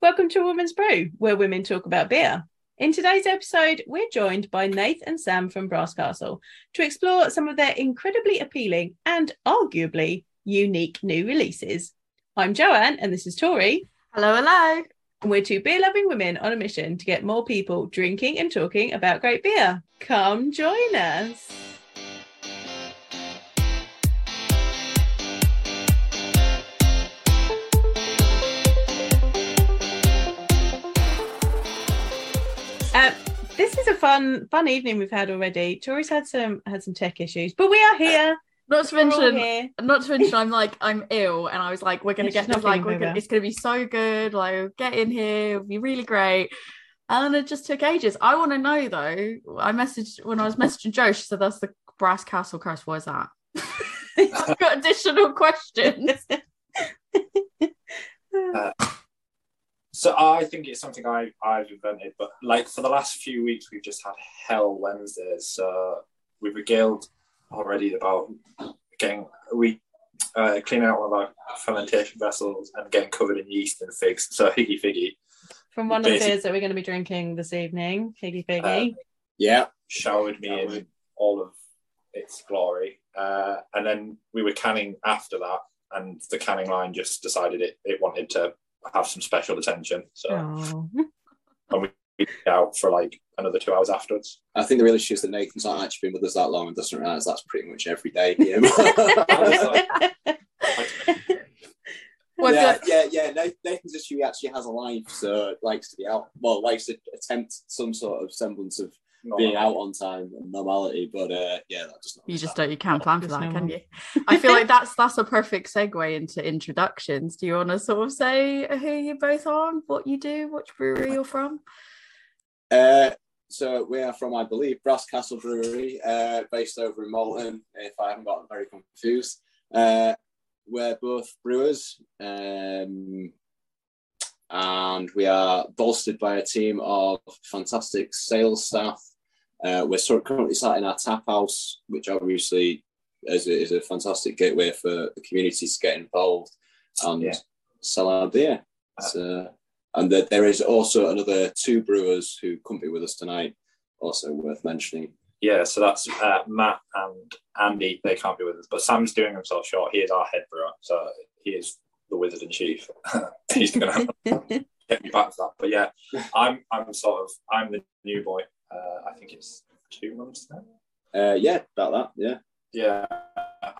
Welcome to Women's Brew, where women talk about beer. In today's episode, we're joined by Nath and Sam from Brass Castle to explore some of their incredibly appealing and arguably unique new releases. I'm Joanne, and this is Tori. Hello, hello. And we're two beer loving women on a mission to get more people drinking and talking about great beer. Come join us. Fun, fun evening we've had already. Tori's had some had some tech issues, but we are here. Not to mention, not to mention, I'm like, I'm ill, and I was like, we're gonna Yeah, get she's this, like, we're gonna, it's gonna be so good. Like, get in here, it'll be really great. And it just took ages. I want to know though. I messaged when I was messaging Joe. She said, "That's the Brass Castle curse." What is that? I've got additional questions. Uh, So I think it's something I, I've invented, but like for the last few weeks, we've just had hell Wednesdays. So we've regaled already about getting we uh, cleaning out one of our fermentation vessels and getting covered in yeast and figs. So Hyggy Figgy, From one of the beers that we're going to be drinking this evening, Hyggy Figgy. yeah, showered me in all of its glory, uh, and then we were canning after that, and the canning line just decided it it wanted to have some special attention. So and we out for like another two hours afterwards. I think the real issue is that Nathan's not actually been with us that long and doesn't realise that's pretty much every day. Yeah, What's yeah, it? yeah, yeah. Nathan- Nathan's issue he actually has a life, so likes to be out. Well, likes to attempt some sort of semblance of being out on time and normality. But uh, yeah, that does not. You just don't. You can't plan for that, no can one. you? I feel like that's that's a perfect segue into introductions. Do you want to sort of say who you both are, what you do, which brewery you're from? Uh, so we are from, I believe, Brass Castle Brewery, uh, based over in Malton. If I haven't gotten very confused, uh, we're both brewers, um, and we are bolstered by a team of fantastic sales staff. Uh, we're sort of currently sat in our tap house, which obviously is a, is a fantastic gateway for the community to get involved and Yeah. sell our beer. So, and that there is also another two brewers who couldn't be with us tonight, also worth mentioning. Yeah, so that's uh, Matt and Andy. They can't be with us, but Sam's doing himself short. He is our head brewer, so he is the wizard in chief. He's going to have to get me back to that. But yeah, I'm I'm sort of I'm the new boy. Uh, I think it's two months now. Uh, yeah, about that. Yeah, Yeah,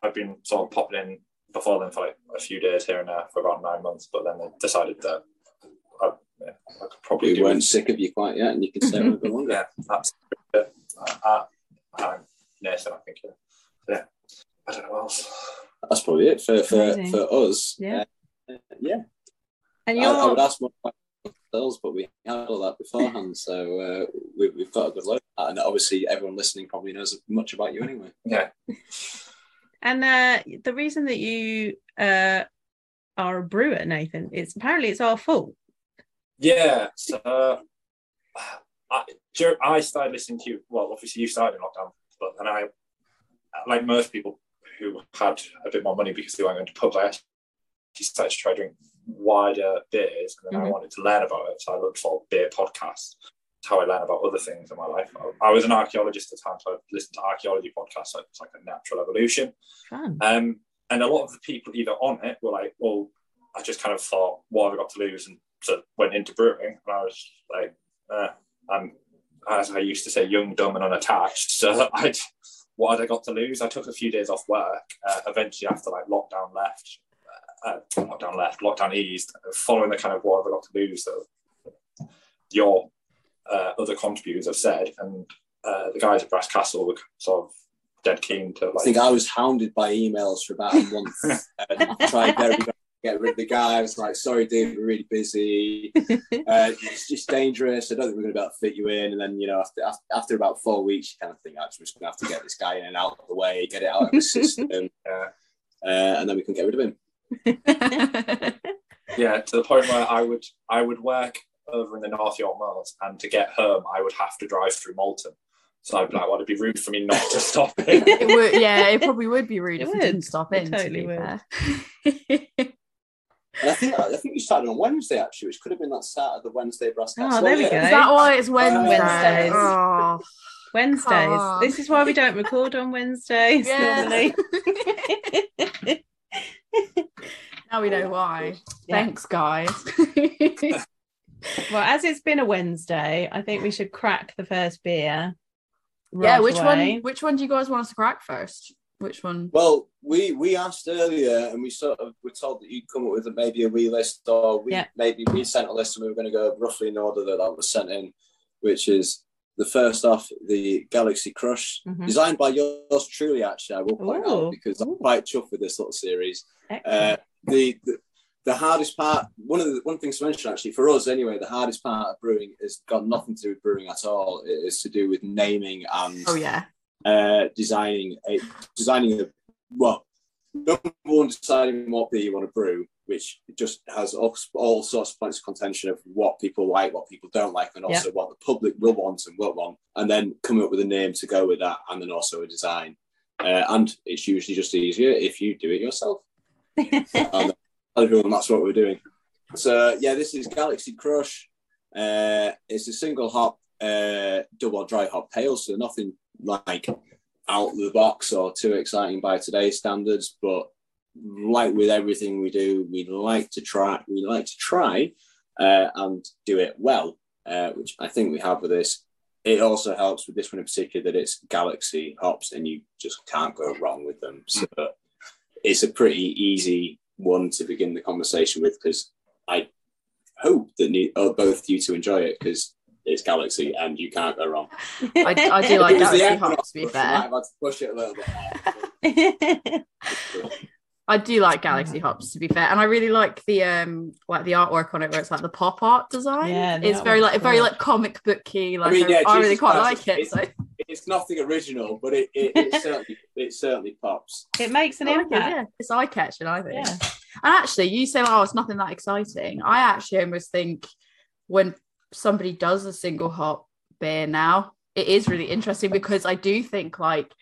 I've been sort of popping in before then for like a few days here and there for about nine months, but then they decided that I, yeah, I could probably we weren't it. sick of you quite yet, and you can stay on a bit longer. Yeah, that's it. Uh, I'm Nathan, I think. Yeah. yeah. I don't know what else. That's probably it for for, for us. Yeah. Uh, yeah. And I, you're I would ask more about ourselves, but we had all that beforehand, so uh, we, we've got a good look. at. And obviously, everyone listening probably knows much about you anyway. Yeah. and uh, the reason that you uh, are a brewer, Nathan, it's apparently it's our fault. Yeah. So I, I started listening to you. Well, obviously, you started in lockdown, but and I, like most people who had a bit more money because they weren't going to pubs, I actually started to try drink wider beers, and then I Mhm. wanted to learn about it. So I looked for beer podcasts. That's how I learned about other things in my life. I, I was an archaeologist at the time, so I listened to archaeology podcasts. So it's like a natural evolution. Um, and a lot of the people either on it were like, well, I just kind of thought, what have I got to lose? And so went into brewing. And I was like, uh, I'm, as I used to say, young, dumb, and unattached. So I, what had I got to lose? I took a few days off work. Uh, eventually, after like lockdown left, uh, lockdown left, lockdown eased, following the kind of what have I got to lose that your uh, other contributors have said. And uh, the guys at Brass Castle were sort of dead keen to I think I was hounded by emails for about a month. and I tried very hard to get rid of the guy. I was like, sorry, dude, we're really busy. Uh, it's just dangerous. I don't think we're going to be able to fit you in. And then, you know, after, after, after about four weeks, you kind of think, actually, we're just going to have to get this guy in and out of the way, get it out of the system. Yeah. Uh, and then we can get rid of him. Yeah to the point where i would i would work over in the north york moors and to get home i would have to drive through malton so i'd be like well it'd be rude for me not to stop it it would, yeah, it probably would be rude It if you would. didn't stop It in. totally to would. be fair. And I think I think you started on Wednesday actually, which could have been that start of the Wednesday brass Oh, there we yeah. go. Is that why it's uh, Wednesday? Wednesdays. Oh, Wednesdays. Come This is why we don't record on Wednesdays Yeah. normally. now we know oh, why. Yeah. Thanks, guys. well, as it's been a Wednesday, I think we should crack the first beer. yeah, which away. one? Which one do you guys want us to crack first? Which one? Well, we we asked earlier, and we sort of were told that you'd come up with a, maybe a wee list, or we Yeah. maybe we sent a list, and we were going to go roughly in order that that was sent in, which is the first off the Galaxy Crush, Mhm. designed by yours truly. Actually, I will point Ooh. out because I'm quite chuffed with this little series. Uh, the, the the hardest part, one of the one thing to mention actually for us anyway, the hardest part of brewing has got nothing to do with brewing at all. It is to do with naming and Oh yeah. uh, designing a designing a well, number one, deciding what beer you want to brew, which just has all, sorts of points of contention of what people like, what people don't like, and also what the public will want and won't want, and then coming up with a name to go with that, and then also a design. Uh, and it's usually just easier if you do it yourself. and everyone, that's what we're doing. So yeah, this is Galaxy Crush. Uh, it's a single hop, uh, double dry hop pale, so nothing like out of the box or too exciting by today's standards. But like with everything we do, we like to try. We like to try uh, and do it well, uh, which I think we have with this. It also helps with this one in particular that it's Galaxy hops, and you just can't go wrong with them. So it's a pretty easy one to begin the conversation with because I hope that ne- uh, both you to enjoy it because it's Galaxy and you can't go wrong. I, I do like Galaxy hops. To be push, I might fair, have had to push it a little bit. I do like Galaxy hops. To be fair, and I really like the um like the artwork on it where it's like the pop art design. Yeah, it's very artwork's like very like comic booky. Like I, mean, yeah, I really Jesus quite Christ, like it. it's- So It's nothing original, but it, it, it certainly it certainly pops. it makes an I like it, impact. yeah. It's eye catching, I think. Yeah. And actually, you say, "Oh, it's nothing that exciting." I actually almost think when somebody does a single hop beer now, it is really interesting because I do think like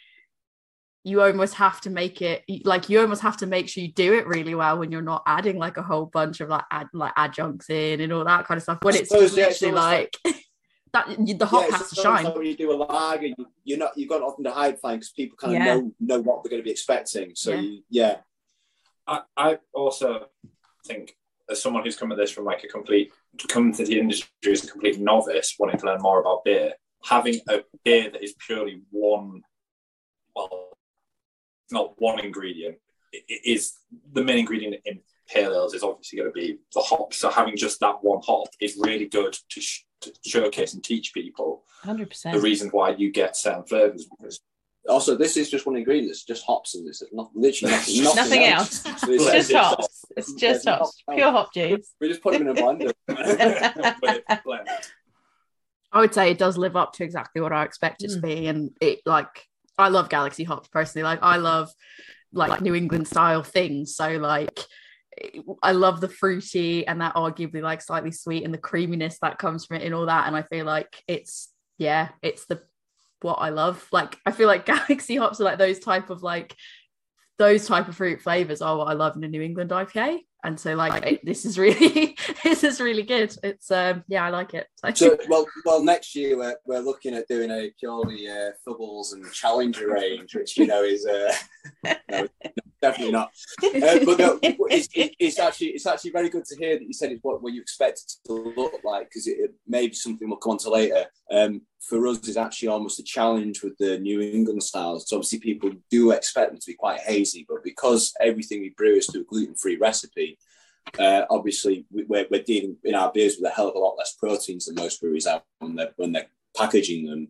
you almost have to make it like you almost have to make sure you do it really well when you're not adding like a whole bunch of like ad, like adjuncts in and all that kind of stuff. When I it's suppose, yeah, it's literally almost like that, the hop Yeah, has to shine. like when you do a lager, you, you're not you've got nothing to hide behind because people kind of Yeah. know know what they're going to be expecting. So Yeah. you, yeah, I, I also think as someone who's come at this from like a complete come to the industry as a complete novice wanting to learn more about beer having a beer that is purely one well not one ingredient it, it is the main ingredient in pale ales is obviously going to be the hop so having just that one hop is really good to, sh- to showcase and teach people 100%. the reason why you get certain flavors because Also, this is just one ingredient. It's just hops in this. It's not literally nothing, nothing, Nothing else. else. It's it's just like- hops. It's just There's hops. Pure hop juice. We just put them in a blender. but it's blended. I would say it does live up to exactly what I expect it to Mm. be, and it like I love Galaxy hops personally. Like I love like New England style things. So like I love the fruity and that arguably like slightly sweet and the creaminess that comes from it and all that. And I feel like it's yeah, it's the what I love. Like I feel like Galaxy hops are like those type of like those type of fruit flavors are what I love in a New England IPA. And so like it, this is really this is really good. It's um yeah, I like it. So, So, well, well, next year we're, we're looking at doing a purely uh, Fuggles and Challenger range, which you know is uh, no, definitely not. Uh, but no, it's, it, it's actually it's actually very good to hear that you said it's what, what you expect it to look like because it, it may be something we'll come on to later. Um, for us, is actually almost a challenge with the New England styles. So obviously, people do expect them to be quite hazy, but because everything we brew is to a gluten-free recipe, uh, obviously we- we're, we're dealing in our beers with a hell of a lot less proteins than most breweries have when they're when they're packaging them.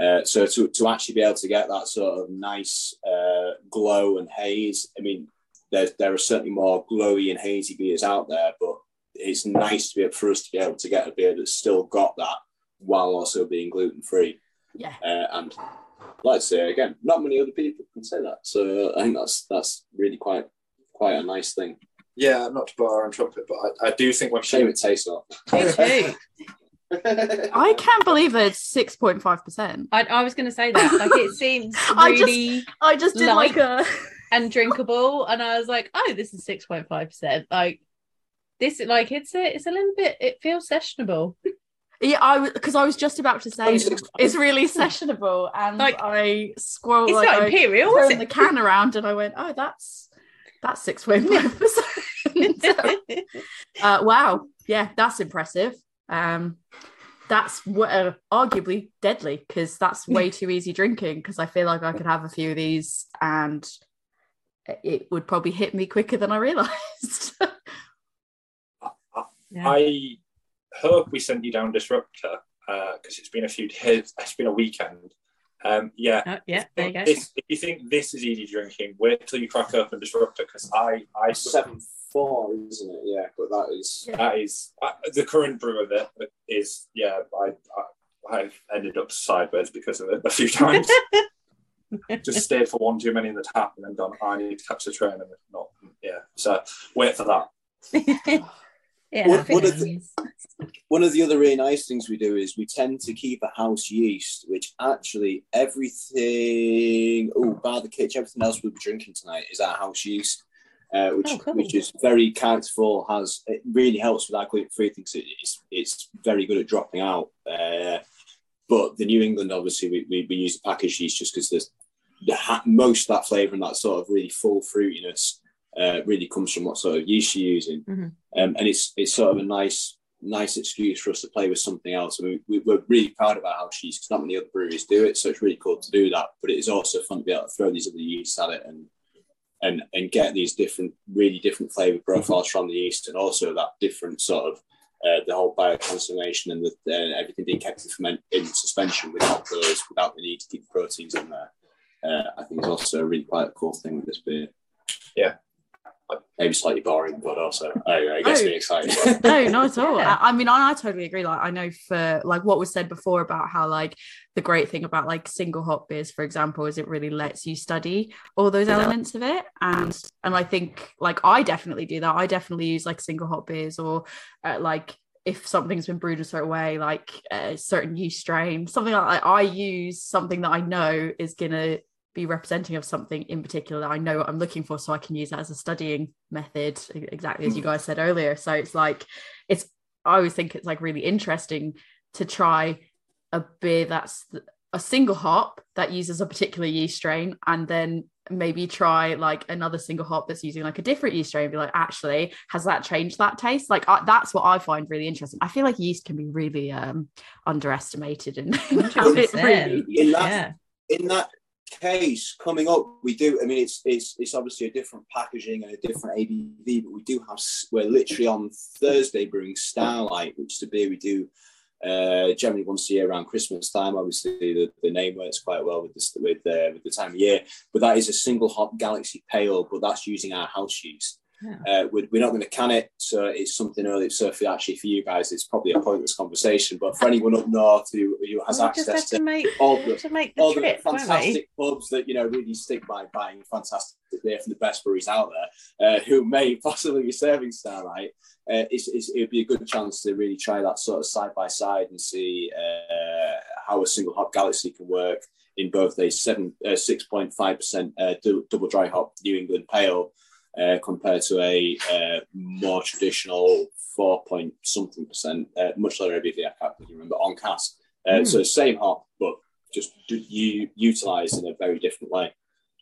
Uh, so to, to actually be able to get that sort of nice uh, glow and haze, I mean, there, there are certainly more glowy and hazy beers out there, but it's nice to be for us to be able to get a beer that's still got that while also being gluten free. yeah. Uh, and like I say again, not many other people can say that. So I think that's that's really quite quite a nice thing. Yeah, not to blow our own trumpet, but I, I do think when Shame it tastes off. Me too. I can't believe that it's 6.5%. I, I was going to say that. Like it seems I just- really I just did like a and drinkable, and I was like, oh, this is six point five percent. Like this like it's a it's a little bit it feels sessionable. Yeah, I because I was just about to say It's really sessionable, and Like, I squirreled It's like not I imperial, is throwing it? the can around, and I went, "Oh, that's that's six point five percent." Uh, wow, yeah, that's impressive. Um, that's uh, arguably deadly because that's way too easy drinking. Because I feel like I could have a few of these and it would probably hit me quicker than I realized. Yeah. I hope we sent you down Disruptor because it's been a few days. It's been a weekend. Um, yeah. Oh, yeah, there you go. This, if you think this is easy drinking, wait till you crack open Disruptor because I, I Seven four, isn't it? Yeah, but that is that is uh, the current brew of it is yeah. I, I I've ended up sideways because of it a few times. Just stayed for one too many in the tap and then gone. I need to catch the train and not yeah. So wait for that. yeah, What- I think what it are the- one of the other really nice things we do is we tend to keep a house yeast, which actually everything, oh, bar the kitchen, everything else we'll be drinking tonight is our house yeast, uh, which Oh, cool. which is very characterful. Has it really helps with our gluten free things. It, it's it's very good at dropping out. Uh, but the New England, obviously, we, we, we use the packaged yeast just because there's the ha- most of that flavour and that sort of really full fruitiness uh, really comes from what sort of yeast you're using, Mhm. um, and it's it's sort of a nice nice excuse for us to play with something else. I mean, we, we're really proud about our house yeast because not many other breweries do it, so it's really cool to do that. But it is also fun to be able to throw these other yeasts at it and and and get these different, really different flavour profiles from the yeast, and also that different sort of uh, the whole biotransformation and the, uh, everything being kept in, ferment, in suspension without those, without the need to keep proteins in there. Uh, I think is also a really quite a cool thing with this beer. Yeah. Maybe slightly boring, but also I, I guess Oh. excited. no, not at all. Yeah. I, I mean, I, I totally agree. Like, I know for like what was said before about how like the great thing about like single hop beers, for example, is it really lets you study all those Yeah. elements of it, and and I think like I definitely do that. I definitely use like single hop beers or uh, like if something's been brewed a certain way, like a certain yeast strain, something like I use something that I know is gonna be representing of something in particular that I know what I'm looking for, so I can use that as a studying method, exactly as you guys said earlier. So it's like it's I always think it's like really interesting to try a beer that's a single hop that uses a particular yeast strain and then maybe try like another single hop that's using like a different yeast strain and be like actually has that changed that taste like I, that's what i find really interesting i feel like yeast can be really um underestimated and how it 100%. really In that Yeah. in that case, coming up, we do. I mean, it's it's it's obviously a different packaging and a different ABV, but we do have. We're literally on Thursday brewing Starlight, which is a beer we do uh, generally once a year around Christmas time. Obviously, the, the name works quite well with this with uh, with the time of year. But that is a single hop Galaxy Pale, but that's using our house yeast. Yeah. Uh, we're, we're not going to can it, so it's something early. So for actually for you guys, it's probably a pointless conversation. But for anyone up north who, who has We access to to make all the to make the all trip, won't fantastic pubs that you know really stick by buying fantastic beer from the best breweries out there, uh, who may possibly be serving Starlight. Uh, it's, it's, it would be a good chance to really try that sort of side by side and see uh, how a single hop Galaxy can work in both a seven uh, six point five percent uh, double dry hop New England Pale. Uh, compared to a uh, more traditional four point something percent, uh, much lower ABV, I can't really remember, on cask. Uh, Mm. So same hop, but just you utilized in a very different way.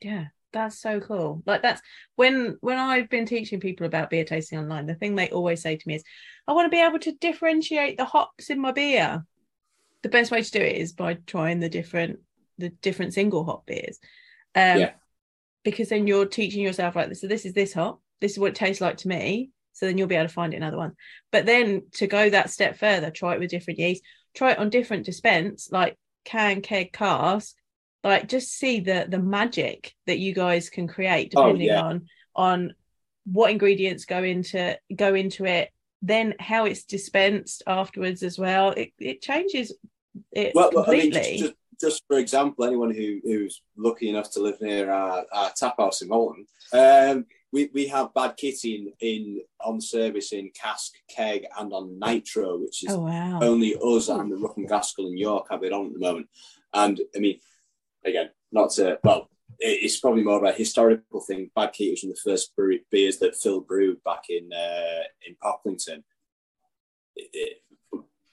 Yeah, that's so cool. Like that's when when I've been teaching people about beer tasting online, the thing they always say to me is, I want to be able to differentiate the hops in my beer. The best way to do it is by trying the different the different single hop beers. Um Yeah. Because then you're teaching yourself like this. So this is this hop, this is what it tastes like to me. So then you'll be able to find it in other ones. But then to go that step further, try it with different yeast, try it on different dispense, like can, keg, cask, like just see the the magic that you guys can create Oh, depending yeah. on on what ingredients go into go into it then how it's dispensed afterwards as well it, it changes it Well, well, I mean, completely just, just, just for example, anyone who, who's lucky enough to live near our, our tap house in Malton, um, we, we have Bad Kitty in, in on service in cask, keg, and on nitro, which is oh wow only us and the Rook and Gaskill in York have it on at the moment. And I mean, again, not to well, it's probably more of a historical thing. Bad Kitty was one of the first beers that Phil brewed back in uh, in Pocklington. It, it,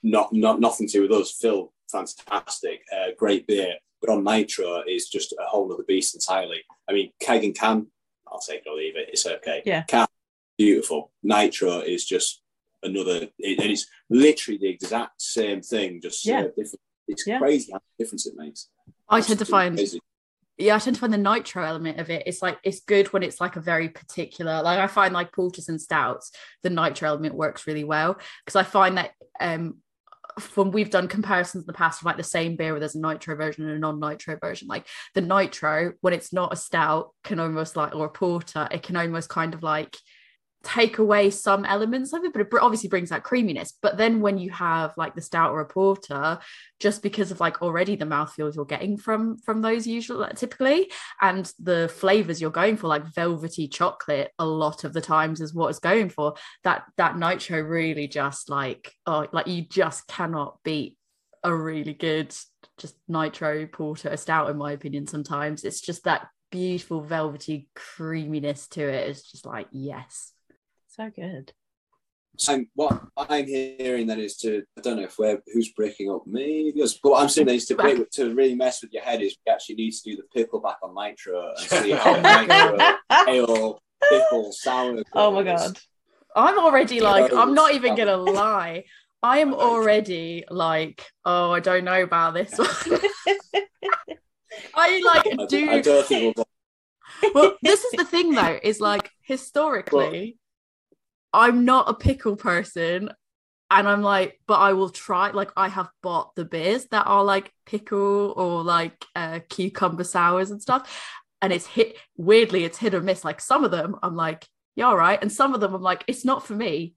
not not nothing to do with us. Phil, fantastic, uh, great beer, but on Nitro is just a whole other beast entirely. I mean, keg and can, I'll take it or leave it. It's okay. Yeah. Can, beautiful. Nitro is just another, it, and it's literally the exact same thing, just Yeah. uh, different. It's Yeah. crazy how much difference it makes. I tend to find Crazy. yeah, I tend to find the nitro element of it. It's like it's good when it's like a very particular. Like I find like porters and stouts, the nitro element works really well because I find that um when we've done comparisons in the past of like the same beer where there's a nitro version and a non-nitro version, like the nitro when it's not a stout can almost like or a porter, it can almost kind of like take away some elements of it, but it obviously brings that creaminess. But then when you have like the stout or a porter, just because of like already the mouthfeels you're getting from from those usual like, typically and the flavors you're going for like velvety chocolate a lot of the times is what it's going for that that nitro really just like oh like you just cannot beat a really good just nitro porter stout in my opinion sometimes. It's just that beautiful velvety creaminess to it. It's just like yes So good. So what I'm hearing then is to I don't know if we're who's breaking up maybe us, but what I'm saying then is to break, to really mess with your head is we actually need to do the pickle back on nitro and see how Oh my nitro, ale, pickle, sour. Oh my god. I'm already like, I'm not even gonna lie. I am already like, oh, I don't know about this one. I like I, do I don't think we'll go. well, this is the thing though, is like historically, I'm not a pickle person. And I'm like, but I will try. Like, I have bought the beers that are like pickle or like uh, cucumber sours and stuff. And it's hit weirdly, it's hit or miss. Like, some of them I'm like, yeah, all right. And some of them I'm like, it's not for me,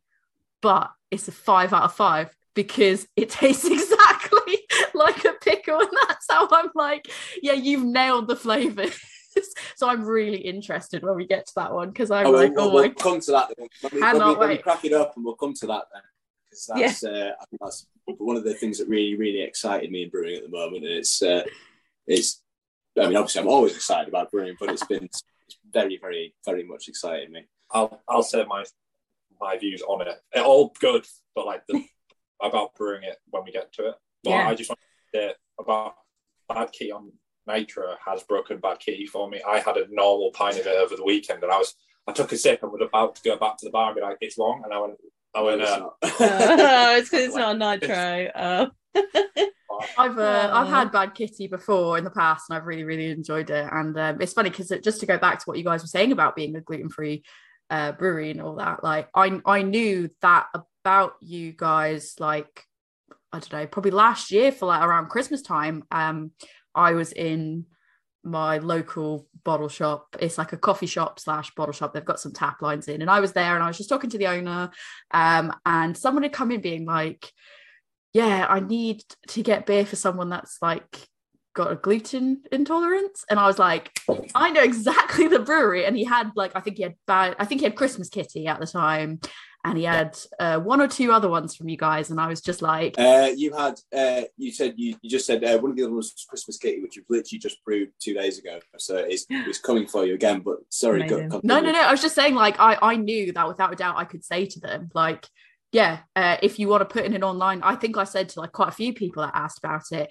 but it's a five out of five because it tastes exactly like a pickle. And that's how I'm like, yeah, you've nailed the flavors. so I'm really interested when we get to that one because I'm Oh, like, we'll, oh we'll my come to that. Then. When we, when, Cannot we, when we wait. crack it up, and we'll come to that then, because that's uh, I think that's one of the things that really, really excited me in brewing at the moment. And it's uh, it's. I mean, obviously, I'm always excited about brewing, but it's been it's very, very, very much excited me. I'll I'll say my my views on it. It all good, but like the about brewing it when we get to it. But Yeah. I just want to say about Bad Kitty on nitro has broken Bad Kitty for me. I had a normal pint of it over the weekend, and I was I took a sip and was about to go back to the bar and be like, it's wrong, and I went I went. It's Uh, oh, it's because it's not nitro. Oh. I've uh, I've had Bad Kitty before in the past, and I've really really enjoyed it. And um, it's funny because just to go back to what you guys were saying about being a gluten free uh, brewery and all that, like I I knew that about you guys like I don't know probably last year for like around Christmas time. Um, I was in my local bottle shop. It's like a coffee shop slash bottle shop. They've got some tap lines in, and I was there and I was just talking to the owner, um, and someone had come in being like yeah, I need to get beer for someone that's like got a gluten intolerance. And I was like, I know exactly the brewery. And he had like, I think he had bad, I think he had Christmas Kitty at the time. And he had uh, one or two other ones from you guys. And I was just like, Uh, you had uh, you said you, you just said uh, one of the other ones was Christmas Kitty, which you've literally just brewed two days ago. So it's, it's coming for you again. But sorry, go, no, no, no. I was just saying, like, I, I knew that without a doubt I could say to them, like, yeah, uh, if you want to put in an online, I think I said to like quite a few people that asked about it,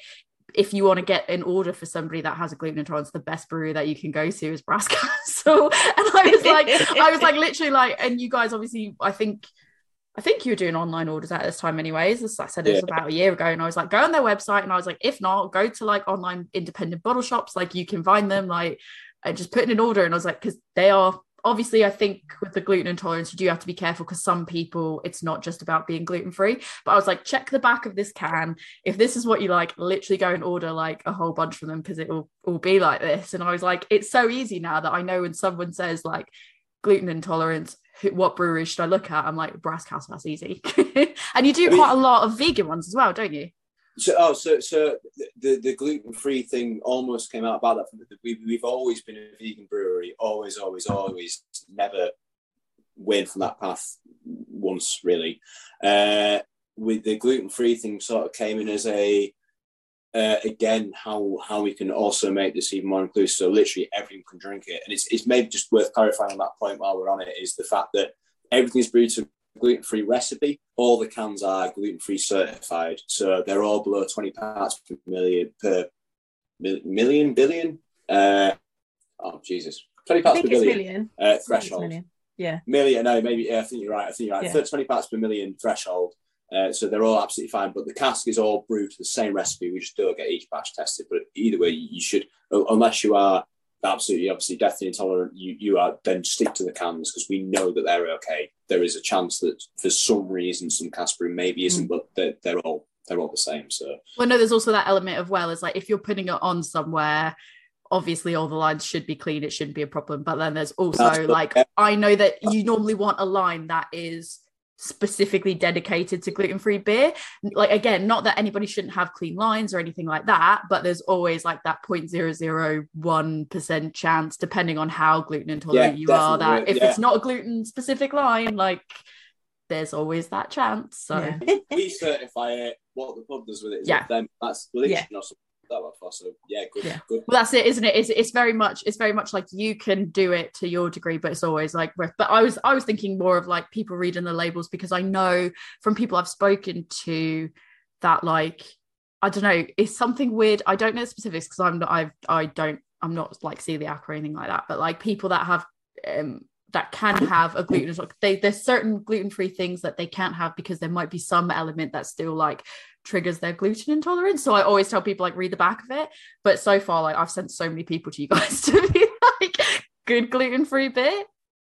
if you want to get an order for somebody that has a gluten intolerance, the best brewery that you can go to is Brass Castle. and I was like, I was like, literally like, and you guys obviously, I think. I think you were doing online orders at this time, anyways. As I said, it was Yeah. about a year ago, and I was like, go on their website, and I was like, if not, go to like online independent bottle shops, like you can find them, like, and just put in an order. And I was like, because they are obviously, I think with the gluten intolerance, you do have to be careful because some people, it's not just about being gluten free. But I was like, check the back of this can. If this is what you like, literally go and order like a whole bunch from them because it will all be like this. And I was like, it's so easy now that I know when someone says like gluten intolerance, what brewery should I look at? I'm like, Brass Castle, that's easy. and you do quite a lot of vegan ones as well, don't you? So, oh, so, so the the gluten free thing almost came out about that. We, we've always been a vegan brewery, always, always, always, never went from that path once really. Uh, with the gluten free thing, sort of came in as a uh, again how how we can also make this even more inclusive. So literally everyone can drink it, and it's it's maybe just worth clarifying on that point while we're on it is the fact that everything's brewed to gluten free recipe. All the cans are gluten free certified, so they're all below twenty parts per million per million billion. Uh, oh Jesus, twenty I parts think per billion million. uh, threshold. million. Yeah. Million, no, maybe yeah, I think you're right. I think you're right. Yeah. Twenty parts per million threshold. Uh, so they're all absolutely fine, but the cask is all brewed to the same recipe. We just don't get each batch tested. But either way, you should, unless you are absolutely, obviously, deathly intolerant, you you are then stick to the cans because we know that they're okay. There is a chance that for some reason some cask brew maybe isn't, mm. but they're, they're all they're all the same. So Well, no, there's also that element of well, is like if you're putting it on somewhere, obviously all the lines should be clean. It shouldn't be a problem. But then there's also That's- like I know that you normally want a line that is specifically dedicated to gluten-free beer. Like again, not that anybody shouldn't have clean lines or anything like that, but there's always like that 0.001% chance, depending on how gluten intolerant Yeah, you are, that if yeah. it's not a gluten specific line, like there's always that chance. So Yeah. we certify it. What the pub does with it is Yeah. up them. That's literally Yeah. not something that for. So yeah, good, Yeah. good. well that's it isn't it it's, it's very much it's very much like you can do it to your degree but it's always like but i was i was thinking more of like people reading the labels because i know from people i've spoken to that like i don't know it's something weird i don't know the specifics because i'm not i've i don't i'm not like celiac or anything like that but like people that have um that can have a gluten they there's certain gluten-free things that they can't have because there might be some element that's still like triggers their gluten intolerance. So i always tell people like read the back of it. But so far like i've sent so many people to you guys to be like good gluten-free beer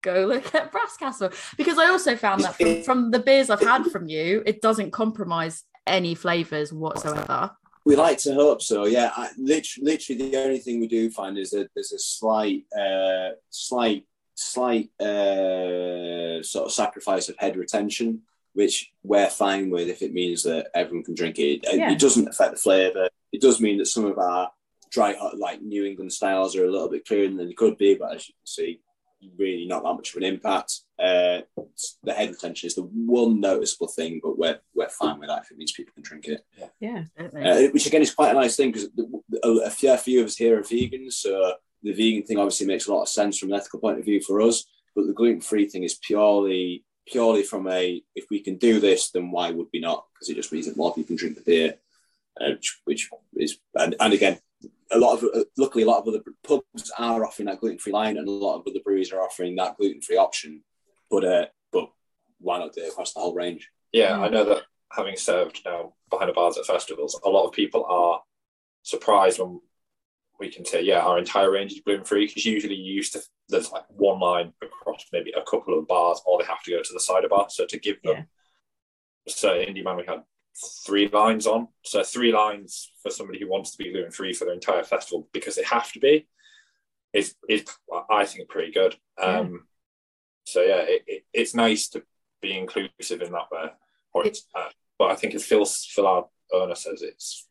go look at brass castle. Because i also found that from, from the beers i've had from you it doesn't compromise any flavors whatsoever. We like to hope so. Yeah, I, literally, literally, the only thing we do find is that there's a slight, uh, slight, slight uh, sort of sacrifice of head retention, which we're fine with if it means that everyone can drink it. It, Yeah. it doesn't affect the flavour. It does mean that some of our dry, hot, like New England styles are a little bit clearer than they could be, but as you can see, really not that much of an impact. Uh, the head retention is the one noticeable thing, but we're we're fine with that if it means people can drink it. Yeah. Uh, which again is quite a nice thing because a, a fair few of us here are vegans, so the vegan thing obviously makes a lot of sense from an ethical point of view for us. But the gluten free thing is purely purely from a if we can do this, then why would we not? Because it just means that more people can drink the beer, uh, which, which is and, and again. A lot of uh, luckily, a lot of other pubs are offering that gluten free line, and a lot of other breweries are offering that gluten free option. But uh, but why not do it across the whole range? Yeah. I know that having served now behind the bars at festivals, a lot of people are surprised when we can say, yeah, our entire range is gluten free because usually you used to there's like one line across maybe a couple of bars, or they have to go to the cider bar. So to give them, Yeah. so Indy Man, we had three lines on. So three lines for somebody who wants to be gluten free for their entire festival because they have to be is is I think pretty good. Um, So yeah, it, it, it's nice to be inclusive in that way. Or it's, uh, but I think as Phil Phil our owner says, it's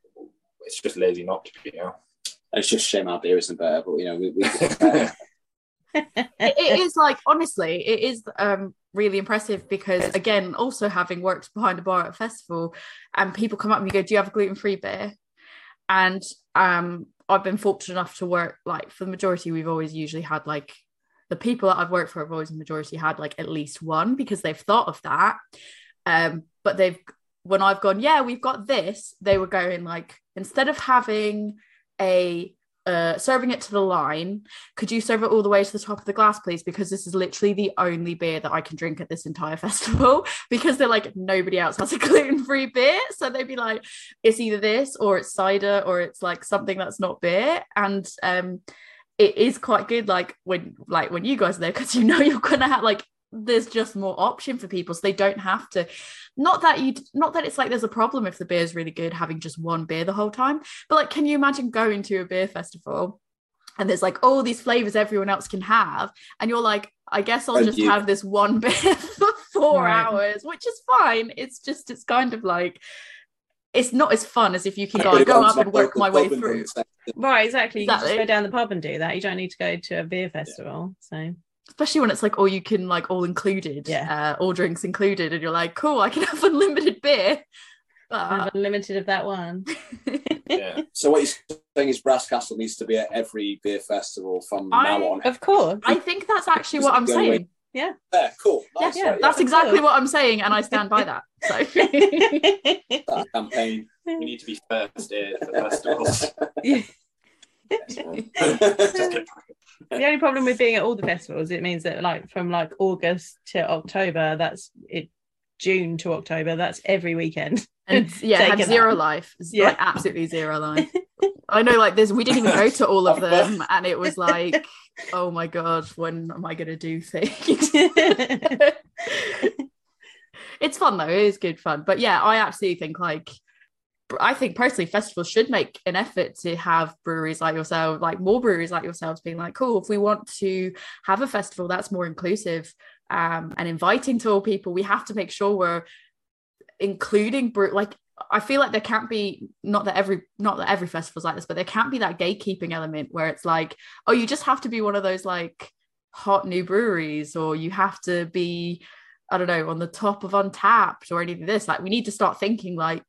it's just lazy not to be. You know. It's just a shame our beer isn't better, but you know we. we it, it is like honestly it is um really impressive because again also having worked behind a bar at a festival and people come up and you go do you have a gluten-free beer? And um i've been fortunate enough to work like for the majority we've always usually had like the people that i've worked for have always the majority had like at least one because they've thought of that. Um but they've when i've gone yeah we've got this they were going like instead of having a uh, serving it to the line. Could you serve it all the way to the top of the glass please? Because this is literally the only beer that i can drink at this entire festival because they're like nobody else has a gluten-free beer. So they'd be like it's either this or it's cider or it's like something that's not beer. And um it is quite good like when like when you guys are there because you know you're gonna have like there's just more option for people so they don't have to not that you not that it's like there's a problem if the beer is really good having just one beer the whole time but like can you imagine going to a beer festival and there's like all these flavors everyone else can have and you're like i guess i'll And just you- have this one beer for four Right. hours which is fine it's just it's kind of like it's not as fun as if you can go, go up and work my way through. Right, exactly. You can Exactly. just go down the pub and do that. You don't need to go to a beer festival. So especially when it's like all you can like all included Yeah. uh all drinks included and you're like cool i can have unlimited beer but unlimited of that one. Yeah. So what you're saying is Brass Castle needs to be at every beer festival from I- now on. Of course. I think that's actually what I'm The only way- saying. Yeah, cool. Nice, Yeah, right, that's yeah. exactly what I'm saying, and I stand by that. So that campaign. We need to be first aid for festivals. That's one. Just get the only problem with being at all the festivals, it means that like from like August to October, that's it. June to October, that's every weekend. and yeah, had zero out. life. Yeah. Like absolutely zero life. I know, like there's we didn't even go to all of them, and it was like, oh my god, when am I gonna do things? it's fun though, it is good fun. But yeah, I absolutely think like I think personally festivals should make an effort to have breweries like yourself, like more breweries like yourselves being like, cool, if we want to have a festival that's more inclusive um, and inviting to all people, we have to make sure we're including brew like I feel like there can't be not that every not that every festival's like this, but there can't be that gatekeeping element where it's like, oh, you just have to be one of those like hot new breweries, or you have to be, I don't know, on the top of Untappd or anything. This like we need to start thinking like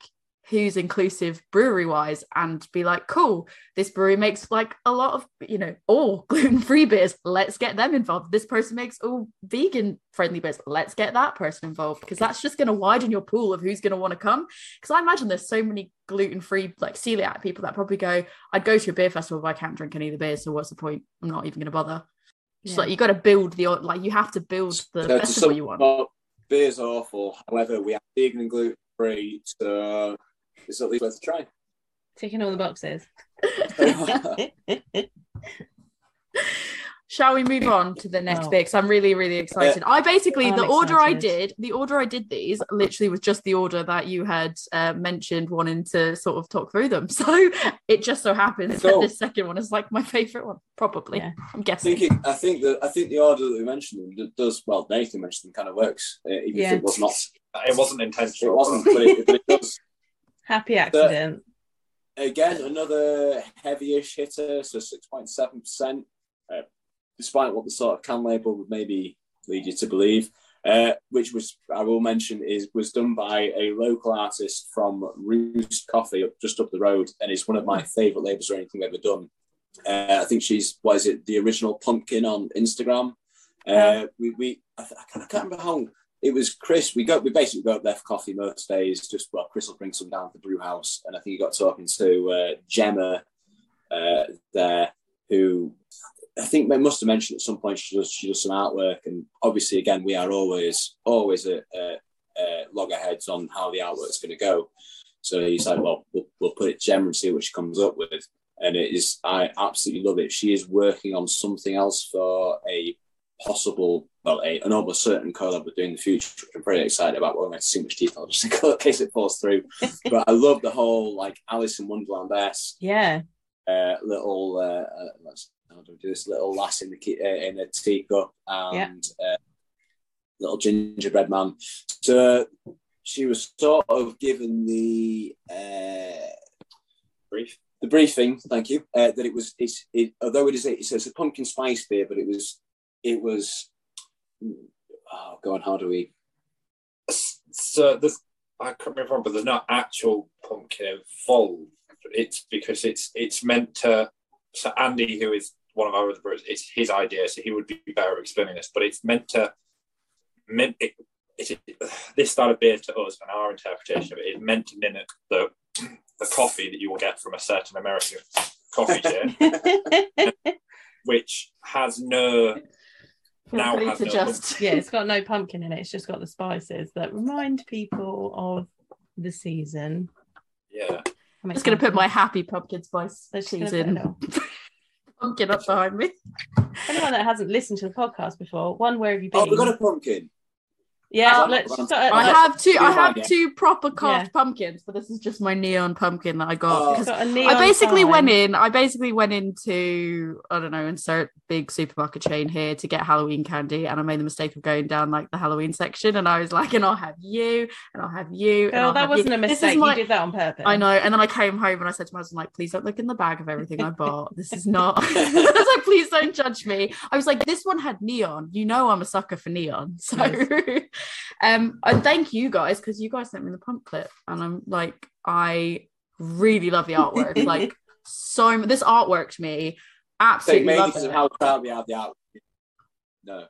who's inclusive brewery wise and be like, cool, this brewery makes like a lot of you know all gluten free beers. Let's get them involved. This person makes all vegan friendly beers. Let's get that person involved because that's just going to widen your pool of who's going to want to come because I imagine there's so many gluten free like celiac people that probably go, I'd go to a beer festival, but I can't drink any of the beers. So what's the point? I'm not even going to bother. Just Yeah. like you got to build the like you have to build the So to festival sum you want. up, beer's awful. However, we have vegan and gluten free, so it's at least worth a try. Ticking all the boxes. Shall we move on to the next Oh. bit? Because I'm really, really excited. I basically I'm the order I did, the order I did these literally was just the order that you had uh, mentioned wanting to sort of talk through them. So it just so happens that this second one is like my favorite one, probably. Yeah. I'm guessing. think it, I think that I think the order that we mentioned them does well. Nathan mentioned them kind of works, uh, even Yeah. if it was not. It wasn't intentional. It wasn't, but it, but it does. Happy accident. Again, another heavy-ish hitter, so six point seven percent. uh, Despite what the sort of can label would maybe lead you to believe, uh, which was I will mention is was done by a local artist from Roost Coffee up just up the road, and it's one of my favourite labels or anything we've ever done. Uh, I think she's what is it the original pumpkin on Instagram. Uh, we we I, I can't remember how it was Chris. We go we basically go up there for coffee most days. Just well, Chris will bring some down to the brew house, and I think he got talking to uh, Gemma uh, there, who I think they must have mentioned at some point she does she does some artwork, and obviously again we are always always uh, loggerheads on how the artwork's going to go. So he's like, well, well, we'll put it Gemma and see what she comes up with. And it is, I absolutely love it. She is working on something else for a possible, well, a, an almost certain collab we're doing in the future, which I'm very excited about. Won't go into too much detail just in case it falls through. but I love the whole like Alice in Wonderland esque Yeah. uh, little, uh, uh, let's, how do we do this? Little lass in the uh, in a teacup and uh, little gingerbread man. So she was sort of given the uh, Brief. the briefing. Thank you. Uh, that it was it's it although it is a, it says a pumpkin spice beer, but it was it was. Oh, go on. How do we? So there's, I can't remember, but there's not actual pumpkin involved. It's because it's it's meant to. So Andy, who is one of our other brothers, it's his idea, so he would be better at explaining this. But it's meant to. Meant it, it, this style of beer to us and our interpretation of it is meant to mimic the the coffee that you will get from a certain American coffee chain, which has no Feel Now free has to no just yeah, it's got no pumpkin in it. It's just got the spices that remind people of the season. yeah. I'm just gonna put my happy pumpkin spice Let's just gonna season pumpkin up behind me. Anyone that hasn't listened to the podcast before, one, where have you been? Oh, we got a pumpkin. Yeah, Oh, let's just. uh, I let's- have two. I have two proper carved Yeah. pumpkins, but this is just my neon pumpkin that I got. Oh. got I basically sign. went in. I basically went into I don't know, insert big supermarket chain here to get Halloween candy, and I made the mistake of going down like the Halloween section, and I was like, and I'll have you, and I'll have you. and that wasn't a mistake. my- You did that on purpose. I know. And then I came home and I said to my husband, like, please don't look in the bag of everything I bought. This is not. I was like, please don't judge me. I was like, this one had neon. You know, I'm a sucker for neon. So um, and thank you guys because you guys sent me the pump clip, and I'm like, I really love the artwork. like so, this artwork to me absolutely mainly love it. how proud we are of the artwork. No,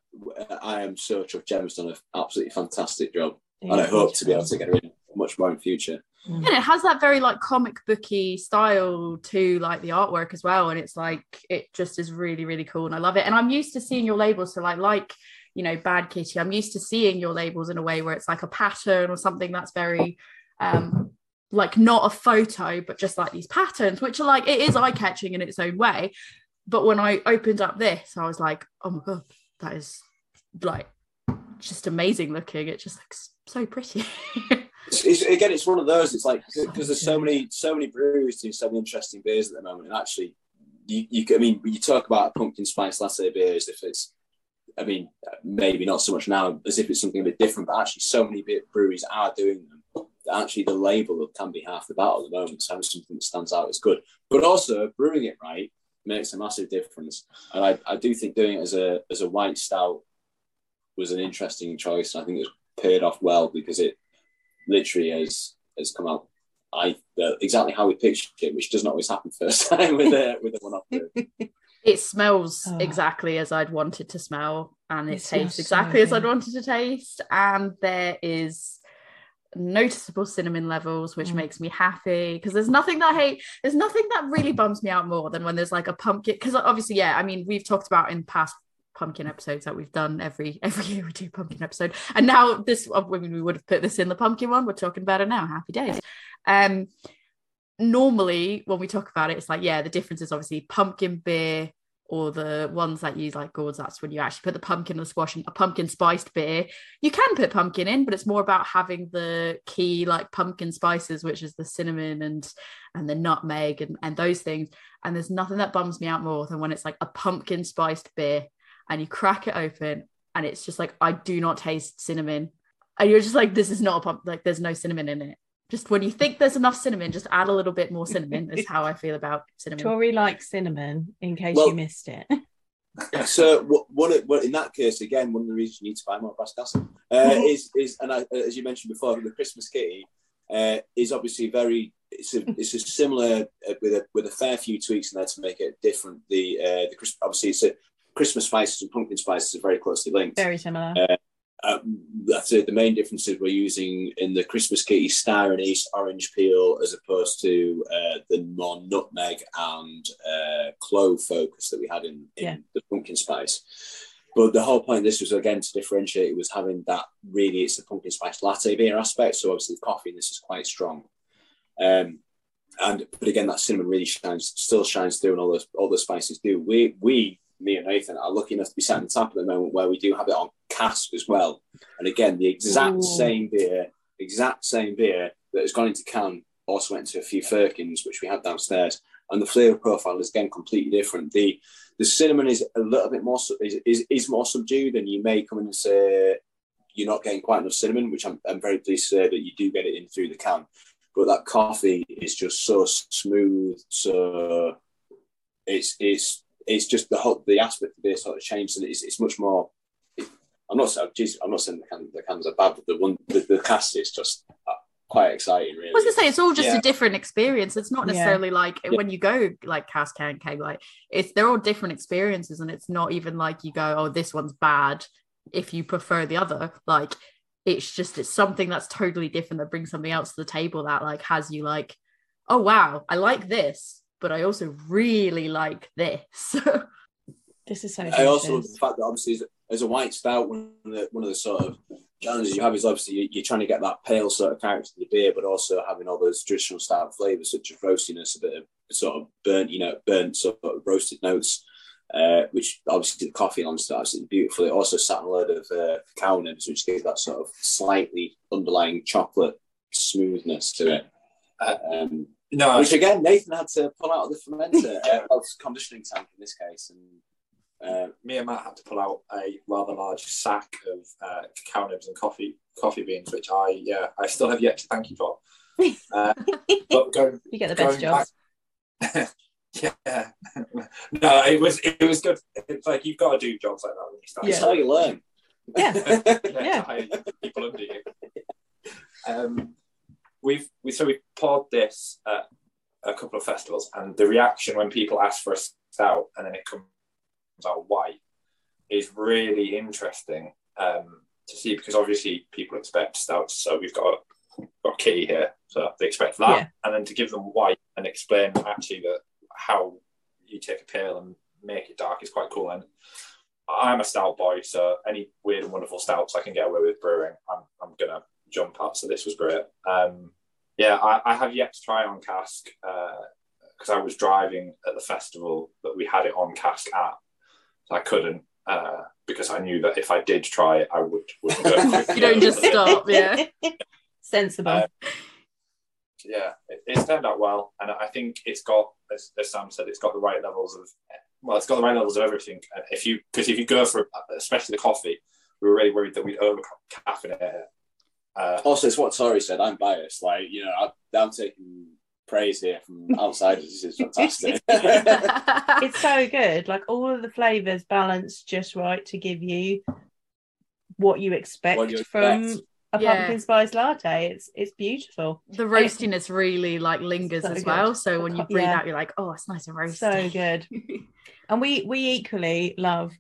I am so chuffed. Gemma's done an absolutely fantastic job, and I hope to be able to get her in much more in future. and it has that very like comic booky style to like the artwork as well and it's like it just is really really cool and i love it and i'm used to seeing your labels so like like you know bad kitty. I'm used to seeing your labels in a way where it's like a pattern or something that's very um like not a photo but just like these patterns which are like it is eye-catching in its own way. But when i opened up this i was like oh my god that is like just amazing looking. It just looks so pretty. It's, it's, again, it's one of those. It's like because there's so many, so many breweries doing so many interesting beers at the moment, and actually, you, you I mean, you talk about a pumpkin spice latte beer as if it's, I mean, maybe not so much now as if it's something a bit different, but actually, so many breweries are doing them. Actually, the label can be half the battle at the moment. So having something that stands out is good, but also brewing it right makes a massive difference. And I, I do think doing it as a as a white stout was an interesting choice. And I think it's paid off well because it literally has has come out I uh, exactly how we pictured it, which doesn't always happen first time with a with a one off. it smells Oh. exactly as I'd wanted to smell, and it, It tastes so exactly as I'd wanted to taste. And there is noticeable cinnamon levels, which Mm. makes me happy because there's nothing that I hate. There's nothing that really bums me out more than when there's like a pumpkin. Because obviously, yeah, I mean, we've talked about in past pumpkin episodes that we've done every every year we do pumpkin episode and now this I mean, we would have put this in the pumpkin one we're talking about it now happy days um normally when we talk about it, it's like, yeah, the difference is obviously pumpkin beer or the ones that use like gourds. That's when you actually put the pumpkin and the squash in a pumpkin spiced beer. You can put pumpkin in, but it's more about having the key like pumpkin spices, which is the cinnamon and and the nutmeg and, and those things. And there's nothing that bums me out more than when it's like a pumpkin spiced beer and you crack it open and it's just like I do not taste cinnamon. And you're just like, this is not a pump, like there's no cinnamon in it just when you think there's enough cinnamon, just add a little bit more cinnamon. is how I feel about cinnamon. Tori likes cinnamon in case Well- you missed it. So what, what, what in that case again, one of the reasons you need to buy more Brass Castle uh, is is and I, as you mentioned before, the Christmas kitty uh, is obviously very. It's a it's a similar uh, with a with a fair few tweaks in there to make it different. The uh, the Chris- obviously it's a Christmas spices and pumpkin spices are very closely linked. Very similar. Uh, that's it. The main difference is we're using in the Christmas kitty star anise orange peel as opposed to uh, the more nutmeg and uh, clove focus that we had in, in Yeah. the pumpkin spice. But the whole point of this was again to differentiate. It was having that really it's the pumpkin spice latte beer aspect. So obviously the coffee in this is quite strong. Um, and but again that cinnamon really shines, still shines through, and all those all the spices do. We we me and Nathan are lucky enough to be sat on the tap at the moment where we do have it on cask as well. And again, the exact Ooh. same beer, exact same beer that has gone into can also went into a few firkins, which we had downstairs. And the flavour profile is again completely different. The the cinnamon is a little bit more is, is, is more subdued, and you may come in and say you're not getting quite enough cinnamon, which I'm, I'm very pleased to say that you do get it in through the can. But that coffee is just so smooth, so it's it's it's just the whole the aspect of beer sort of changed, and it's, it's much more. I'm not saying, geez, I'm not saying the, can, the cans are bad, but the one the, the cask is just uh, quite exciting, really. I was gonna say it's all just Yeah. a different experience. It's not Yeah. necessarily like Yeah. when you go like cask can keg, like it's they're all different experiences, and it's not even like you go, oh, this one's bad if you prefer the other. Like it's just it's something that's totally different that brings something else to the table that like has you like, oh wow, I like this, but I also really like this. This is so I also the fact that obviously as, as a white stout, one of the one of the sort of challenges you have is obviously you, you're trying to get that pale sort of character to the beer, but also having all those traditional stout flavors such as roastiness, a bit of sort of burnt, you know, burnt sort of roasted notes, uh, which obviously the coffee on starts absolutely beautiful. It also sat on a load of uh, cacao nibs, which gave that sort of slightly underlying chocolate smoothness to it. Uh, Um, No, which again, Nathan had to pull out of the fermenter, uh, well, conditioning tank in this case, and uh, me and Matt had to pull out a rather large sack of uh, cacao nibs and coffee coffee beans, which I yeah I still have yet to thank you for. Uh, but going You get the best jobs. back- yeah, no, it was it was good. It's like you've got to do jobs like that when you start. It's how you learn. Yeah. yeah, Yeah. people under you. Um, we've we so we poured this at a couple of festivals, and the reaction when people ask for a stout and then it comes out white is really interesting um, to see because obviously people expect stouts, so we've got got a key here, so they expect that, Yeah. and then to give them white and explain actually that how you take a pale and make it dark is quite cool. And I'm a stout boy, so any weird and wonderful stouts I can get away with brewing, I'm, I'm gonna jump at. So this was great. Um, yeah, I, I have yet to try on cask because I was driving at the festival that we had it on cask at, so I couldn't uh, because I knew that if I did try it, I would. Wouldn't go You don't just stop, yeah. Sensible. Uh, yeah, it, it's turned out well, and I think it's got, as, as Sam said, it's got the right levels of, well, it's got the right levels of everything. If you, because if you go for, especially the coffee, we were really worried that we'd over caffeinate it. Uh, Also, it's what Tori said. I'm biased. Like, you know, I, I'm taking praise here from outsiders. This is fantastic. it's so good. Like all of the flavors balanced just right to give you what you expect, What you from expect. a Yeah. pumpkin spice latte. It's it's beautiful. the roastiness really like lingers So as good. well. So when you breathe Yeah. out, you're like, oh, it's nice and roasty. So good. And we we equally love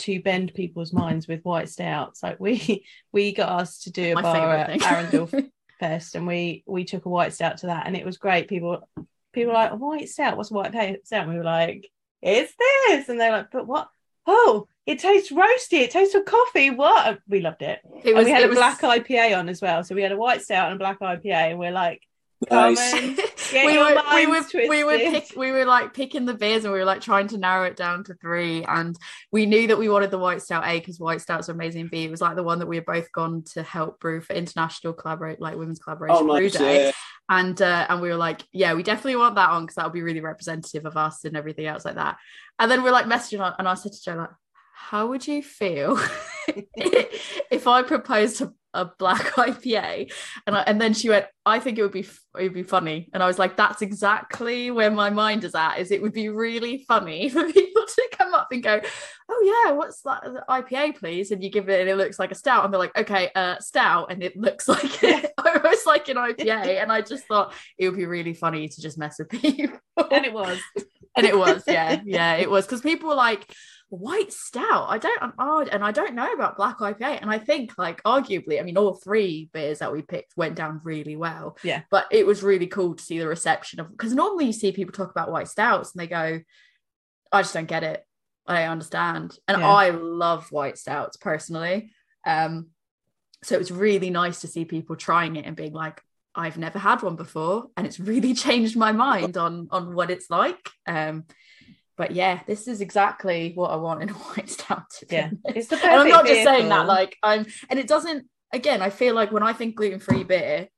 to bend people's minds with white stouts. Like we we got asked to do a My bar at. Arundel Fest, and we we took a white stout to that, and it was great. People people were like, white stout? What's a white stout?" And we were like, "It's this," and they're like, "But what? Oh, it tastes roasty. It tastes of coffee. What?" We loved it. It and was, we had a was- black IPA on as well, so we had a white stout and a black IPA, and we're like, "Come Nice. we were we were minds we were pick, we were like picking the beers and we were like trying to narrow it down to three and we knew that we wanted the white stout A because white stouts are amazing B it was like the one that we had both gone to help brew for international collaborate like women's collaboration oh, brew nice. day Yeah. and uh, and we were like yeah we definitely want that on because that'll be really representative of us and everything else like that and then we're like messaging on and I said to Joe like how would you feel if I proposed a, a black IPA and I, and then she went I think it would be it would be funny. And I was like that's exactly where my mind is at is it would be really funny for people to come up and go oh yeah what's that IPA please and you give it and it looks like a stout. And they're like okay uh stout and it looks like it. Almost like an IPA and I just thought it would be really funny to just mess with people. And it was. and it was yeah yeah it was. Because people were like white stout. I don't odd and i don't know about black ipa and i think like arguably i mean all three beers that we picked went down really well. Yeah. but it was really cool to see the reception of because normally you see people talk about white stouts and they go i just don't get it. I understand. And Yeah. i love white stouts personally. Um so it was really nice to see people trying it and being like I've never had one before. And it's really changed my mind on on what it's like. Um but yeah this is exactly what I want in a white stout to be Yeah, it's the perfect. and I'm not just saying that like I'm and it doesn't again I feel like when I think gluten-free beer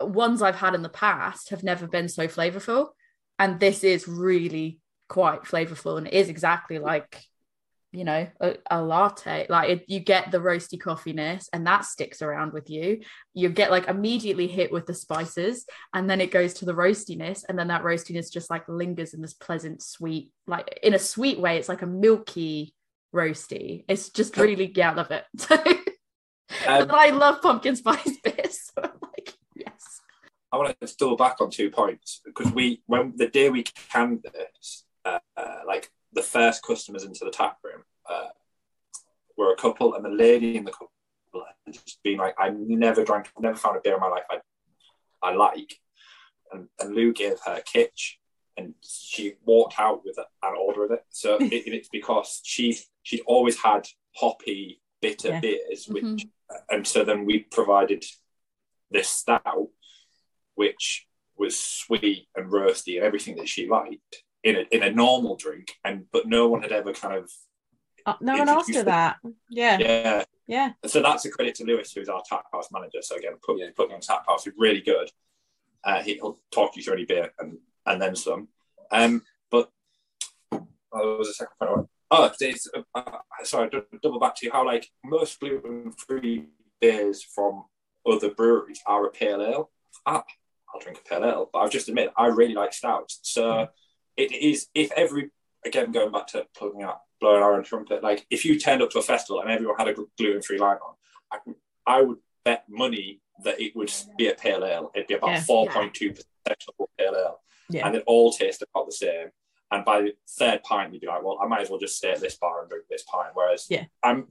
ones I've had in the past have never been so flavorful and this is really quite flavorful and it is exactly like you know a, a latte like it, you get the roasty coffeeness and that sticks around with you. You get like immediately hit with the spices and then it goes to the roastiness and then that roastiness just like lingers in this pleasant sweet like in a sweet way. It's like a milky roasty. It's just really yeah i love it. Um, i love pumpkin spice beers so like yes. I want to double back on two points because we, when the day we canned this, uh, uh, like the first customers into the tap room uh, were a couple, and the lady in the couple had just been like, "I've never drank, never found a beer in my life I, I like," and, and Lou gave her a Kitsch, and she walked out with an order of it. So it, it's because she's she'd always had hoppy, bitter Yeah. beers, which, Mhm. and so then we provided this stout which was sweet and roasty and everything that she liked in a, in a normal drink and but no one had ever kind of Uh, no one asked her that. Yeah, yeah. yeah. So that's a credit to Lewis who's our tap house manager. So again put, Yeah. putting on tap house. Is really good. Uh, he'll talk you through any beer and and then some. Um but oh, there was a second point I want- oh it's, uh, sorry double back to you. How like most gluten-free beers from other breweries are a pale ale. I, I'll drink a pale ale but I've just admitted I really like stouts. So it is if every again going back to plugging out blowing our own trumpet. Like if you turned up to a festival and everyone had a gluten free line on, I, I would bet money that it would be a pale ale. It'd be about Yeah. four point two percent pale ale, Yeah. and it all taste about the same. And by the third pint, you'd be like, well, I might as well just stay at this bar and drink this pint. Whereas, Yeah. I'm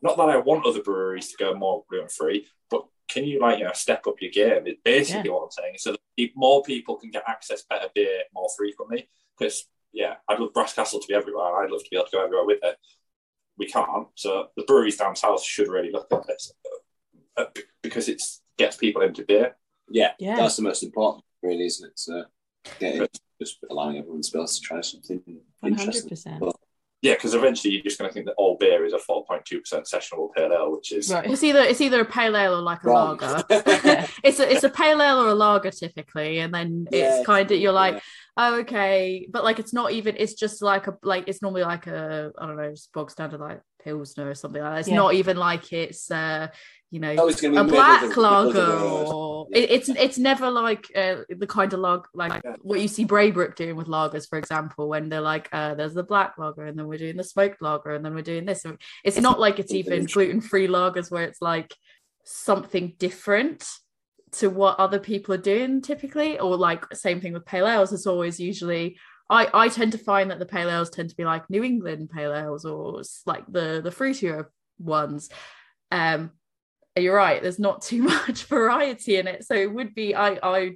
not that I want other breweries to go more gluten free, but can you like you know step up your game? Is basically what I'm saying, so more people can get access better beer more frequently. Because yeah, I'd love Brass Castle to be everywhere. I'd love to be able to go everywhere with it. We can't, so the breweries down south should really look at this uh, because it gets people into beer. Yeah, Yeah. that's the most important, really, isn't it? So, getting, just allowing everyone to be able to try something One hundred interesting. percent. Well, Yeah, because eventually you're just going to think that all beer is a 4.2% sessionable pale ale, which is Right. It's either it's either a pale ale or like a Wrong. lager. It's a it's a pale ale or a lager typically, and then Yeah, it's kind of you're like, yeah. oh okay, but like it's not even. It's just like a like it's normally like a I don't know just bog standard like pilsner or something like that. It's Yeah. not even like it's uh you know Oh, it's gonna be a black the- middle of the lager or Yeah. it, it's it's never like uh, the kind of log like Yeah. what you see Braybrook doing with lagers for example when they're like uh there's the black lager and then we're doing the smoked lager and then we're doing this. It's not like it's even gluten-free lagers where it's like something different to what other people are doing typically or like same thing with pale ales. It's always usually I, I tend to find that the pale ales tend to be like New England pale ales or like the the fruitier ones. Um you're right there's not too much variety in it. So it would be i i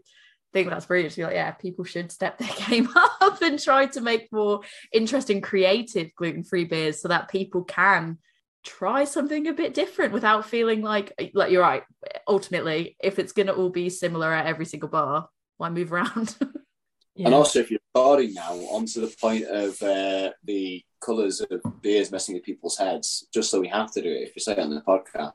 think that's brilliant to be like yeah people should step their game up and try to make more interesting creative gluten-free beers so that people can try something a bit different without feeling like like you're right ultimately if it's going to all be similar at every single bar why move around? Yeah. And also, if you're recording now, onto the point of uh, the colours of beers messing with people's heads, just so we have to do it, if you say it on the podcast,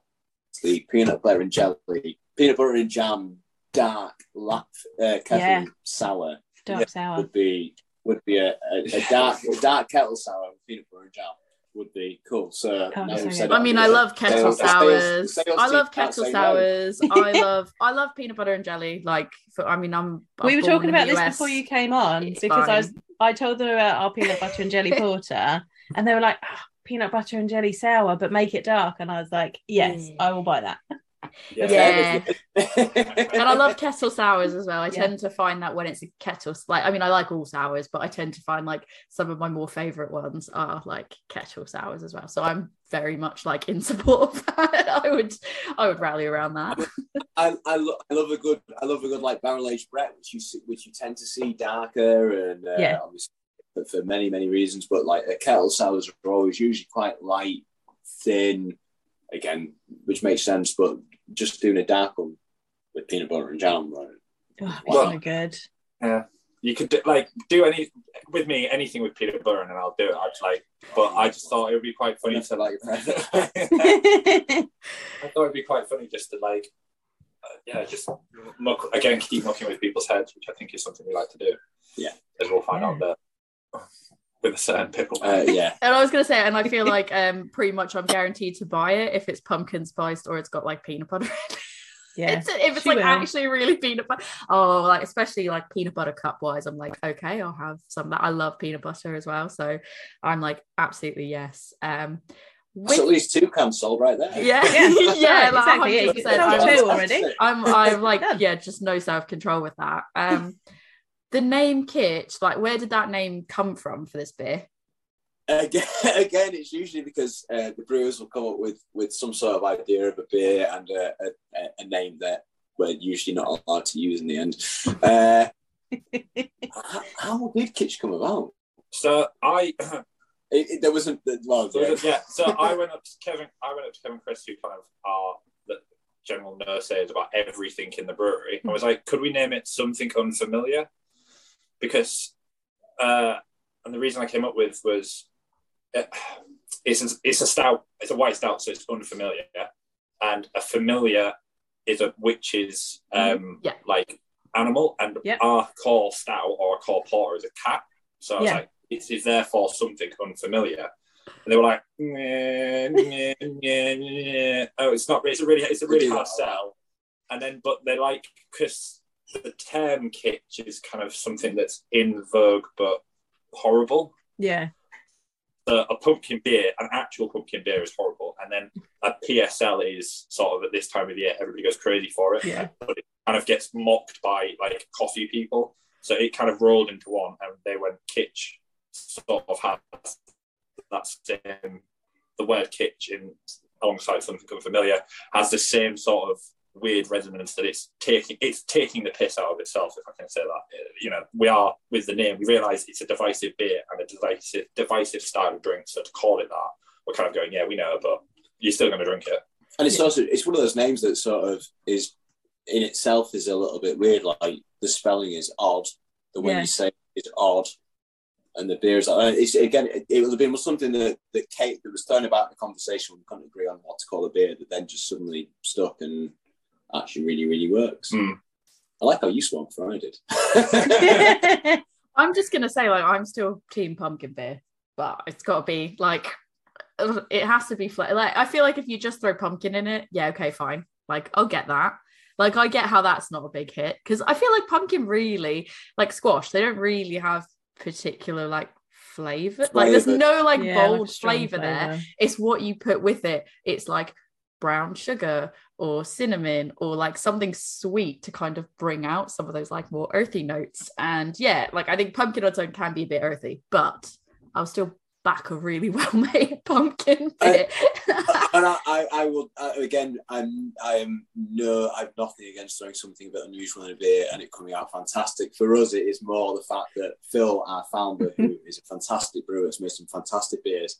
the peanut butter and jelly, peanut butter and jam, dark, lap, uh, kettle Yeah. sour dark sour. would be would be a, a, a dark a dark kettle sour with peanut butter and jam would be cool. So Oh, now so we've good. said I mean, I love kettle sales- sours. sales I love kettle sours. I love I love peanut butter and jelly. Like, for, I mean, I'm. we I'm were talking about this before you came on It's because I was. I told them about our peanut butter and jelly porter and they were like "Ah, peanut butter and jelly sour but make it dark and I was like yes Yeah. I will buy that Yeah. and and I love kettle sours as well. I Yeah. tend to find that when it's a kettle, like I mean, I like all sours, but I tend to find like some of my more favorite ones are like kettle sours as well. So I'm very much like in support of that. I would, I would rally around that. I, I, lo- I love a good I love a good like barrel aged Brett, which you see, which you tend to see darker and uh, Yeah. obviously for, for many many reasons. But like a kettle sours are always usually quite light, thin, again, which makes sense. But just doing a dark one with peanut butter and jam, right? oh, Wow. so good Yeah, you could do, like do any with me anything with peanut butter, and I'll do it. I'd like, but I just thought it would be quite funny to to like your. I thought it'd be quite funny just to like, uh, yeah, just muck, again keep mucking with people's heads, which I think is something we like to do. Yeah. as we'll find Yeah. out there with a certain pickle. Uh, yeah, And I was gonna say, and I feel like um pretty much I'm guaranteed to buy it if it's pumpkin spiced or it's got like peanut butter. in it. yeah It's, if it's like will. actually really peanut butter, oh, like especially like peanut butter cup wise, I'm like, okay, I'll have some of that. I love peanut butter as well, so I'm like, absolutely yes. Um, that's at least two cans sold right there. yeah, Yeah, yeah, right, like exactly, yeah, you 100%. can sell I'm- two already. I'm I'm like yeah, just no self control with that. Um, the name Kitsch, like where did that name come from for this beer? Again, again, it's usually because uh, the brewers will come up with, with some sort of idea of a beer and a, a, a name that we're usually not allowed to use in the end. Uh, how, how did Kitsch come about? So I, It, it- there wasn't well, so yeah. yeah, so I went up to Kevin. I went up to Kevin Chris, who kind of are the general nurses about everything in the brewery. I was like, could we name it something unfamiliar? Because, uh, and the reason I came up with was, uh, it's a, it's a stout, it's a white stout, so it's unfamiliar, and a familiar is a witch's um Yeah. like animal, and Yep. our call stout or our call porter is a cat. So I was Yeah. like, it is therefore something unfamiliar. And they were like, oh, it's not. It's a really, it's a really hard sell. And then, but they like because the term kitsch is kind of something that's in vogue but horrible. yeah the, a pumpkin beer, an actual pumpkin beer is horrible, and then a PSL is sort of at this time of year, everybody goes crazy for it. Yeah. But it kind of gets mocked by like coffee people. So it kind of rolled into one, and they went kitsch sort of has that same the word kitsch in alongside something familiar has the same sort of weird resonance that it's taking it's taking the piss out of itself if i can say that uh, you know we are with the name we realize it's a divisive beer and a divisive divisive style of drink so to call it that we're kind of going yeah we know but you're still going to drink it And it's also it's one of those names that sort of is in itself is a little bit weird. Like the spelling is odd. The way Yeah. you say it is odd. And the beer is like it's again it, it would have been something that, that Kate that was thrown about in the conversation we couldn't agree on what to call a beer that then just suddenly stuck and actually really, really works. Mm. I like how you swam for I did. I'm just gonna say, like, I'm still team pumpkin beer, but it's got to be like, it has to be fla- like. I feel like if you just throw pumpkin in it, yeah, okay, fine. Like, I'll get that. Like, I get how that's not a big hit because I feel like pumpkin really, like squash, they don't really have particular like flavor. Like, there's no like Yeah, bold strong flavor there. It's what you put with it. It's like brown sugar or cinnamon or like something sweet to kind of bring out some of those like more earthy notes. And yeah, like I think pumpkin on its own can be a bit earthy, but I'll still back a really well made pumpkin I- and I, I, I will I, again. I'm, I am no, I've nothing against throwing something a bit unusual in a beer and it coming out fantastic. For us, it is more the fact that Phil, our founder, who is a fantastic brewer, has made some fantastic beers,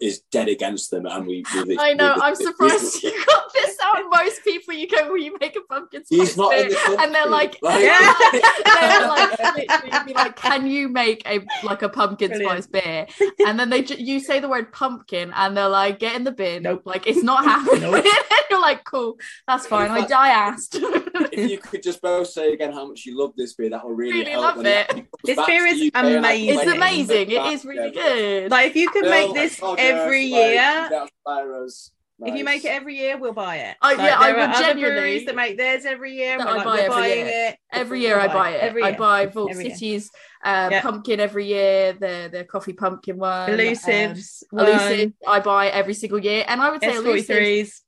is dead against them, and we. we I know, we- I'm we- surprised you got this out. Most people you go, will you make a pumpkin spice He's not in beer? the country. and they're like, Like- they're like, literally be like, can you make a like a pumpkin Brilliant. spice beer? And then they ju- you say the word pumpkin, and they're like, get in the bin. Nope. Like it's not happening. Nope. and you're like, cool, that's fine. I, I asked. if you could just both say again how much you love this beer, that will really, Really help love when it. This beer is UK and I- amazing. it's amazing. It is really together. good. Like if you could Phil, make like, this oh, every year, that's Spyros. if you make it every year, we'll buy it. Oh, Like, yeah, I there would are other breweries that make theirs every year. and That we're I like, buy we're every buying year. it. Every We'll year I buy it. Every I buy Vault Every year. City's uh, Yeah. pumpkin every year. The the coffee pumpkin one. um, Elusive, I buy every single year, and I would say S elusives forty-threes.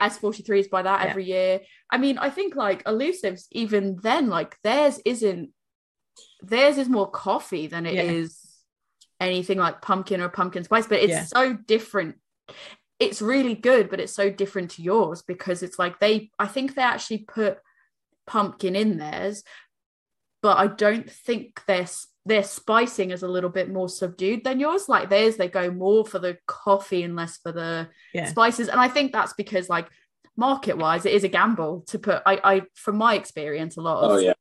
S forty threes by that Yeah. every year. I mean, I think like elusives, even then, like theirs isn't theirs is more coffee than it is Yeah. Anything like pumpkin or pumpkin spice, but it's Yeah. so different. It's really good, but it's so different to yours because it's like they I think they actually put pumpkin in theirs, but I don't think their s- their spicing is a little bit more subdued than yours. Like theirs, they go more for the coffee and less for the Yeah. spices, and I think that's because like market wise, it is a gamble to put. I, I from my experience, a lot of Oh yeah.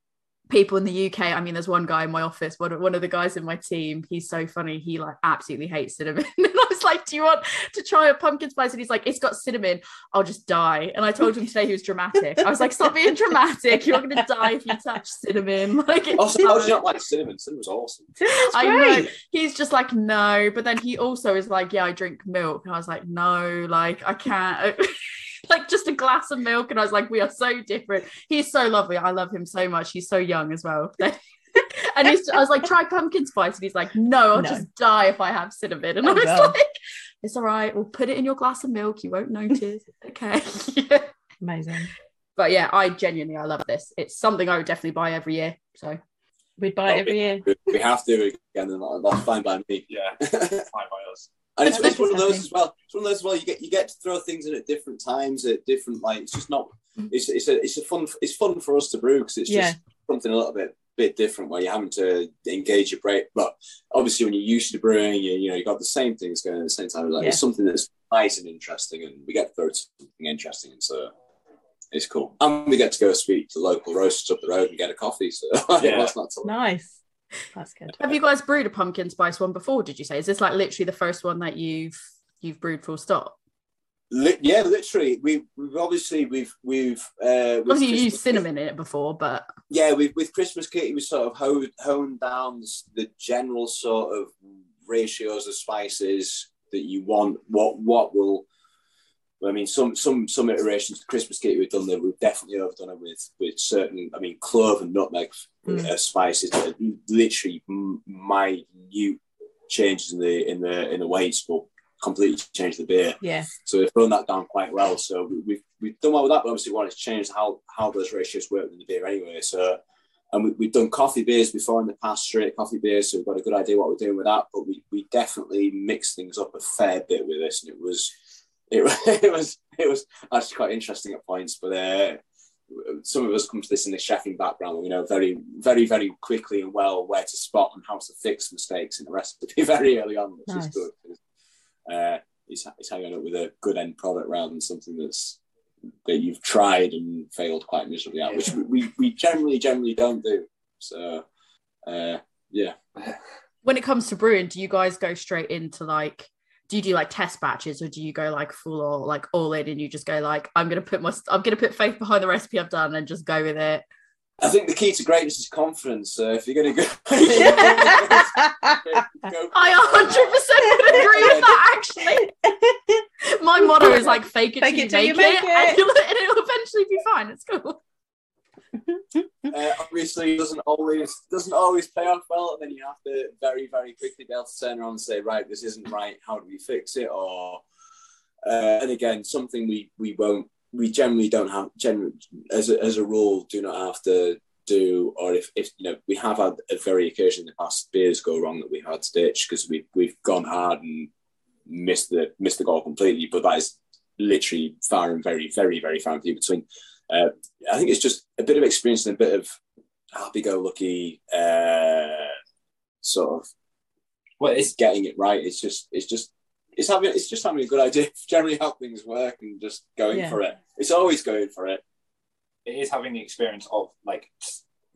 People in the UK. I mean, there's one guy in my office, one of, one of the guys in my team. He's so funny. He like absolutely hates cinnamon. and I was like, "Do you want to try a pumpkin spice?" And he's like, "It's got cinnamon. I'll just die." And I told him today he was dramatic. I was like, "Stop being dramatic. You're gonna die if you touch cinnamon." Like, it's oh, Also, I was so- not like cinnamon. Cinnamon's awesome. Cinnamon's I know. He's just like, no. But then he also is like, yeah, I drink milk. And I was like, no, like, I can't. like, just a glass of milk. And I was like, we are so different. He's so lovely. I love him so much. He's so young as well. and he's, I was like, try pumpkin spice. And he's like, no, I'll No. just die if I have cinnamon. And Oh, I was God. like, it's all right. We'll put it in your glass of milk. You won't notice. Okay. Amazing. But yeah, I genuinely, I love this. It's something I would definitely buy every year. So We'd buy it oh, every year. We have to again, and that- that's fine by me. Yeah, fine by us. And it's, it's one of those as well. It's one of those as well. You get you get to throw things in at different times at different like. It's just not. It's it's a it's a fun it's fun for us to brew because it's Yeah. just something a little bit bit different where you're having to engage your brain. But obviously, when you're used to brewing, you you know you got the same things going at the same time. Like Yeah. it's something that's nice and interesting, and we get to throw something interesting, and so it's cool. And we get to go speak to local roasters up the road and get a coffee. So Yeah. that's not so Nice. That's good. Have you guys brewed a pumpkin spice one before? Did you say? Is this like literally the first one that you've you've brewed full stop? Li- yeah, literally. We, we've obviously we've we've uh, with Obviously, you Christmas used cinnamon in it before, but Yeah, with with Christmas Kitty, we sort of honed, honed down the general sort of ratios of spices that you want. What what will I mean? Some some some iterations of Christmas Kitty we've done that we've definitely overdone it with with certain. I mean, clove and nutmeg Mm. uh, spices literally minute changes in the in the in the weights will completely change the beer. Yeah. So we've thrown that down quite well. So we- we've we've done well with that, but obviously we wanted to change how how those ratios work in the beer anyway. So and we, we've done coffee beers before in the past, straight coffee beers, so we've got a good idea what we're doing with that. But we, we definitely mixed things up a fair bit with this, and it was it, it was it was actually quite interesting at points. But uh, some of us come to this in the chefing background, we know very very very quickly and well where to spot and how to fix mistakes in the recipe very early on, which Nice. is good. Uh, it's, it's how you end up with a good end product rather than something that's that you've tried and failed quite miserably at, which we, we, we generally generally don't do. So uh, yeah. When it comes to brewing, do you guys go straight into like? Do you do like test batches, or do you go like full or like all in, and you just go like, I'm gonna put my, I'm gonna put faith behind the recipe I've done, and just go with it? I think the key to greatness is confidence. So if you're going to go, go I 100% would agree with that. Actually, my motto is like fake it Fake till it till you you make, make it, it. And it'll eventually be fine. It's cool. uh, obviously doesn't always doesn't always pay off well, and then you have to very very quickly be able to turn around and say, right, this isn't right. How do we fix it? Or uh, and again, something we we won't we generally don't have generally as a, as a rule do not have to do or if, if you know we have had a very occasion in the past beers go wrong that we had to ditch because we we've gone hard and missed the missed the goal completely but that is literally far and very very very far and few between uh, I think it's just a bit of experience and a bit of happy-go-lucky uh, sort of Well, it's it's getting it right. It's just it's just it's having it's just having a good idea generally how things work and just going Yeah. for it. It's always going for it. it is having the experience of like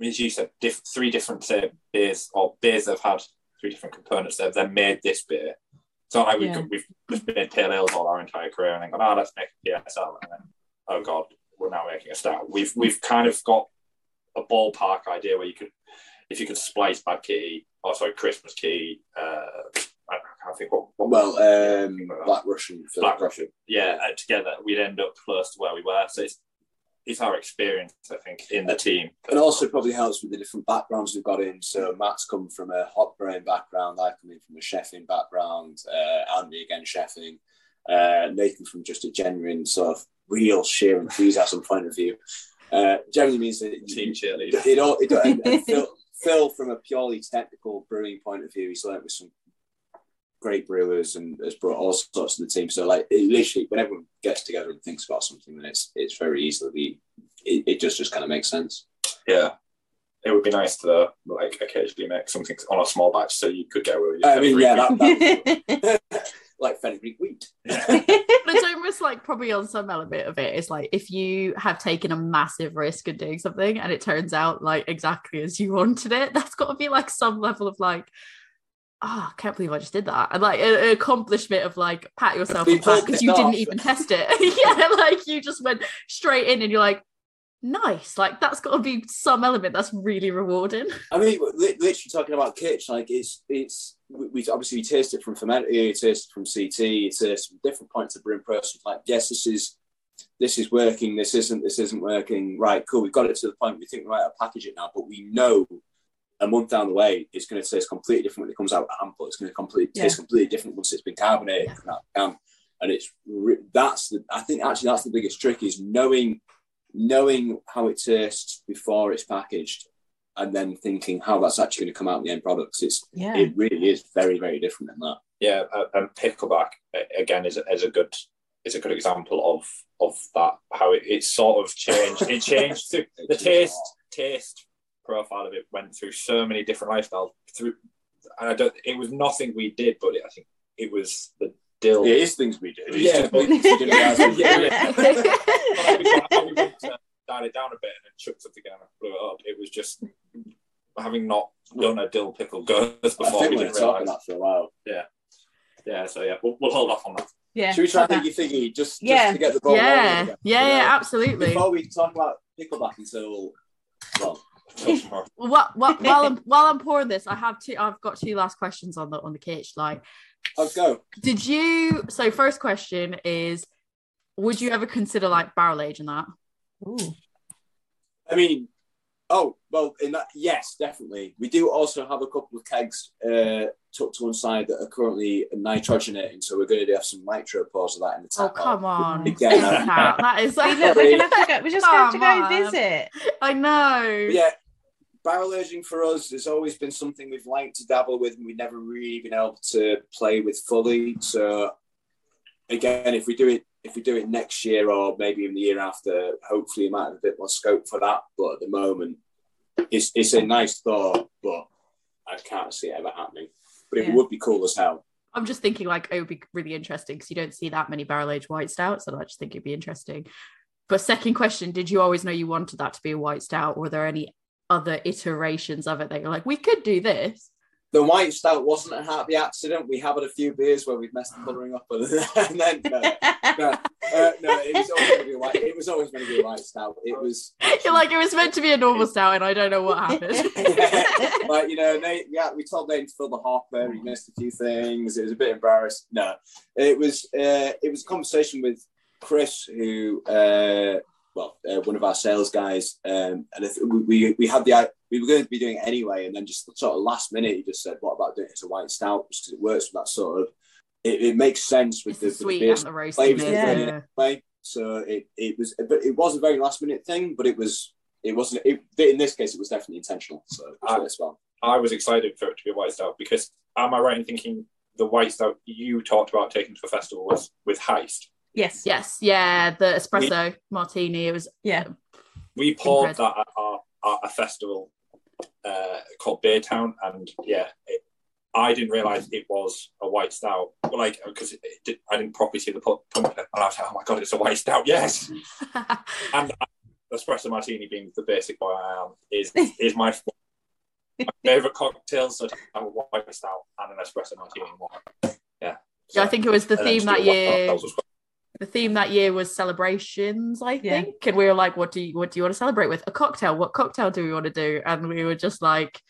as you said, diff- three different say, beers or beers that have had three different components that have then made this beer. So not like we've, Yeah. we've just made pale ales all our entire career and then gone, oh, let's make a PSL. And then, oh God, we're now making a stout. We've we've kind of got a ballpark idea where you could, if you could splice Bad Kitty, or sorry, Christmas Key, uh, I can't think what, what Well, um, that. Black Russian, for Black Russian, yeah, uh, together we'd end up close to where we were. So it's it's our experience, I think, in the team. and also probably helps with the different backgrounds we've got in. So Matt's come from a hot brain background. I've come in from a chefing background. Uh, Andy again chefing. Uh, Nathan from just a genuine sort of real sheer enthusiasm point of view. Uh, generally means that team cheerleader. it all it, and, and Phil, Phil from a purely technical brewing point of view, he's learned with some great brewers and has brought all sorts to the team. So like it literally when everyone gets together and thinks about something, then it's it's very easily it, it just just kind of makes sense. Yeah. It would be nice to like occasionally make something on a small batch so you could get away with it. I mean, yeah, that, that like fenugreek wheat. But it's almost like probably on some element of it, it's like if you have taken a massive risk in doing something and it turns out like exactly as you wanted it, that's got to be like some level of like, oh, I can't believe I just did that. And like an accomplishment of like pat yourself on the back because it you didn't even test it. yeah, like you just went straight in and you're like, nice. Like that's got to be some element that's really rewarding. I mean, literally talking about Kitsch, like it's it's we, we obviously taste it from fermented, you taste it from CT, you taste from different points of brewing process. Like, yes, this is this is working, this isn't, this isn't working. Right, cool. We've got it to the point we think we might have package it now, but we know a month down the way it's going to taste completely different when it comes out of ample. It's going to completely taste completely different once it's been carbonated from that can. And it's that's the I think actually that's the biggest trick is knowing knowing how it tastes before it's packaged and then thinking how that's actually going to come out in the end products. It's yeah. it really is very very different than that. Yeah, uh, and pickleback again is a, is a good is a good example of of that how it, it sort of changed. It changed through the taste taste profile of it went through so many different lifestyles through, and I don't. It was nothing we did, but it, I think it was the dill. It is things we do. It's Yeah, just but- we didn't realise we Yeah, did it. How we got- how we went to dial it down a bit and then chucked something in and blew it up. It was just having not done a dill pickle gose I before think we we're didn't talking that for a while. Yeah, yeah. so yeah, we'll, we'll hold off on that. yeah. Should we try Okay. thingy thingy just, Yeah. just to get the ball rolling yeah, yeah, yeah, absolutely. Before we talk about pickleback until well, Touch more. What, what, while I'm while I'm pouring this, I have two. I've got two last questions on the on the Kitsch. Like, let's go. did you? So, first question is, would you ever consider like barrel aging that? Ooh. I mean, Oh well, in that yes, definitely. We do also have a couple of kegs uh, tucked to one side that are currently nitrogenating, so we're going to have some nitro pours of that in the time. Oh tap. come on! Again, that. that is like we're gonna have to go. We just going to go visit. I know. But yeah, barrel aging for us has always been something we've liked to dabble with, and we've never really been able to play with fully. So again, if we do it, if we do it next year or maybe even the year after, hopefully we might have a bit more scope for that. But at the moment, it's it's a nice thought, but I can't see it ever happening. But it Yeah. would be cool as hell. I'm just thinking like it would be really interesting because you don't see that many barrel aged white stouts, and I just think it'd be interesting. But second question, did you always know you wanted that to be a white stout? Or were there any other iterations of it that you're like, we could do this? The white stout wasn't a happy accident. We have had a few beers where we've messed the colouring up, and then no, no, uh, no, it was always going to be white. It was always going to be a white stout. It was You're like, it was meant to be a normal stout, and I don't know what happened. like you know, Nate. Yeah, we told Nate to fill the hopper. He missed a few things. It was a bit embarrassed. No, it was. Uh, it was a conversation with Chris, who, uh, well, uh, one of our sales guys, um, and I th- we we we had the we were going to be doing it anyway, and then just sort of last minute, he just said, "What about doing it as a white stout?" Because it works with that sort of. It, it makes sense with It's the, the sweet the beer and the roasty. flavours Yeah. really yeah. way. So it, it was, but it was a very last minute thing. But it was, it wasn't. It, in this case, it was definitely intentional. So it Ah. works well. I was excited for it to be a white stout because am I right in thinking the white stout you talked about taking to the festival was with Heist? Yes. Yes, yeah, the espresso martini. It was Yeah. We poured Incredible. that at our, at a festival uh, called Beer Town, and yeah, it, I didn't realize it was a white stout. Well, like because it, it did, I didn't properly see the pu- pump, and I was like, oh my god, it's a white stout, yes. And uh, espresso martini, being the basic boy I am, is is my, my favorite cocktails. So to have a white stout and an espresso martini in one. Yeah. yeah, I think it was the theme that do a white year. cocktails as well. The theme that year was celebrations, I Yeah. think. And we were like, what do you what do you want to celebrate with? A cocktail. What cocktail do we want to do? And we were just like,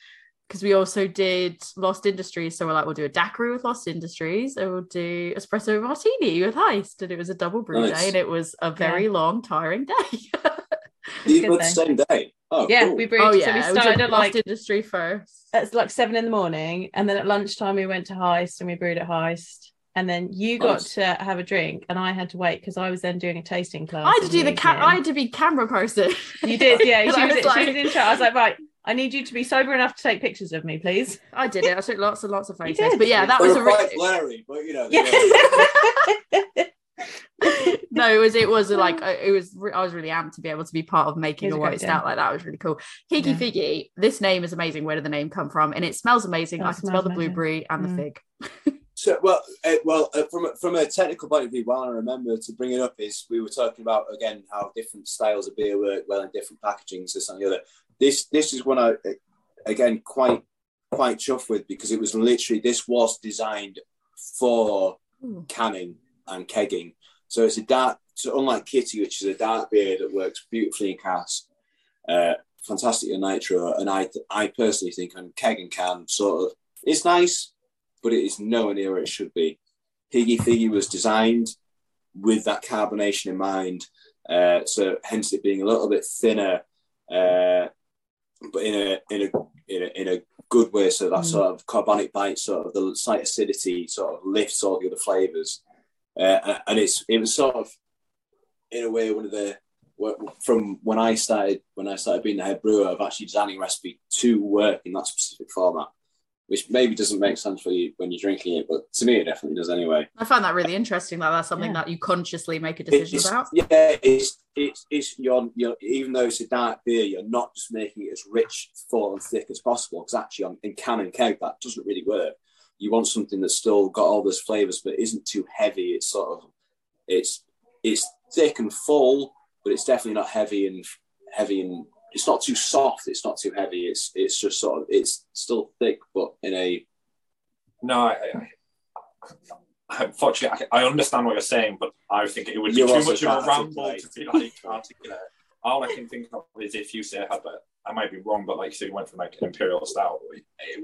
because we also did Lost Industries. So we're like, we'll do a daiquiri with Lost Industries and we'll do espresso martini with Heist. And it was a double brew Nice. day and it was a very long, tiring day. It's You good the same day. Oh, Yeah, cool. we brewed. oh so yeah, we we started did at Lost like Industry first. at like seven in the morning, and then at lunchtime we went to Heist and we brewed at Heist. And then you got Nice. to have a drink, and I had to wait because I was then doing a tasting class. I had to in do the ca- I had to be camera person. You did, yeah. She I was, was she like- was in charge. I was like, right, I need you to be sober enough to take pictures of me, please. I did it. I took lots and lots of photos. But yeah, that They was a quite re- blurry, but you know. Yeah. no, it was it was like uh, it was I was really amped to be able to be part of making a a white great stout like that. It was really cool. Hyggy Yeah. Figgy, this name is amazing. Where did the name come from? And it smells amazing. Oh, I can smell smells the amazing. blueberry and Mm. the fig. So well, uh, well, uh, from a, from a technical point of view, while I remember to bring it up is we were talking about again how different styles of beer work well in different packagings, this and the other. This this is one I uh, again quite quite chuffed with because it was literally this was designed for Ooh. canning and kegging. So it's a dark, so unlike Kitty, which is a dark beer that works beautifully in cask, uh, fantastic in nitro, and I I personally think on keg and can sort of it's nice, but it is nowhere near where it should be. Hyggy Figgy was designed with that carbonation in mind, uh, so hence it being a little bit thinner, uh, but in a in a in a in a good way. So that Mm. sort of carbonic bite, sort of the slight acidity, sort of lifts all the other flavors, uh, and it's it was sort of in a way one of the from when I started when I started being the head brewer of actually designing a recipe to work in that specific format, which maybe doesn't make sense for you when you're drinking it, but to me it definitely does anyway. I find that really interesting. That that's something Yeah. that you consciously make a decision It's- about. Yeah, it's it's it's you're, you're even though it's a dark beer, you're not just making it as rich, full, and thick as possible. Because actually, on, in can and keg, that doesn't really work. You want something that's still got all those flavors, but isn't too heavy. It's sort of it's it's thick and full, but it's definitely not heavy and heavy and it's not too soft. It's not too heavy. It's it's just sort of it's still thick, but in a No, I, I, I, unfortunately, I, I understand what you're saying, but I think it would be You too much of a can't ramble articulate. to be like articulate. All I can think of is if you say had that, I might be wrong, but like so you went from like an imperial style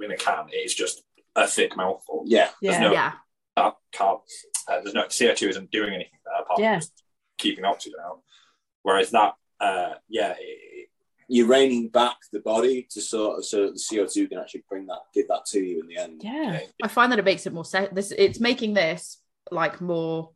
in a can, it's just a thick mouthful. yeah. Yeah. no- Yeah. That carbs, uh, there's no CO2 isn't doing anything there apart Yeah. from just keeping oxygen out. Whereas that, uh, yeah, it, you're reining back the body to sort of so that the CO2 can actually bring that give that to you in the end. Yeah. I find that it makes it more se- this it's making this like more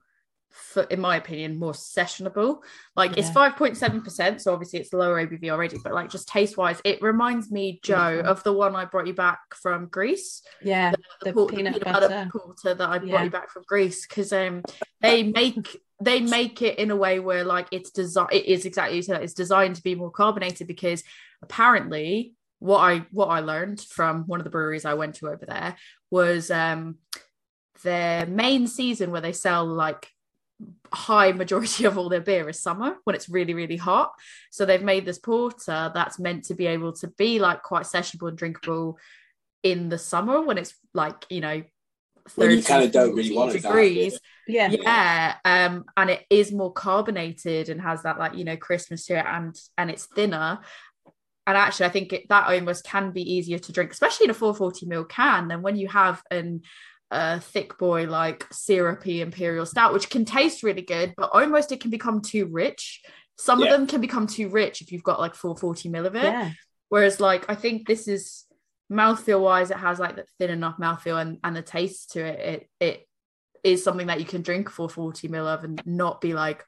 for, in my opinion more sessionable like it's 5.7% so obviously it's lower ABV already but like just taste wise it reminds me Joe Mhm. of the one I brought you back from Greece Yeah. the, The por- peanut butter. porter that I brought Yeah. you back from Greece because um they make they make it in a way where like it's designed it is exactly said, it's designed to be more carbonated because apparently what I what I learned from one of the breweries I went to over there was um their main season where they sell like high majority of all their beer is summer when it's really really hot. So they've made this porter that's meant to be able to be like quite sessionable and drinkable in the summer when it's like you know When you 30, kinda don't really want it that degrees. Yeah. yeah um and it is more carbonated and has that like you know christmas to it and and it's thinner. And actually i think it, that almost can be easier to drink especially in a 440 ml can than when you have an a thick boy like syrupy imperial stout which can taste really good but almost it can become too rich some of them can become too rich if you've got like 440 ml of it Yeah. Whereas, like, I think this is mouthfeel wise, it has like that thin enough mouthfeel and, and the taste to it. It it is something that you can drink for 40 mil of and not be like,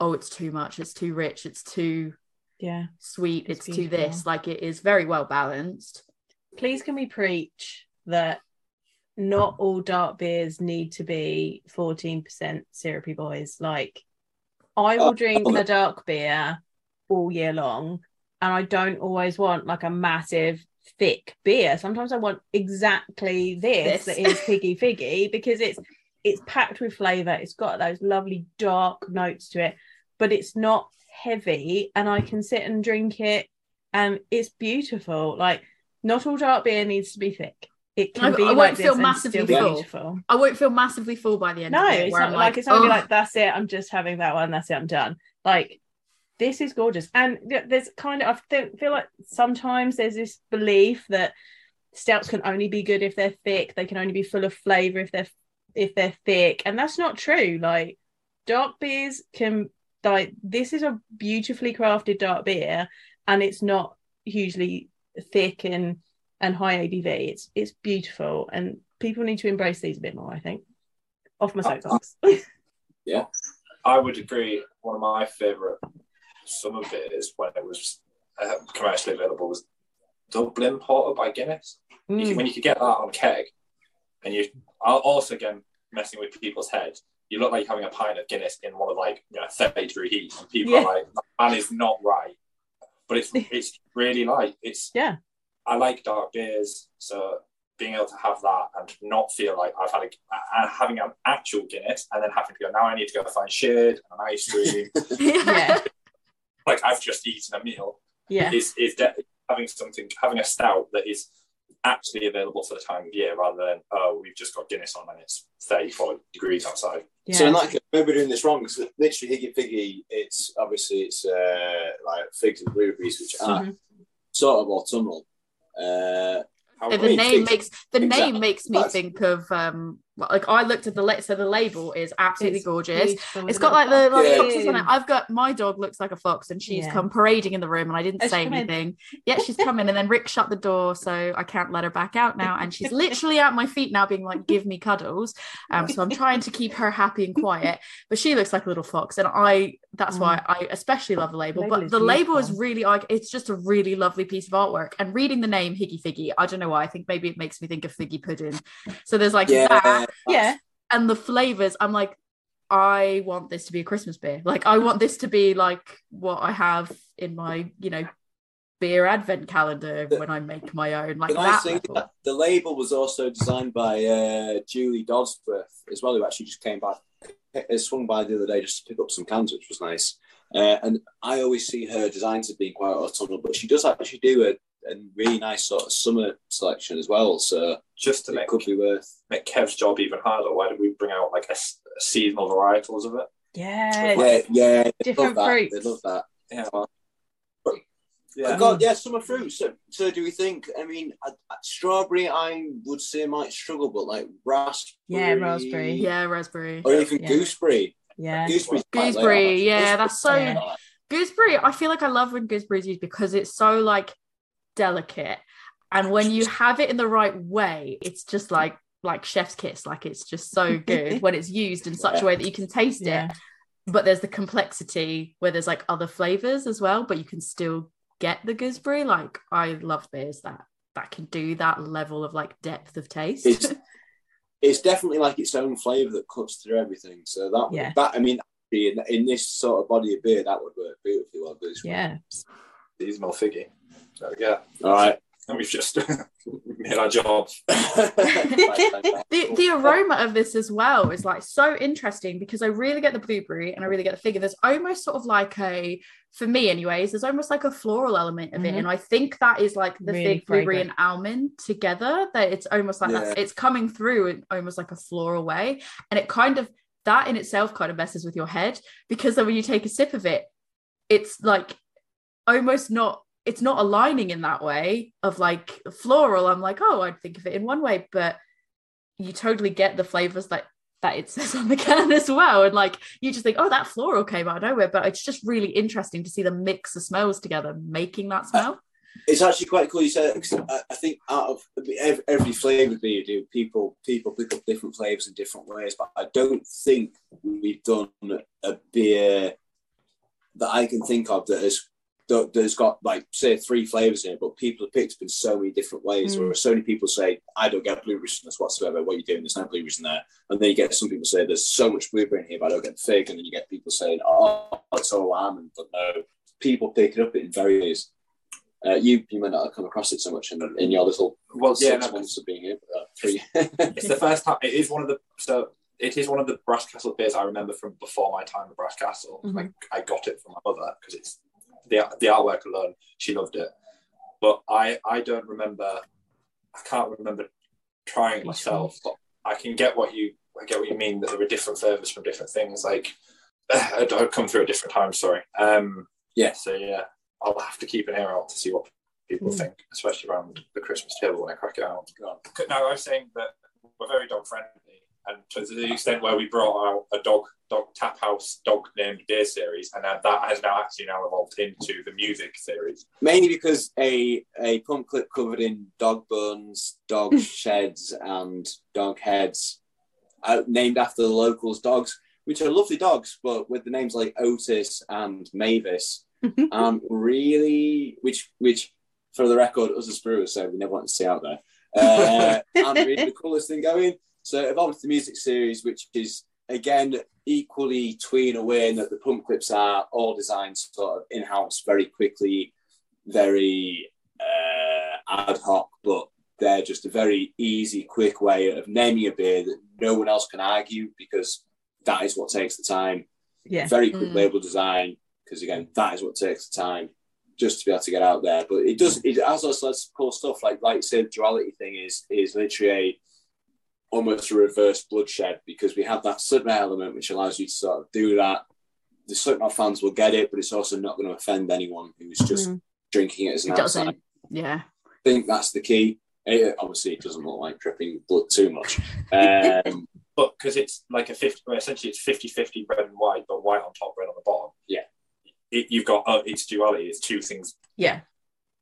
oh, it's too much, it's too rich, it's too Yeah. sweet, It's it's, too this. Like it is very well balanced. Please can we preach that not all dark beers need to be 14% syrupy boys. Like I will drink oh. a dark beer all year long and I don't always want like a massive thick beer. Sometimes I want exactly this, This. that is piggy figgy because it's it's packed with flavor. It's got those lovely dark notes to it, but it's not heavy and I can sit and drink it and it's beautiful. Like not all dark beer needs to be thick. It can I- be I won't like feel massively full. beautiful. I won't feel massively full by the end No, of it. it's where not I'm like, it's not gonna be "Ugh." like that's it. I'm just having that one. That's it. I'm done. Like this is gorgeous, and th- there's kind of I feel, feel like sometimes there's this belief that stouts can only be good if they're thick. They can only be full of flavor if they're if they're thick, and that's not true. Like dark beers can like this is a beautifully crafted dark beer, and it's not hugely thick and and high ABV. It's it's beautiful, and people need to embrace these a bit more. I think. Off my soapbox. Yeah, I would agree. One of my favourite summer beers when it was uh, commercially available was Dublin Porter by Guinness. You Mm. can, when you could get that on keg, and you also again messing with people's heads. You look like you're having a pint of Guinness in one of like you know 30 degree heat, and people Yeah. are like, "Man is not right," but it's it's really light. It's Yeah. I like dark beers, so being able to have that and not feel like I've had a, uh, having an actual Guinness and then having to go now I need to go find shade and an ice cream yeah, like I've just eaten a meal yeah, is is de- having something having a stout that is actually available for the time of year rather than oh we've just got Guinness on and it's 34 degrees outside yeah. So in that case, maybe doing this wrong because literally Hyggy Figgy, it's obviously it's uh, like figs and blueberries, which are Mhm. sort of autumnal. Uh, the name makes the name makes me think of um like I looked at the la- so the label is absolutely It's gorgeous. It's got like the like foxes on it. I've got my dog looks like a fox, and she's Yeah. come parading in the room, and I didn't Has say come in? anything. Yeah, she's coming, and then Rick shut the door, so I can't let her back out now, and she's literally at my feet now, being like, "Give me cuddles." Um, so I'm trying to keep her happy and quiet, but she looks like a little fox, and I that's why I especially love the label. Label but is the label is really like it's just a really lovely piece of artwork. And reading the name Hyggy Figgy, I don't know why. I think maybe it makes me think of figgy pudding. So there's like yeah, that Yeah, and the flavors i'm like i want this to be a christmas beer. Like i want this to be like what i have in my you know beer advent calendar when i make my own like the that that the label was also designed by uh, Julie Dodsworth as well, who actually just came back, uh, swung by the other day just to pick up some cans, which was nice. Uh, and I always see her designs as being quite autumnal, but she does actually do a, a really nice sort of summer selection as well. So just to it make, could be worth. make Kev's job even harder why don't we bring out like a, s- seasonal varietals of it yeah, Yeah, yeah, different love that. fruits. They love that. yeah but, Yeah. yeah God, yeah, summer fruits. So, so do we think? I mean, uh, uh, strawberry, I would say might struggle, but like raspberry, Yeah, raspberry. yeah raspberry or even Yeah. gooseberry. yeah. gooseberry, Gooseberry, yeah, Gooseberry- that's so- Yeah. gooseberry. I feel like I love when gooseberry is used because it's so like delicate, and when you have it in the right way, it's just like like chef's kiss. Like it's just so good when it's used in such a way that you can taste Yeah. it. But there's the complexity where there's like other flavors as well, but you can still get the gooseberry. Like I love beers that that can do that level of like depth of taste. It's it's definitely like its own flavour that cuts through everything. So that Yeah. that I mean, in, in this sort of body of beer, that would work beautifully well. But Yeah. These more figgy. So yeah, All right. and we've just made our job. the, the aroma of this as well is like so interesting because I really get the blueberry and I really get the figure. There's almost sort of like a, for me anyways, there's almost like a floral element of it. Mhm. And I think that is like the Really fig, blueberry, fragrant. and almond together. That it's almost like that's it's coming through in almost like a floral way. And it kind of that in itself kind of messes with your head because then when you take a sip of it, it's like almost not it's not aligning in that way of like floral. I'm like, oh, I'd think of it in one way, but you totally get the flavors that that it says on the can as well. And like you just think, oh, that floral came out of nowhere. But it's just really interesting to see them mix the smells together, making that uh, smell. It's actually quite cool. You said I, I think out of every, every flavour that you do, people people pick up different flavours in different ways. But I don't think we've done a beer that I can think of that has that, that's got like say three flavours in it, but people have picked up in so many different ways. Mm. Where so many people say, "I don't get blueberries from this whatsoever." What are you doing? There's no blueberries in there. And then you get some people say, "There's so much blueberry in here, but I don't get the fig." And then you get people saying, "Oh, it's all almond," but no. People pick it up in various. Uh, you you might not have come across it so much in, in your little Well, yeah, six no, months of being here. Uh, three. it's the first time. It is one of the so it is one of the Brass Castle beers I remember from before my time at Brass Castle. Mhm. Like I got it from my mother because it's the the artwork alone. She loved it, but I I don't remember. I can't remember trying it myself, but I can get what you I get what you mean that there were different flavors from different things. Like I'd come through at different times. Sorry. Um. Yeah. So yeah, I'll have to keep an ear out to see what people Mm. think, especially around the Christmas table when I crack it out. No, I was saying that we're very dog friendly, and to the extent where we brought out a dog dog tap house dog named beer series, and that, that has now actually now evolved into the music series. Mainly because a a pump clip covered in dog bones, dog sheds, and dog heads, uh, named after the locals' dogs, which are lovely dogs, but with the names like Otis and Mavis, um, really, which which for the record, us as brewers say we never want to see out there. Uh, and really the coolest thing going. So it evolved to the music series, which is again equally tween away in that the pump clips are all designed sort of in-house very quickly, very uh, ad hoc, but they're just a very easy, quick way of naming a beer that no one else can argue because that is what takes the time. Yeah. Very quick Mm. label design because again, that is what takes the time just to be able to get out there. But it does it has also lots of cool stuff like like you said, the duality thing is is literally a almost a reverse bloodshed because we have that Slipknot element which allows you to sort of do that. The Slipknot fans will get it, but it's also not going to offend anyone who's just Mm. drinking it as an It outside. doesn't. Yeah. I think that's the key. It, obviously, it doesn't look like dripping blood too much. Um, But because it's like a 50, well, essentially it's 50 50 red and white, but white on top, red on the bottom. Yeah. It, you've got uh, it's duality, it's two things Yeah.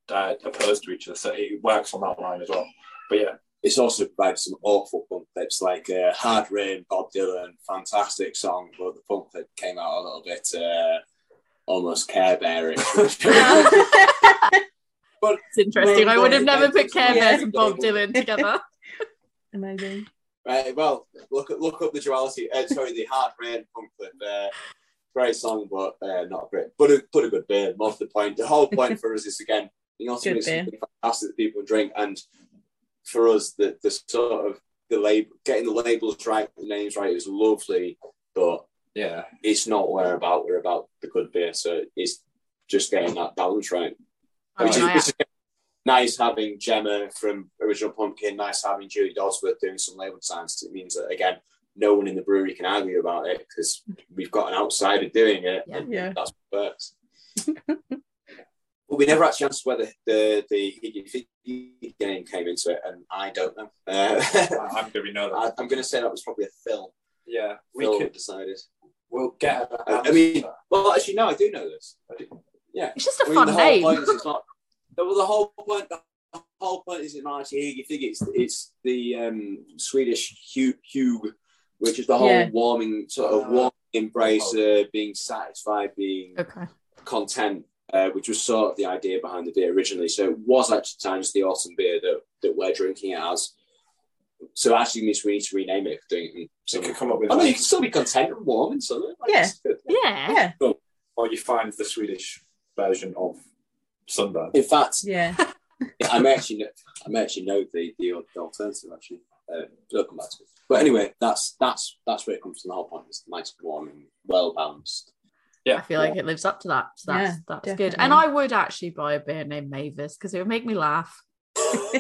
uh, opposed to each other, so it works on that line as well. But yeah, it's also provided some awful pump clips like uh, Hard Rain, Bob Dylan, fantastic song, but the pump clip came out a little bit uh, almost care bearish. but It's interesting. I would have never put Care Yeah. Bears and Bob Dylan together. Amazing. Right, well, look look up the duality. Uh, sorry, the Hard Rain pump clip. Uh, great song, but uh, not great. But a, but a good beer. Most of the point. The whole point for us is again, you also Good make beer. something fantastic that people drink, and for us, the the sort of the label, getting the labels right, the names right is lovely, but yeah, it's not what we're about. We're about the good beer, so it's just getting that balance right. I Which mean, is, which is nice having Gemma from Original Pumpkin, nice having Julie Dodsworth doing some label science. It means that again, no one in the brewery can argue about it because we've got an outsider doing it. Yeah. and Yeah. that's what works. but we never actually answered whether the the Hyggy Figgy game came into it, and I don't know. Uh, I'm going to know that. I, I'm going to say that was probably a film. Yeah, we Phil could. decided. We'll get. I- I mean- Well, actually, no, I do know this. Yeah. It's just a I mean, fun the name. point it's not. The, the whole point. The whole point is not actually you think it's it's the um, Swedish hug, hug, which is the whole Yeah. warming sort of warm embrace, uh, being satisfied, being Okay. content, uh, which was sort of the idea behind the beer originally. So it was actually times the autumn beer that, that we're drinking it as. So actually means we need to rename it for doing it So you summer. can come up with I mean, you can still be content and warm in summer. Like, Yeah. it's good. Yeah. Yeah, or you find the Swedish version of sunburn. In fact, yeah. I may actually know, I may actually know the, the, the alternative actually. Uh, we'll come back to it. But anyway, that's that's that's where it comes from. The whole point is nice, warm, and well balanced. I feel like it lives up to that. So that's Yeah, that's definitely. good. And I would actually buy a beer named Mavis because it would make me laugh.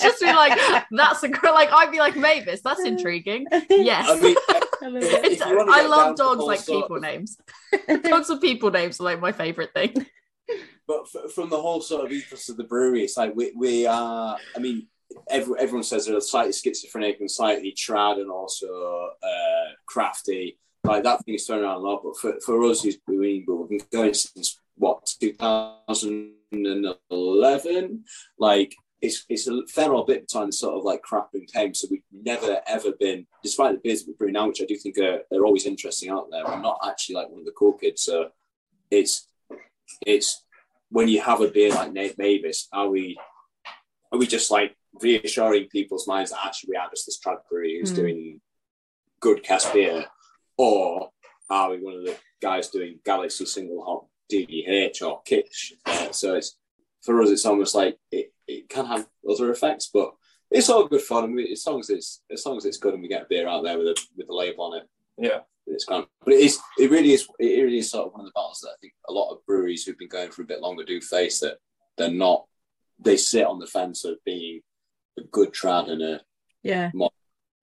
Just be like, that's a girl. like I'd be like Mavis. That's intriguing. Yes. I mean, I love it. It's- if you wanna I love dogs all like sort people of- names. dogs with people names are like my favorite thing. but f- from the whole sort of ethos of the brewery, it's like we, we are. I mean, every, everyone says they're slightly schizophrenic and slightly trad and also uh, crafty. Like that thing is thrown around a lot. But for, for us, who's been we've been going since what 2011. Like it's it's a fair old bit of time sort of like crap and came. So we've never ever been, despite the beers we brew now, which I do think are they're always interesting out there. I'm not actually like one of the cool kids. So it's it's when you have a beer like Nate Mavis, are we are we just like reassuring people's minds that actually we are just this trad brewery who's Mm. doing good cask beer, or are we one of the guys doing Galaxy single hop DDH or Kitsch? Uh, so it's for us, it's almost like it, it can have other effects, but it's all good fun. I mean, as long as it's as long as it's good and we get a beer out there with a with a label on it, Yeah. it's kind of, but it is, it really is, it really is sort of one of the battles that I think a lot of breweries who've been going for a bit longer do face that they're not, they sit on the fence of being a good trad and a Yeah. Uh,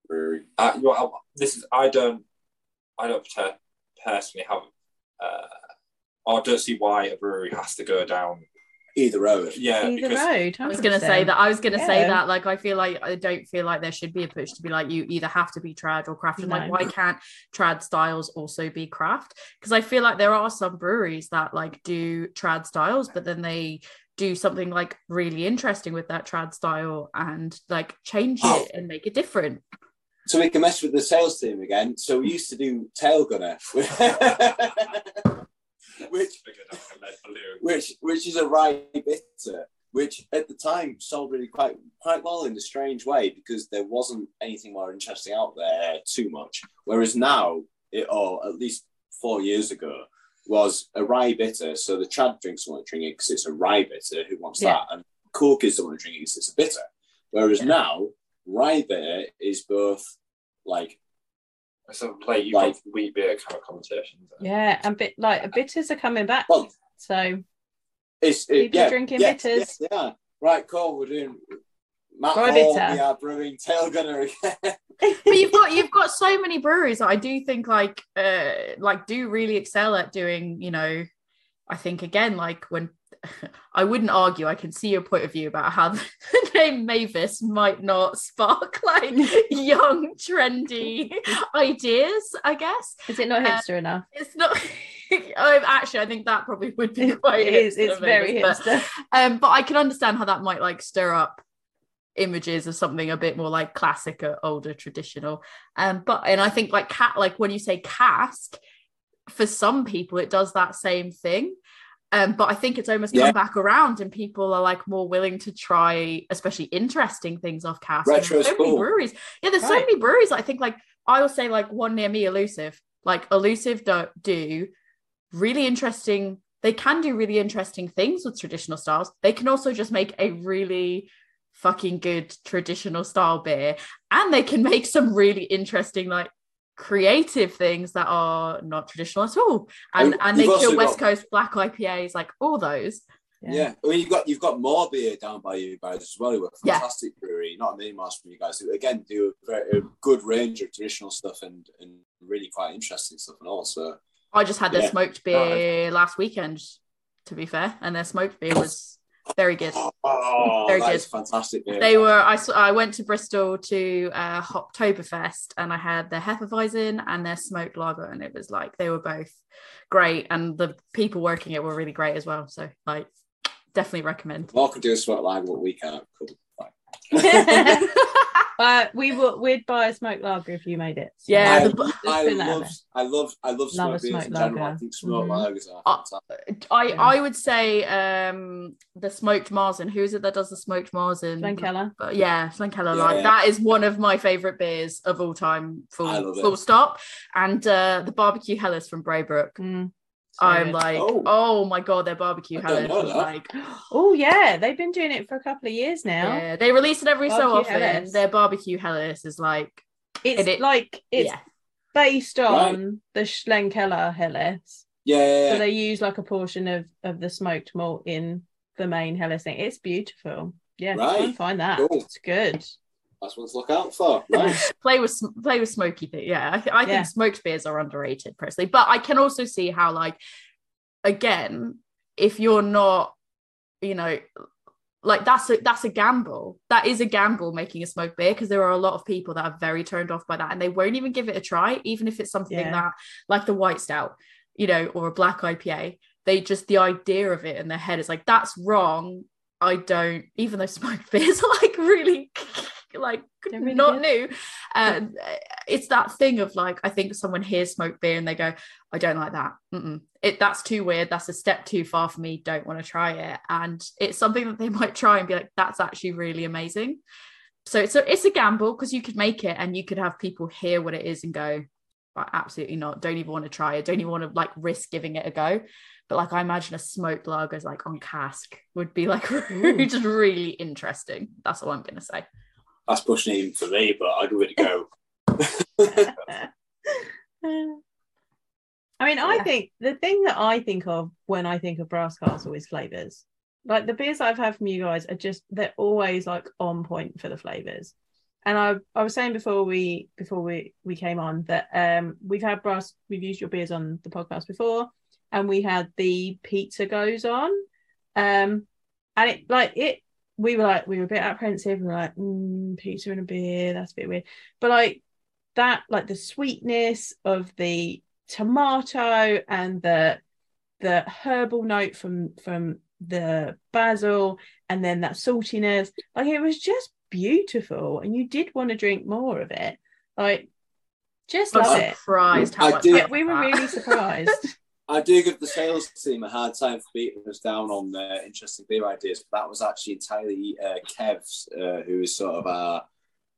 brewery. you know, I- this is I don't I don't per- personally have uh, I don't see why a brewery has to go down. Either road. Yeah, Either because road. I was gonna say that. I was gonna say that. Like, I feel like I don't feel like there should be a push to be like you either have to be trad or craft. And like, why can't trad styles also be craft? Because I feel like there are some breweries that like do trad styles, but then they do something like really interesting with that trad style and like change Oh. it and make it different. So we can mess with the sales team again. So we used to do tail gunner, which bigger than a lead balloon. which which is a rye bitter, which at the time sold really quite quite well in a strange way because there wasn't anything more interesting out there too much. Whereas now, it or at least four years ago, was a rye bitter. So the trad drinks want to drink it because it's a rye bitter. Who wants Yeah. that? And cool kids don't want to drink it because it's a bitter. Whereas Yeah. now, rye bitter is both like So like you Like- got wheat beer kind of conversations. Yeah, and bit like bitters are coming back. well, So It's it, People yeah, drinking yes, bitters. Yes, yeah. Right, cool. We're doing Matt Hall. We are brewing tail gunner again. but you've got you've got so many breweries that I do think like uh like do really excel at doing you know I think again like when I wouldn't argue I can see your point of view about how the name Mavis might not spark like young trendy ideas I guess is it not Uh, hipster enough? it's not um, actually I think that probably would be quite it is. It's very Mavis, but- hipster. um, but I can understand how that might like stir up images of something a bit more like classic or older traditional. Um, but and I think like cat like when you say cask, for some people it does that same thing. Um, but I think it's almost Yeah. come back around and people are like more willing to try, especially interesting things off cask. And Retro's there's so many breweries. Yeah, there's so many breweries. I think like I will say like one near me, Elusive. Like Elusive do, do really interesting. They can do really interesting things with traditional styles. They can also just make a really fucking good traditional style beer, and they can make some really interesting like creative things that are not traditional at all. And You've and they also kill West got- Coast black IPAs, like all those. Yeah. I mean, you've got you've got Moor Beer down by you guys as well. Who are a Yeah. fantastic brewery, not a million miles from you guys. Who again do a, very, a good range of traditional stuff and and really quite interesting stuff and all. So I just had their Yeah. smoked beer last weekend, to be fair, and their smoked beer was Very good. Oh, Very good. fantastic. They were. I saw. I went to Bristol to uh, Oktoberfest and I had their Hefeweizen and their smoked lager, and it was like they were both great, and the people working it were really great as well. So like, definitely recommend. Mark could do a sweat lag, but we can't. Cool. Fine. but we will. We'd buy a smoked lager if you made it. So Yeah, I, the bu- I put that out love, I love, I love Love a smoked beers in smoked general. I lager. think smoked Mhm. lagers are Uh, fantastic. I Yeah. I would say um the smoked Marzen. Who is it that does the smoked Marzen? Schlenkerla. But yeah, Schlenkerla. Yeah. Like that is one of my favorite beers of all time. I Full it. full stop. And uh the barbecue Helles from Braybrook. Mm, so I'm like, Oh. oh. my god, their barbecue I don't Helles was like Oh yeah, they've been doing it for a couple of years now. yeah, they release it every so often. Helles. Their barbecue Helles is like It's And it- like it's yeah. based on the Schlenkerla Helles. Yeah, yeah, So they use like a portion of of the smoked malt in the main Helles thing. It's beautiful. Yeah, try and Right. find that. Cool. It's good. That's what to look out for. Nice. play with play with smoky thing. Yeah, I, th- I Yeah. think smoked beers are underrated personally, but I can also see how like again, if you're not, you know, like that's a that's a gamble. That is a gamble making a smoked beer because there are a lot of people that are very turned off by that and they won't even give it a try, even if it's something Yeah. that like the white stout, you know, or a black IPA. They just the idea of it in their head is like that's wrong. I don't, even though smoked beers are like really like really not good. new. Uh, it's that thing of like, I think someone hears smoked beer and they go, I don't like that. Mm-mm. It that's too weird. That's a step too far for me. Don't want to try it. And it's something that they might try and be like, that's actually really amazing. So it's a it's a gamble because you could make it and you could have people hear what it is and go, "Like, absolutely not. Don't even want to try it. Don't even want to like risk giving it a go. But like I imagine a smoked lager is like on cask would be like just really interesting. That's all I'm gonna say. That's pushing it even for me, but I'd give it a go. I mean, I Yeah. think the thing that I think of when I think of Brass Castle is flavors. Like the beers I've had from you guys are just they're always like on point for the flavors. And I I was saying before we before we we came on that um we've had brass we've used your beers on the podcast before and we had the pizza gose on um and it like it we were like we were a bit apprehensive we were like mm, pizza and a beer that's a bit weird. But like that like the sweetness of the tomato and the the herbal note from from the basil and then that saltiness like it was just beautiful and you did want to drink more of it. Like just I'm love it. surprised how I much do- I we were really surprised I do give the sales team a hard time for beating us down on their interesting beer ideas, but that was actually entirely uh, Kev's, uh, who is sort of our,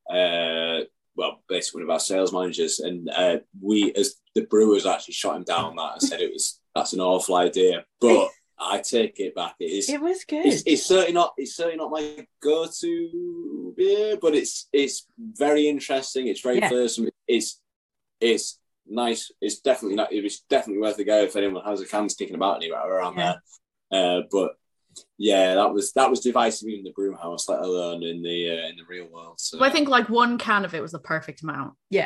uh, well, basically one of our sales managers, and uh, we, as the brewers, actually shot him down on that and said it was that's an awful idea. But I take it back. It is. it was good It's, it's certainly not. It's certainly not my go-to beer, but it's it's very interesting. It's very Yeah. It's it's nice. It's definitely not. It's definitely worth a go if anyone has a can sticking about anywhere around Yeah. there. Uh, but yeah, that was that was divisive in the broom house, let alone in the uh, in the real world. So Well, I think like one can of it was the perfect amount. uh,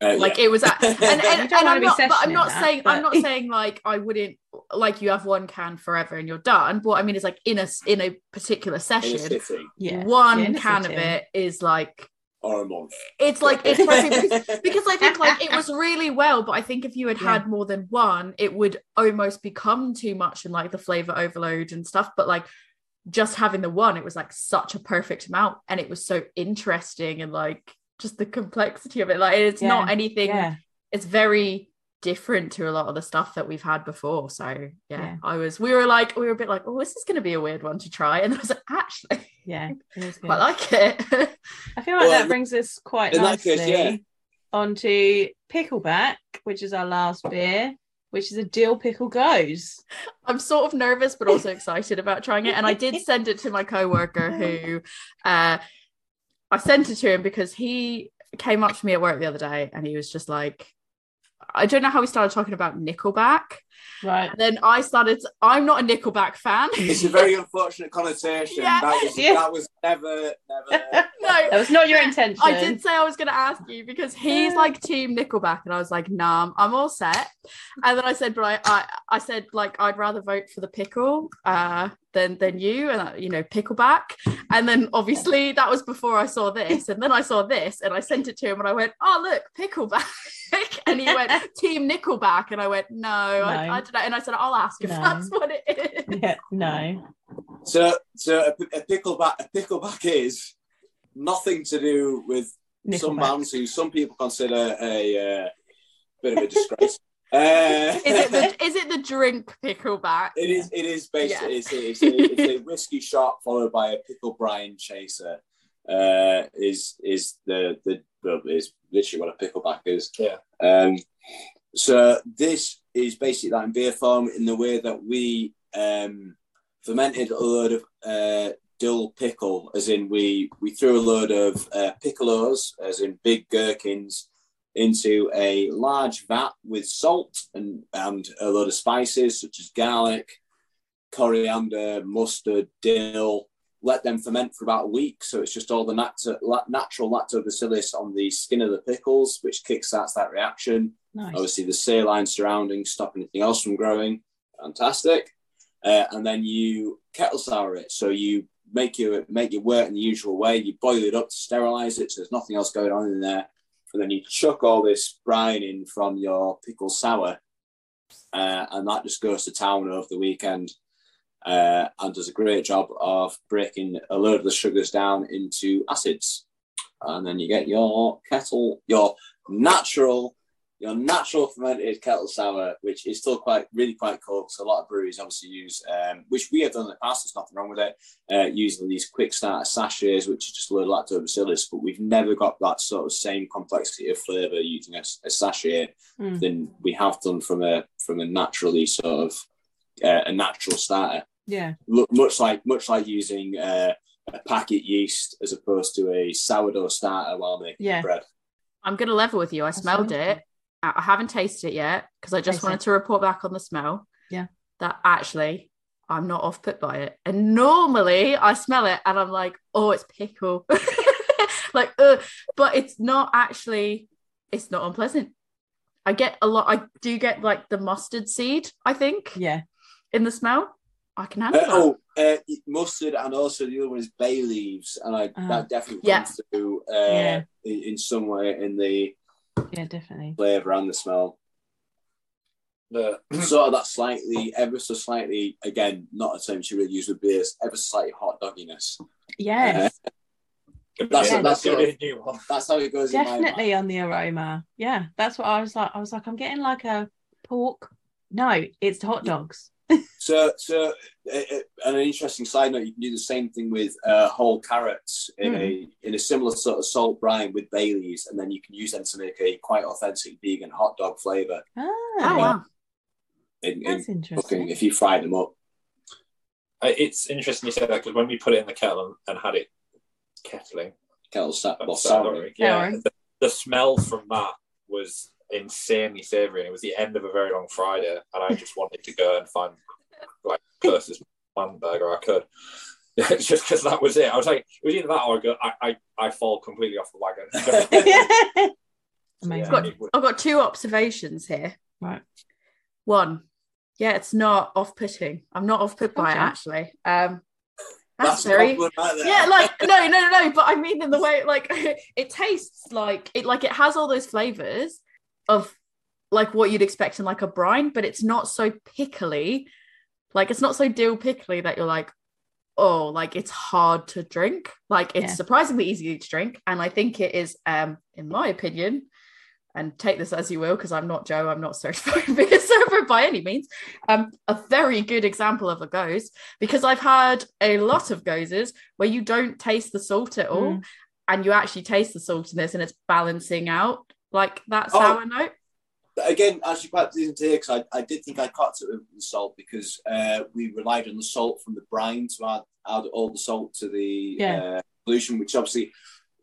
Like yeah. it was, at, and, and, and, I'm not, but I'm not that, saying, I'm not saying like I wouldn't like you have one can forever and you're done. But I mean, it's like in a in a particular in a session, yeah one Yeah, in a can of it is like or a month. it's like it's perfect because, because I think like it was really well, but I think if you had Yeah. had more than one, it would almost become too much and like the flavor overload and stuff. But like just having the one, it was like such a perfect amount, and it was so interesting and like just the complexity of it. Like it's not anything. yeah It's very different to a lot of the stuff that we've had before. So yeah, Yeah. I was. We were like, we were a bit like, oh, this is going to be a weird one to try, and I was like, actually, yeah it good. quite like it. I feel like Well, that brings us quite nicely case, yeah. onto Pickleback, which is our last beer, which is a dill pickle gose. I'm sort of nervous, but also excited about trying it. And I did send it to my coworker who uh I sent it to him because he came up to me at work the other day and he was just like, I don't know how we started talking about Nickelback. Right. And then I started, I'm not a Nickelback fan. It's a very unfortunate connotation. Yeah. That was Yeah. that was never never. no, That was not your intention. I did say I was going to ask you because he's like Team Nickelback, and I was like, "Nah, I'm all set." And then I said, "But I, I, I said like I'd rather vote for the pickle uh, than than you, and uh, you know, pickleback." And then obviously that was before I saw this, and then I saw this, and I sent it to him, and I went, "Oh look, pickleback," and he went, "Team Nickelback," and I went, "No, I, No. I don't know," and I said, "I'll ask if No. that's what it is." Yeah, no. So, so a, a pickleback, a pickleback is nothing to do with some Nickelback. bands who some people consider a uh, bit of a disgrace. uh, Is it the is it the drink pickleback? It is. It is basically. Yes. It's, a, it's, a, it's a whiskey shot followed by a pickle brine chaser. Uh, is is the the is literally what a pickleback is. Yeah. Um. So this is basically that in beer form in the way that we um fermented a load of uh dill pickle, as in we we threw a load of uh, piccolos, as in big gherkins, into a large vat with salt and, and a load of spices such as garlic, coriander, mustard, dill. Let them ferment for about a week. So it's just all the nat- natural lactobacillus on the skin of the pickles, which kickstarts that reaction. Nice. Obviously, the saline surrounding stop anything else from growing. Fantastic. Uh, and then you kettle sour it. So you make your make your wort in the usual way. You boil it up to sterilize it, so there's nothing else going on in there. And then you chuck all this brine in from your pickle sour, uh, and that just goes to town over the weekend. Uh, and does a great job of breaking a load of the sugars down into acids, and then you get your kettle, your natural your natural fermented kettle sour, which is still quite really quite cool. So a lot of breweries obviously use, um, which we have done in the past. There's nothing wrong with it. Uh, using these quick starter sachets, which is just a load of lactobacillus, but we've never got that sort of same complexity of flavour using a, a sachet Mm. than we have done from a from a naturally sort of uh, a natural starter. Yeah. Look, much like much like using uh, a packet yeast as opposed to a sourdough starter while making Yeah. bread. I'm gonna level with you. I smelled wonderful. it. I I haven't tasted it yet because I just Taste wanted it. to report back on the smell. Yeah. That actually I'm not off put by it. And normally I smell it and I'm like, oh, it's pickle. like, uh, but it's not actually, it's not unpleasant. I get a lot, I do get like the mustard seed, I think, Yeah. in the smell. I can Uh, handle that. oh, uh, mustard, and also the other one is bay leaves, and I Uh-huh. that definitely Yeah. comes through uh, Yeah. in, in some way in the Yeah, definitely. flavour and the smell. The, sort of that slightly, ever so slightly, again, not a term she really use with beers, ever so slightly hot dogginess. Yes. Uh, that's Yeah. that's gonna sort be of, a new one. that's how it goes. in my mind. definitely on the aroma. Yeah. That's what I was like. I was like, I'm getting like a pork. No, it's hot dogs. So, so uh, uh, an interesting side note, you can do the same thing with uh, whole carrots in a in a similar sort of salt brine with bay leaves, and then you can use them to make a quite authentic vegan hot dog flavour Ah, oh, wow. in, in that's cooking interesting. if you fry them up. Uh, It's interesting you say that because when we put it in the kettle and, and had it kettling, Kettle sa- well, that's souring. souring, yeah, Souring. the, the smell from that was insanely savoury, and it was the end of a very long Friday, and I just wanted to go and find like the closest man burger I could. It's just because that was it. I was like, it was either that or I go, I, I, I fall completely off the wagon. Amazing. Yeah, it was- I've got two observations here. Right. One, yeah, it's not off putting. I'm not off put by it actually. Um, that's, That's very right yeah, like no, no, no, no. But I mean in the way like it tastes like it, like it has all those flavors of like what you'd expect in like a brine, but it's not so pickly. Like it's not so dill pickly that you're like, oh, like it's hard to drink. Like it's Yeah. surprisingly easy to drink, and I think it is, um, in my opinion, and take this as you will, because I'm not Joe, I'm not certified server by any means. Um, a very good example of a gose because I've had a lot of goses where you don't taste the salt at all, Mm. and you actually taste the saltiness, and it's balancing out like that Oh. sour note. again, actually quite pleasing to hear because I, I did think I caught it with the salt because uh, we relied on the salt from the brine to add, add all the salt to the Yeah. uh, solution, which obviously.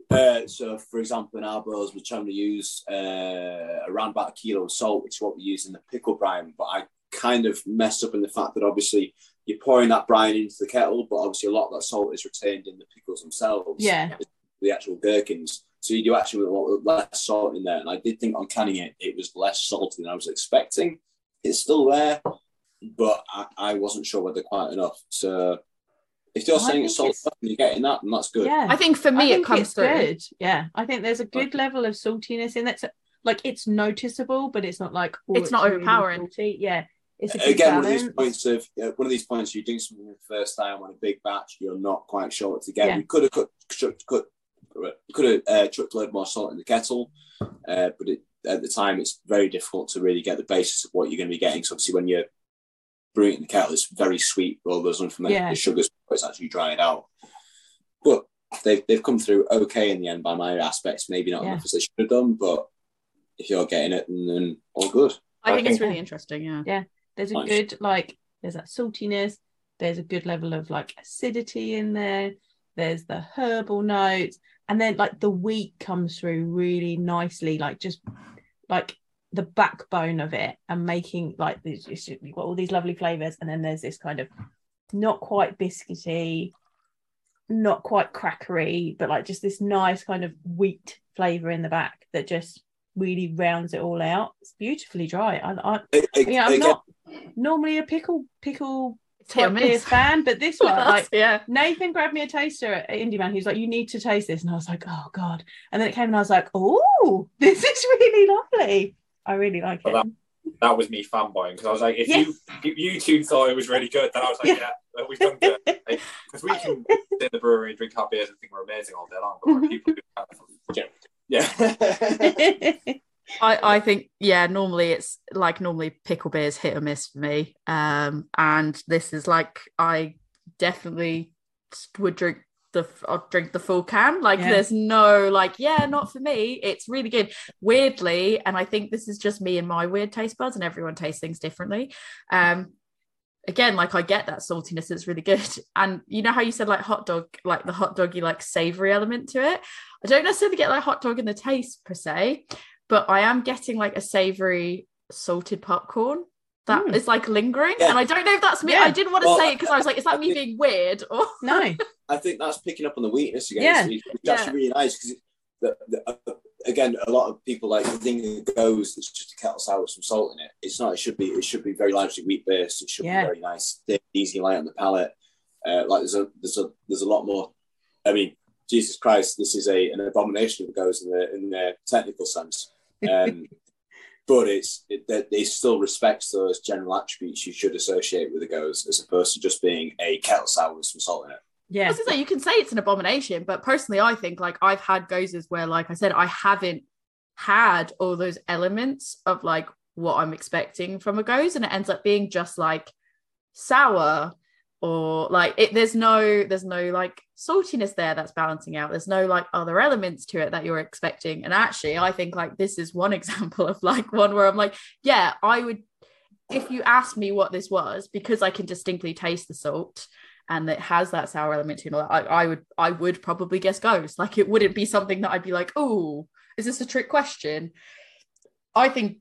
Uh, so, for example, in our boils, we're trying to use uh, around about a kilo of salt, which is what we use in the pickle brine. But I kind of messed up in the fact that obviously you're pouring that brine into the kettle, but obviously a lot of that salt is retained in the pickles themselves. Yeah. the actual gherkins. So you do actually a lot less salt in there. And I did think on canning it, it was less salty than I was expecting. It's still there, but I, I wasn't sure whether quite enough. So if you're I saying it's think salty and you're getting that, then that's good. Yeah. I think for I me it comes through. good. Yeah, I think there's a good level of saltiness in that. So, like it's noticeable, but it's not like oh, It's not really overpowering. salty. Yeah, it's a good Again, one of these points of uh, one of these points you're doing something the first time on a big batch, you're not quite sure what to get. Yeah. We could have cut, cut, cut could have uh, chucked a load more salt in the kettle, uh, but it, at the time it's very difficult to really get the basis of what you're going to be getting. So obviously, when you're brewing it in the kettle, it's very sweet. All those unfermented Yeah. sugars, before it's actually drying out. But they've they've come through okay in the end by my aspects. Maybe not Yeah. enough as they should have done, but if you're getting it, then, then all good. I I think it's think- really interesting. Yeah, yeah. There's a Nice. good like there's that saltiness. There's a good level of like acidity in there. There's the herbal notes, and then like the wheat comes through really nicely, like just like the backbone of it, and making like this. You've got all these lovely flavors, and then there's this kind of not quite biscuity, not quite crackery, but like just this nice kind of wheat flavor in the back that just really rounds it all out. It's beautifully dry. I, I yeah, I'm not normally a pickle pickle It's hit or beer fan, but this one, like yeah. Nathan grabbed me a taster at Indy Man. He was like, "You need to taste this," and I was like, "Oh God!" And then it came, and I was like, "Oh, this is really lovely. I really like it." Well, that was me fanboying because I was like, if Yes. you if you two thought it was really good, then I was like, yeah, we've done good. Because we can sit in the brewery and drink our beers and think we're amazing all day long, but when people do kind of, yeah, I, I think yeah normally it's like normally pickle beers hit or miss for me. Um and this is like i definitely would drink the I'll drink the full can. Like Yeah. there's no like yeah not for me. It's really good. Weirdly and i think this is just me and my weird taste buds and everyone tastes things differently. Um again like i get that saltiness it's really good. And you know how you said like hot dog like the hot doggy like savory element to it? I don't necessarily get like hot dog in the taste per se but I am getting like a savory salted popcorn that is Mm. like lingering. Yeah. And I don't know if that's me. Yeah. I didn't want to Well, say it because I was like, is that I me think- being weird? Or no, I think that's picking up on the weakness again. Yeah. It's, it's actually really nice because the, the, uh, again, a lot of people like the thing that goes it's just a kettle sour with some salt in it. It's not. It should be. It should be very largely wheat based. It should Yeah. be very nice, thick, easy, light on the palate. Uh, like there's a there's a there's a lot more. I mean, Jesus Christ, this is a an abomination that gose in the in the technical sense. Um, but it's it, that it still respects those general attributes you should associate with a gose, as opposed to just being a kettle sour with some salt in it. I yeah, was gonna say you can say it's an abomination, but personally, I think like I've had goses where, like I said, I haven't had all those elements of like what I'm expecting from a gose, and it ends up being just like sour or like it there's no there's no like saltiness there that's balancing out there's no like other elements to it that you're expecting and actually i think like this is one example of like one where i'm like yeah i would if you asked me what this was because i can distinctly taste the salt and it has that sour element to it, I, I would I would probably guess gose. Like it wouldn't be something that I'd be like, oh, is this a trick question? I think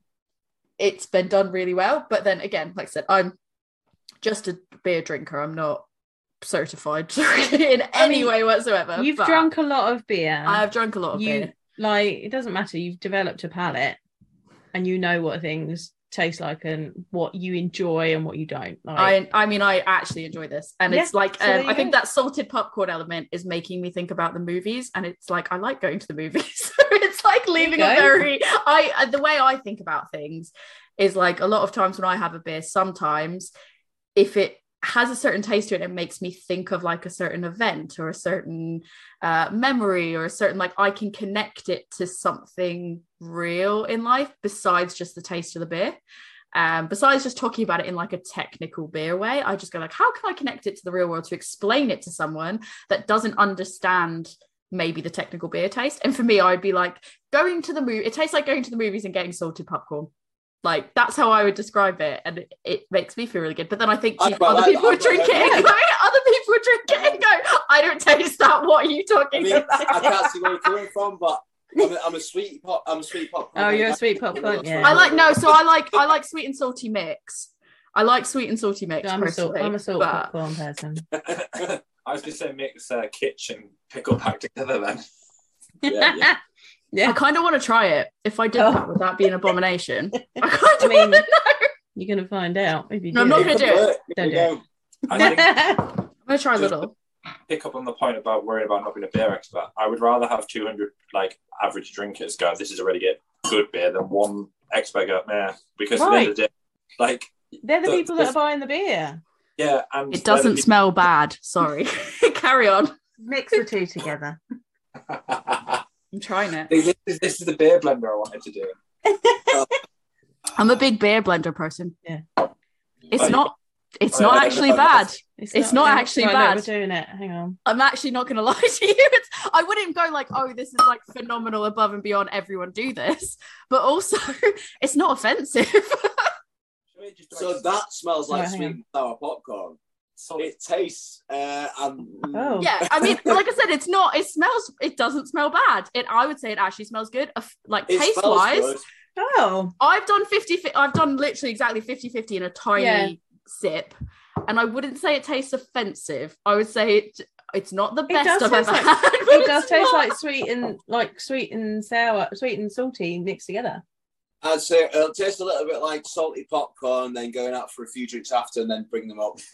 it's been done really well. But then again, like I said, I'm just a beer drinker. I'm not certified in any way whatsoever. you've drunk a lot of beer. I have drunk a lot of you beer. like it doesn't matter. You've developed a palate, and you know what things taste like and what you enjoy and what you don't. Like, I I mean I actually enjoy this and Yeah, it's like so um, I think that salted popcorn element is making me think about the movies and it's like I like going to the movies it's like leaving a very I the way I think about things is like a lot of times when I have a beer sometimes if it has a certain taste to it it makes me think of like a certain event or a certain uh, memory or a certain like I can connect it to something real in life besides just the taste of the beer um, besides just talking about it in like a technical beer way, I just go like, how can I connect it to the real world to explain it to someone that doesn't understand maybe the technical beer taste? And for me, I'd be like, going to the movie, it tastes like going to the movies and getting salted popcorn. Like that's how I would describe it, and it, it makes me feel really good. But then I think I other like people that. would drink I it quite and go, other people would drink it and go, I don't taste that. What are you I talking mean, about? I can't see where you're coming from, but I'm a, I'm a sweet pop. I'm a sweet pop. Oh, you're a sweet popcorn, yeah. I like no, so I like I like sweet and salty mix. I like sweet and salty mix. I'm a salt. I'm a salt but- popcorn person. I was just saying mix uh, kitchen pickle pack together then. Yeah, yeah. I kind of want to try it. If I did Oh. that, would that be an abomination? I kind I of mean, want to know. You're going to find out if you No. I'm not gonna do it. Don't do we go. I think I'm gonna try a little. pick up on the point about worrying about not being a beer expert. I would rather have 200 like average drinkers go, this is a really good, good beer than one expert go, nah. Because at the end the day, like, They're the The- people that the- are buying the beer. yeah, and It doesn't smell bad. Sorry. Carry on. Mix the two together. Smell. I'm trying it. this, is, this is the beer blender I wanted to do. I'm a big beer blender person. Yeah. It's Like- not. It's I- not I actually know bad. It's not yeah, actually right, look, bad. We're doing it. Hang on. I'm actually not gonna lie to you. It's, I wouldn't go like, oh, this is like phenomenal above and beyond. Everyone do this, but also it's not offensive. So that smells like Right, sweet sour popcorn. Solid. It tastes. Uh, um, Oh. yeah, I mean, like I said, it's not. It smells. It doesn't smell bad. It. I would say it actually smells good. Uh, Like it taste wise. good. Oh. I've done 50 I've done literally exactly 50 50 in a tiny Yeah. sip. And I wouldn't say it tastes offensive. I would say it, it's not the best does I've ever like- had. It does taste not- like sweet and like sweet and sour, sweet and salty mixed together. I'd say it'll taste a little bit like salty popcorn, then going out for a few drinks after, and then bring them up.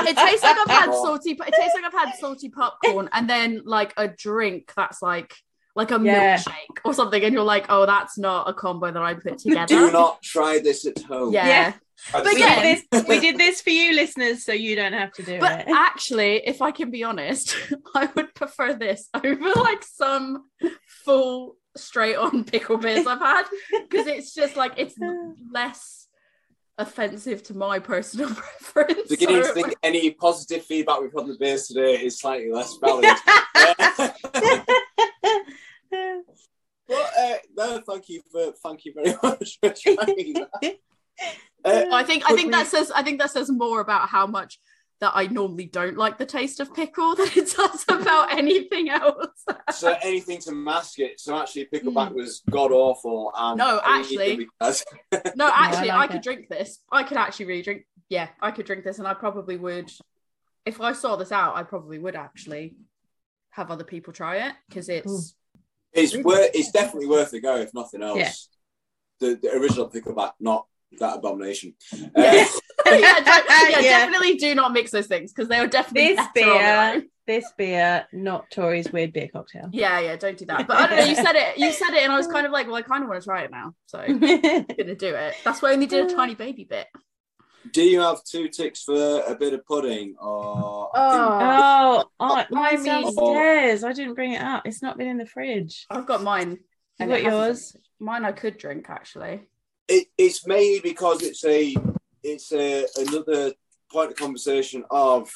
It tastes like I've had salty. It tastes like I've had salty popcorn, and then like a drink that's like like a Yeah. milkshake or something, and you're like, oh, that's not a combo that I put together. Do not try this at home. yeah. Yeah. But we yeah. did this. We did this for you, listeners, so you don't have to do But it. actually, if I can be honest, I would prefer this over like some full straight on pickle beers I've had because it's just like it's less offensive to my personal preference. Beginning So- to think any positive feedback we've had on the beers today is slightly less valid. but uh, no, thank you for thank you very much for trying that. Uh, I think I think that says I think that says more about how much that I normally don't like the taste of pickle than it does about anything else. so anything to mask it. So actually, pickleback was god awful. And No, actually- we had- No, actually, I, like could it. drink this. I could actually really drink. Yeah, I could drink this, and I probably would. If I saw this out, I probably would actually have other people try it because it's. it's worth. It's definitely worth a go, if nothing else. Yeah. The, the original pickleback, not that abomination. Yeah. Uh, yeah, yeah, Yeah. definitely do not mix those things because they are definitely this better on their beer, this beer, not Tori's weird beer cocktail. Yeah, yeah, don't do that. But I don't know. You said it. You said it, and I was kind of like, well, I kind of want to try it now, so I'm gonna do it. That's why I only did a uh. tiny baby bit. do you have two ticks for a bit of pudding, or oh, oh, mine's I mean- downstairs. I didn't bring it up. It's not been in the fridge. I've got mine. You and got yours? Mine I could drink actually. it, it's mainly because it's a it's a another point of conversation of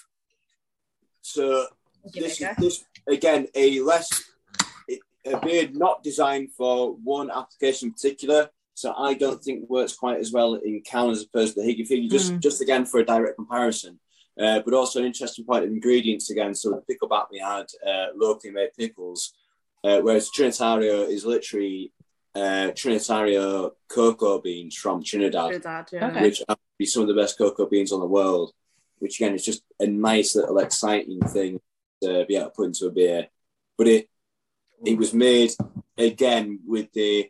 so this it a is go. this again a less a beard not designed for one application in particular so i don't think works quite as well in can as opposed to the Hyggy Figgy just Mm. just again for a direct comparison uh, but also an interesting point of ingredients again so the pickleback we had uh, locally made pickles uh, whereas trinitario is literally uh, trinitario cocoa beans from trinidad Good dad, yeah. Okay. which are be some of the best cocoa beans on the world. Which again is just a nice little exciting thing to be able to put into a beer. But it it was made again with the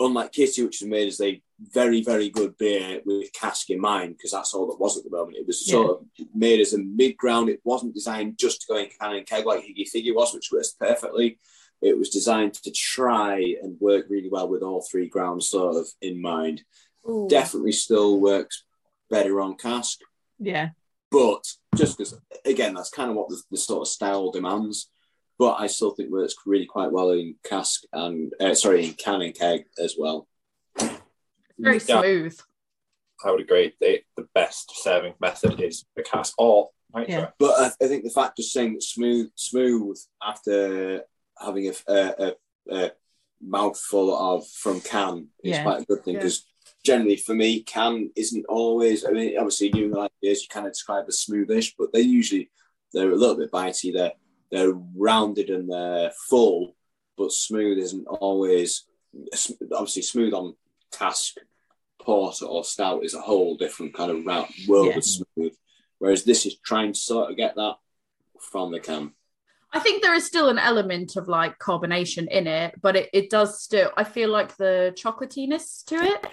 unlike Kitty, which was made as a very very good beer with cask in mind because that's all that was at the moment. It was sort of made as a mid ground. It wasn't designed just to go in can and keg like Hyggy Figgy was, which works perfectly. It was designed to try and work really well with all three grounds sort of in mind Ooh. definitely still works better on cask. Yeah. But just because, again, that's kind of what the, the sort of style demands. But I still think works really quite well in cask and uh, sorry in can and keg as well. Very Yeah. smooth. I would agree. The, the best serving method is the cask or nitro. Yeah. But I, I think the fact of saying that smooth, smooth after having a, a, a, a mouthful of from can is Yeah. quite a good thing Yeah. because generally for me can isn't always. I mean, obviously new like beers you kind of describe as smoothish, but they usually they're a little bit bitey. They're they're rounded and they're full, but smooth isn't always. Obviously, smooth on cask porter or stout is a whole different kind of round world Yeah. of smooth. Whereas this is trying to sort of get that from the can. I think there is still an element of like carbonation in it, but it, it does still, I feel like the chocolatiness to it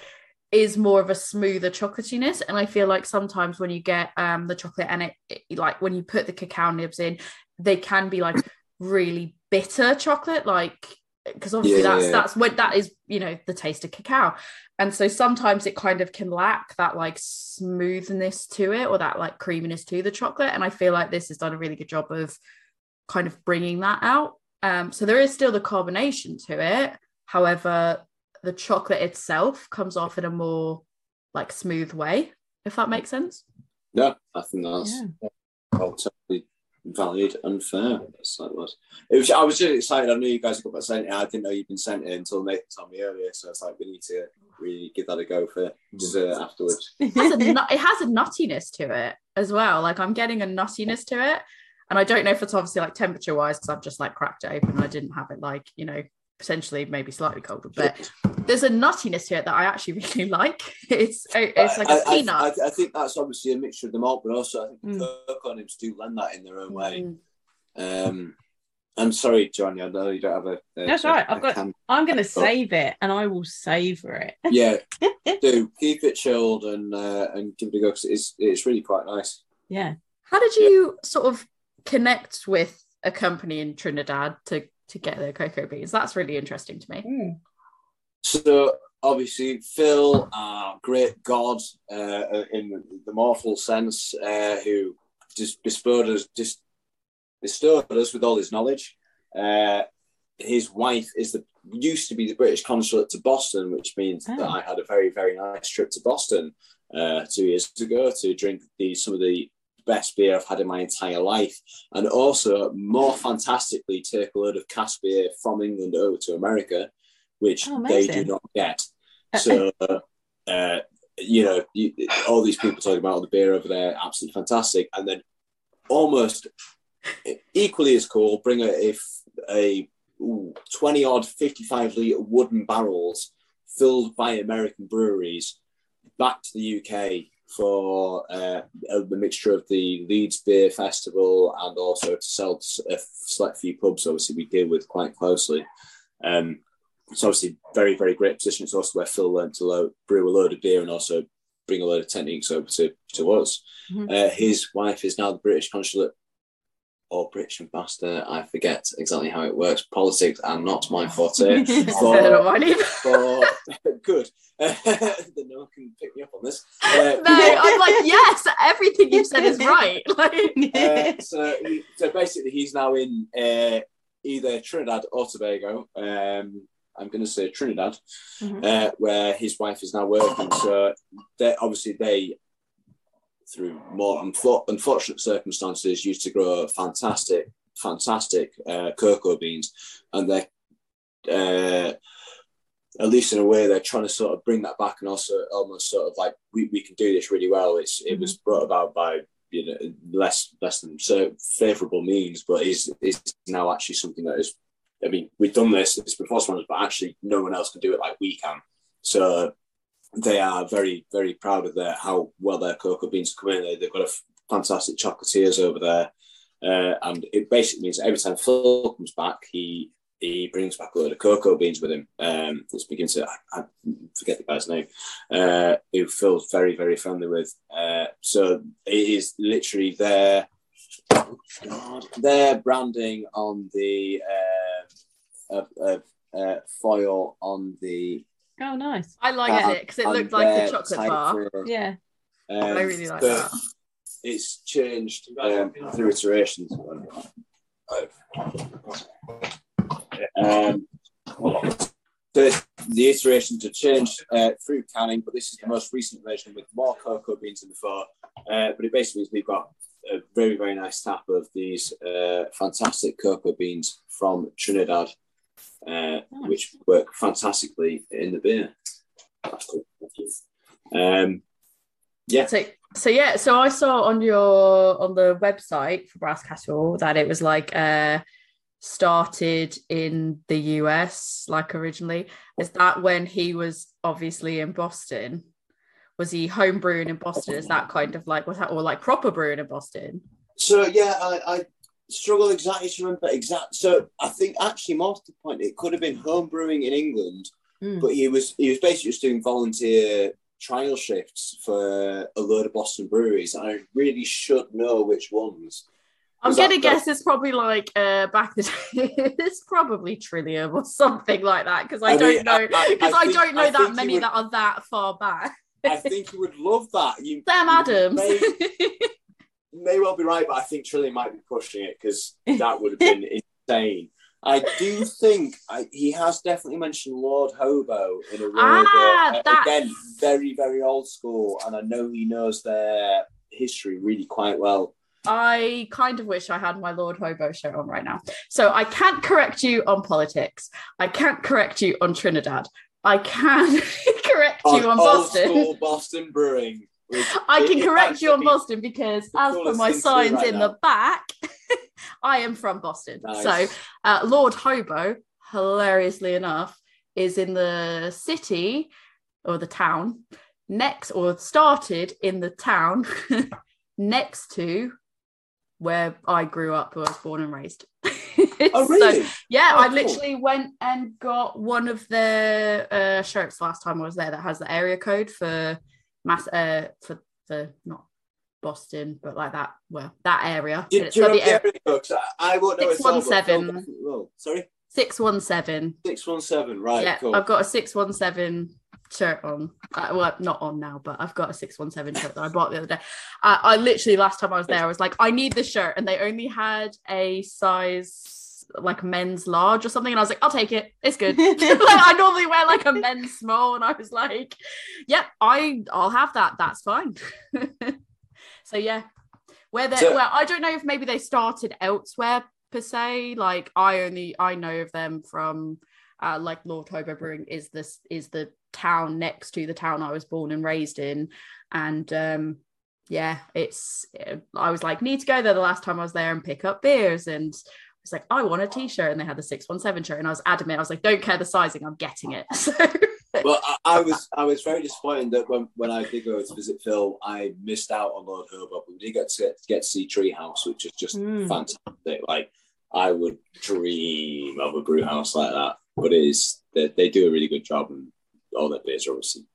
is more of a smoother chocolatiness. And I feel like sometimes when you get um the chocolate and it, it like when you put the cacao nibs in, they can be like really bitter chocolate, like because obviously Yeah, that's yeah. that's what that is, you know, the taste of cacao. And so sometimes it kind of can lack that like smoothness to it or that like creaminess to the chocolate. And I feel like this has done a really good job of kind of bringing that out. Um, so there is still the carbonation to it. However, the chocolate itself comes off in a more like smooth way, if that makes sense. Yeah, I think that's Yeah. well, totally valid and fair. That's how it was. It was. I was just excited. I knew you guys got about sent it. I didn't know you'd been sent it until Nathan told me earlier. So it's like we need to really give that a go for dessert afterwards. It has a it has a nuttiness to it as well. Like I'm getting a nuttiness to it. And I don't know if it's obviously like temperature wise, because I've just like cracked it open. and I didn't have it like, you know, potentially maybe slightly colder, but there's a nuttiness to it that I actually really like. It's it's like a I, I- peanut. I, I think that's obviously a mixture of the malt, but also I think Mm. the cocoa nibs do lend that in their own way. Mm. Um, I'm sorry, Johnny. I know you don't have a. a That's right, I've got- can- I'm going to save it and I will savor it. Yeah, do keep it chilled and uh, and give it a go 'cause it's it's really quite nice. Yeah. How did you sort of connect with a company in Trinidad to to get their cocoa beans? That's really interesting to me. Mm. So obviously, Phil, our great god uh, in the mortal sense, uh, who just bestowed us, just bestowed us with all his knowledge. Uh, his wife is the used to be the British consulate to Boston, which means that Oh. I had a very very nice trip to Boston uh, two years ago to drink the some of the best beer I've had in my entire life, and also more fantastically take a load of cask beer from England over to America, which Oh, they do not get. So, uh, you know, you, all these people talking about all the beer over there, absolutely fantastic, and then almost equally as cool, bring a if a ooh, 20 odd 55 litre wooden barrels filled by American breweries back to the UK for uh, the mixture of the Leeds Beer Festival and also to sell to a select few pubs, obviously, we deal with quite closely. Um, it's obviously very, very great position. It's also where Phil learned to lo- brew a load of beer and also bring a load of techniques over to, to us. Mhm. Uh, his wife is now the British consulate or British ambassador. I forget exactly how it works. Politics are not my forte. So For- do I need- for good. that no one can pick me up on this. Uh, no, I'm like, yes, everything you've said is right. Like, uh, so, he, so basically, he's now in uh, either Trinidad or Tobago. Um, I'm going to say Trinidad, Mhm. uh, where his wife is now working. So, they obviously they, through more unfortunate circumstances, used to grow fantastic, fantastic uh, cocoa beans, and they. Uh, at least in a way, they're trying to sort of bring that back and also almost sort of like we, we can do this really well. It's it was brought about by you know less less than so favourable means, but is is now actually something that is. I mean, we've done this it's been possible, but actually no one else can do it like we can. So they are very very proud of their how well their cocoa beans come in. They, they've got a fantastic chocolatiers over there, uh, and it basically means every time Phil comes back, he he brings back a load of cocoa beans with him. Um, let's begin to I, I forget the guy's name, uh, who Phil's very very friendly with. Uh, so it is literally their their branding on the uh, uh, foil on the. Oh, nice. I liked uh, it because it on looked like their the chocolate bar. for- Yeah. um, I really like so that. It's changed um, through iterations. Um, the, the iterations have changed uh, through canning, but this is the most recent version with more cocoa beans than before. Uh, but it basically means we've got a very, very nice tap of these uh, fantastic cocoa beans from Trinidad, uh, which work fantastically in the beer. That's cool. Thank you. Um, yeah. So, so yeah, so I saw on your on the website for Brass Castle that it was like uh started in the US like originally. Is that when he was obviously in Boston? Was he home brewing in Boston? Is that kind of like was that or like proper brewing in Boston? So yeah, I, I struggle exactly to remember exact. So I think actually, more to the point, it could have been home brewing in England, Mm. but he was he was basically just doing volunteer trial shifts for a load of Boston breweries. And I really should know which ones. I'm gonna guess it's probably like uh back the day. it's probably Trillium or something like that because I, I don't mean, know I- I- because I I, think- don't know I that many would- that are that far back. I think you would love that. You Sam you Adams. may, may well be right, but I think Trillium might be pushing it because that would have been insane. I do think I, he has definitely mentioned Lord Hobo in a way Ah, that, uh, again, very, very old school, and I know he knows their history really quite well. I kind of wish I had my Lord Hobo shirt on right now. So I can't correct you on politics. I can't correct you on Trinidad. I can correct you on old Boston. school Boston brewing. I can correct you on Boston because, as per coolest my thing to do signs right in now. the back, I am from Boston. Nice. So, uh, Lord Hobo, hilariously enough, is in the city or the town next, or started in the town next to where I grew up, where I was born and raised. Oh, So, really? yeah, Oh, I cool. literally went and got one of their uh, shirts last time I was there that has the area code for mass uh, for the not Boston, but like that well that area. Do, It's do you got know the the area-? 'Cause I, I won't know it's all, but 617. Phil definitely will. Sorry, six one seven. six one seven. Right, Yeah, cool. I've got a six one seven shirt on. Uh, well, not on now, but I've got a six one seven shirt that I bought the other day. Uh, I literally last time I was there, I was like, I need this shirt, and they only had a size like men's large or something, and I was like, I'll take it. It's good. like, I normally wear like a men's small, and I was like, "Yep, I I'll have that. That's fine." so yeah, where they So- well, I don't know if maybe they started elsewhere per se. Like I only I know of them from uh, like Lord Hobo Brewing is this is the town next to the town I was born and raised in, and um yeah, it's I was like need to go there the last time I was there and pick up beers and. I was like, I want a t-shirt, and they had the six one seven shirt, and I was adamant. I was like, don't care the sizing, I'm getting it. So well, I, I was I was very disappointed that when, when I did go to visit Phil, I missed out on Lord Hobo. We did get to get to see Treehouse, which is just Mm. fantastic. Like I would dream of a brew house like that. But it is they, they do a really good job, and all their beers are obviously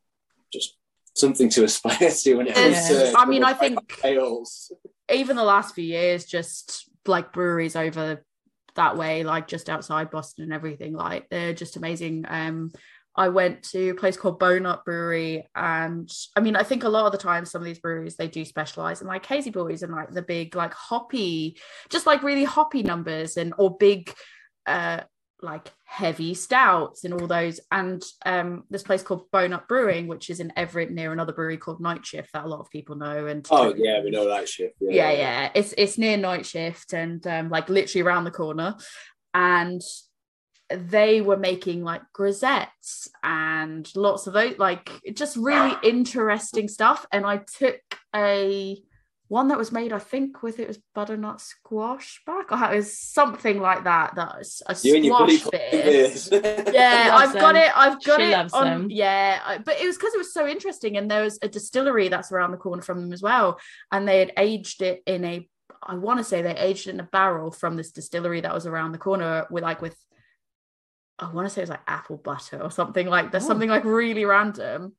just something to aspire to. When it comes Yes. to I mean, I think ales. even the last few years, just like breweries over that way, like just outside Boston and everything, like they're just amazing. Um, I went to a place called Bone Up Brewery, and I mean, I think a lot of the time, some of these breweries they do specialize in like hazy boys and like the big like hoppy, just like really hoppy numbers and or big, uh, like heavy stouts and all those. And um, this place called Bone Up Brewing, which is in Everett near another brewery called Night Shift that a lot of people know. And Oh yeah, we know that shit. yeah, yeah. It's it's near night shift and um, like literally around the corner. And they were making like grisettes and lots of those, like just really interesting stuff. And I took a one that was made, I think, with it was butternut squash back, or it was something like that. That was a You and your buddy squash beer beers. yeah i've got it i've got She it loves on them. yeah I- but it was because it was so interesting and there was a distillery that's around the corner from them as well and they had aged it in a i want to say they aged it in a barrel from this distillery that was around the corner with like with i want to say it was like apple butter or something like there's Oh. something like really random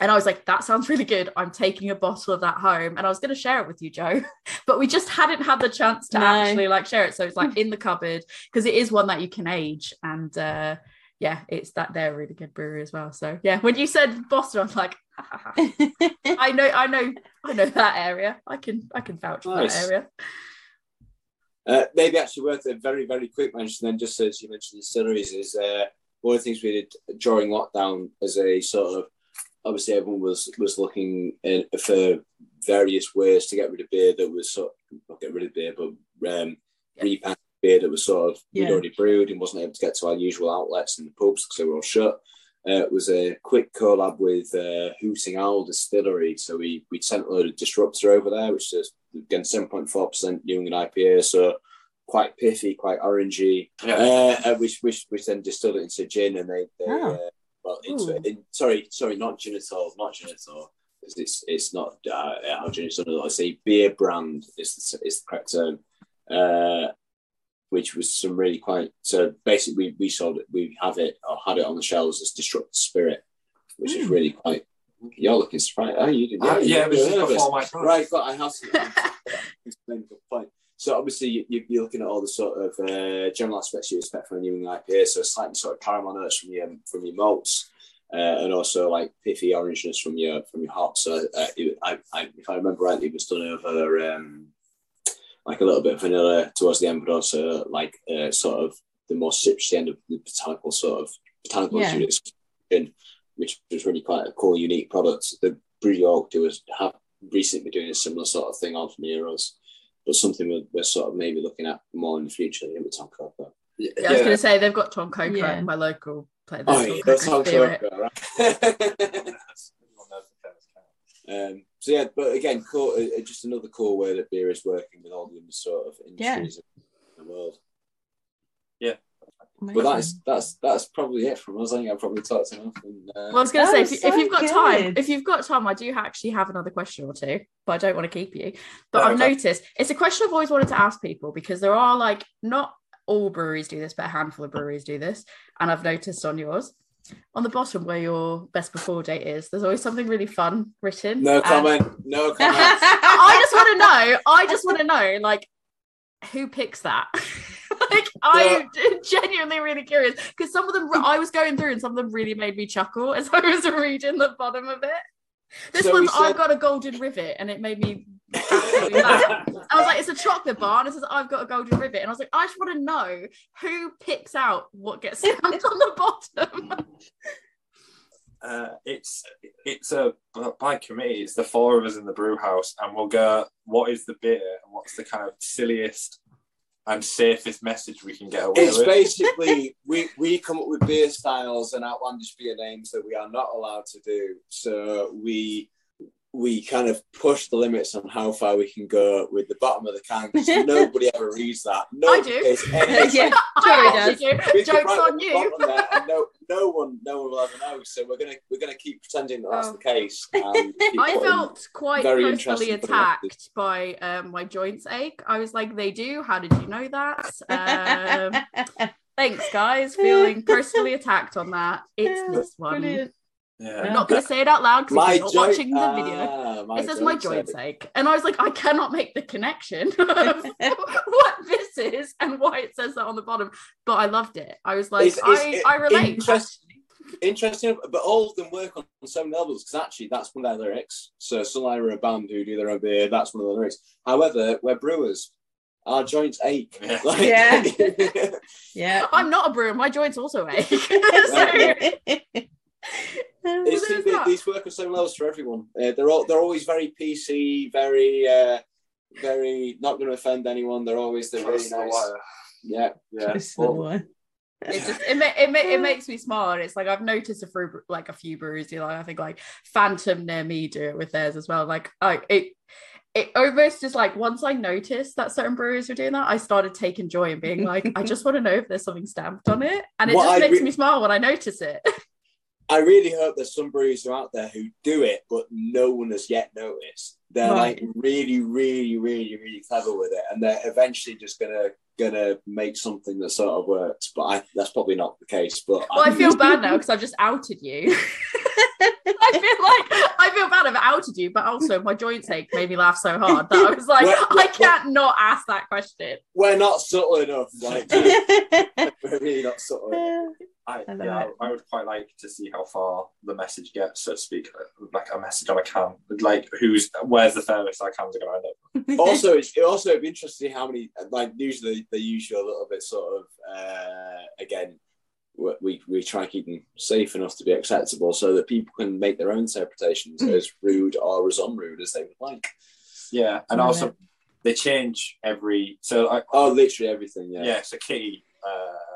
and I was like, that sounds really good. I'm taking a bottle of that home. And I was going to share it with you, Joe, but we just hadn't had the chance to No. actually like share it. So it's like in the cupboard because it is one that you can age. And uh, yeah, it's that they're a really good brewery as well. So yeah, when you said Boston, I was like. I know, I know, I know that area. I can, I can vouch for that area. Uh, maybe actually worth a very, very quick mention then, just as you mentioned the distilleries, is uh, one of the things we did during lockdown as a sort of obviously everyone was was looking in, for various ways to get rid of beer that was sort of not get rid of beer, but um, Yeah. repack beer that was sort of we'd already brewed and wasn't able to get to our usual outlets in the pubs because they were all shut. Uh, it was a quick collab with uh, Hooting Owl Distillery. So we we sent a load of Disruptor over there, which is again seven point four percent New England IPA, so quite pithy, quite orangey. Yeah. Uh, uh, which which which then distilled it into gin, and they, they Oh. Well into Ooh. in, sorry sorry not gin at all, not gin at all. It's it's, it's not uh, how gin is under. I say beer brand is the, is the correct term. uh, which was some really quite. So basically, we, we sold it. We have it or had it on the shelves as Destructive Spirit, which is Mm. really quite. You're looking surprised. Oh, you did. Uh, yeah, it was just before this. my Right, but I have seen it. Explain the point. So obviously you, you're looking at all the sort of uh, general aspects you expect from a New IPA. So slightly sort of caramel notes from your from your malts, uh, and also like pithy orangeness from your from your hops. So uh, it, I, I, if I remember rightly, it was done over um, like a little bit of vanilla towards the end, but also like uh, sort of the more citrusy end of the botanical sort of botanical Yeah. units, in, which was really quite a cool, unique product. The Brew York do have recently been doing a similar sort of thing on from Euros, but something we're, we're sort of maybe looking at more in the future. I think with Tom Coco. Yeah, Yeah, I was going to say they've got Tom Coker Yeah. my local place. Oh, yeah, that's Tom Spirit. Coco, right? Everyone knows the famous cat. um, so yeah, but again, cool, uh, just another cool way that beer is working with all the other sort of industries in the world. But that's that's that's probably it from us. I think I probably talked enough. And, uh, Well, I was going to say, if, was you, if so you've got time, if you've got time, I do actually have another question or two, but I don't want to keep you. But No, I've okay. noticed it's a question I've always wanted to ask people because there are like not all breweries do this, but a handful of breweries do this, and I've noticed on yours. On the bottom where your best before date is, there's always something really fun written. no and- comment. No comment. I just want to know. I just want to know, like, who picks that? I'm genuinely really curious because some of them I was going through and some of them really made me chuckle as I was reading the bottom of it. This So one's I've got a golden rivet and it made me. I was like, it's a chocolate bar and it says I've got a golden rivet. And I was like, I just want to know who picks out what gets stamped on the bottom. Uh, it's it's a by committee. It's the four of us in the brew house, and we'll go. What is the beer, and what's the kind of silliest and safest message we can get away It's with? It's basically we we come up with beer styles and outlandish beer names that we are not allowed to do. So we we kind of push the limits on how far we can go with the bottom of the can because nobody ever reads that. No, do. Yeah, I sure he actually does. do. Jokes on you. bottom there and no, no one, no one will ever know. So we're gonna we're gonna keep pretending that that's Oh. the case. I felt quite personally interesting for the attacked by um, my joints ache. I was like, they do. How did you know that? Um, thanks, guys. Feeling personally attacked on that. It's this one. Brilliant. Yeah. I'm not going to say it out loud because my you're not joint- watching the video. ah, my It says my joints said- ache. And I was like, I cannot make the connection of what this is and why it says that on the bottom. But I loved it. I was like, It's- it's- I, I relate. interest- interesting, but all of them work on so many levels because actually that's one of their lyrics. So Sunlight are a band who do their own beer. That's one of the lyrics. However, we're brewers. Our joints ache. Yeah. Like- Yeah. yeah. I'm not a brewer. My joints also ache. so, It's, there's they- that. these work on so many levels for everyone. Uh, they're all they're always very PC, very uh, very not going to offend anyone. They're always they're really the nice. wire. Yeah, Yeah. Just the Well, it just it, ma- it, ma- it makes me smile and it's like i've noticed a few like a few breweries do like i think like phantom near me do it with theirs as well like i it it almost just like once i noticed that certain breweries were doing that i started taking joy in being like i just want to know if there's something stamped on it and it What just I makes re- me smile when i notice it I really hope there's some breweries out there who do it, but no one has yet noticed. They're Right. like really, really, really, really clever with it, and they're eventually just gonna gonna make something that sort of works. But I, that's probably not the case. But well i feel bad now because i've just outed you I feel like I feel bad I've outed you, but also my joints ache made me laugh so hard that I was like, Well, I can't not ask that question. we're not subtle enough. Like we're really not subtle. Enough. I, I yeah, it. I would quite like to see how far the message gets, so to speak, like a message on a can. Like, who's where's the furthest our cans are going to end up? also, it's it also it'd be interesting to see how many like usually they usually a little bit sort of uh, again we- we we try and keep them safe enough to be acceptable so that people can make their own interpretations as rude or as unrude as they would like. Yeah, and also they change every. So I, Oh, literally everything. Yeah. yeah. so Kitty, uh,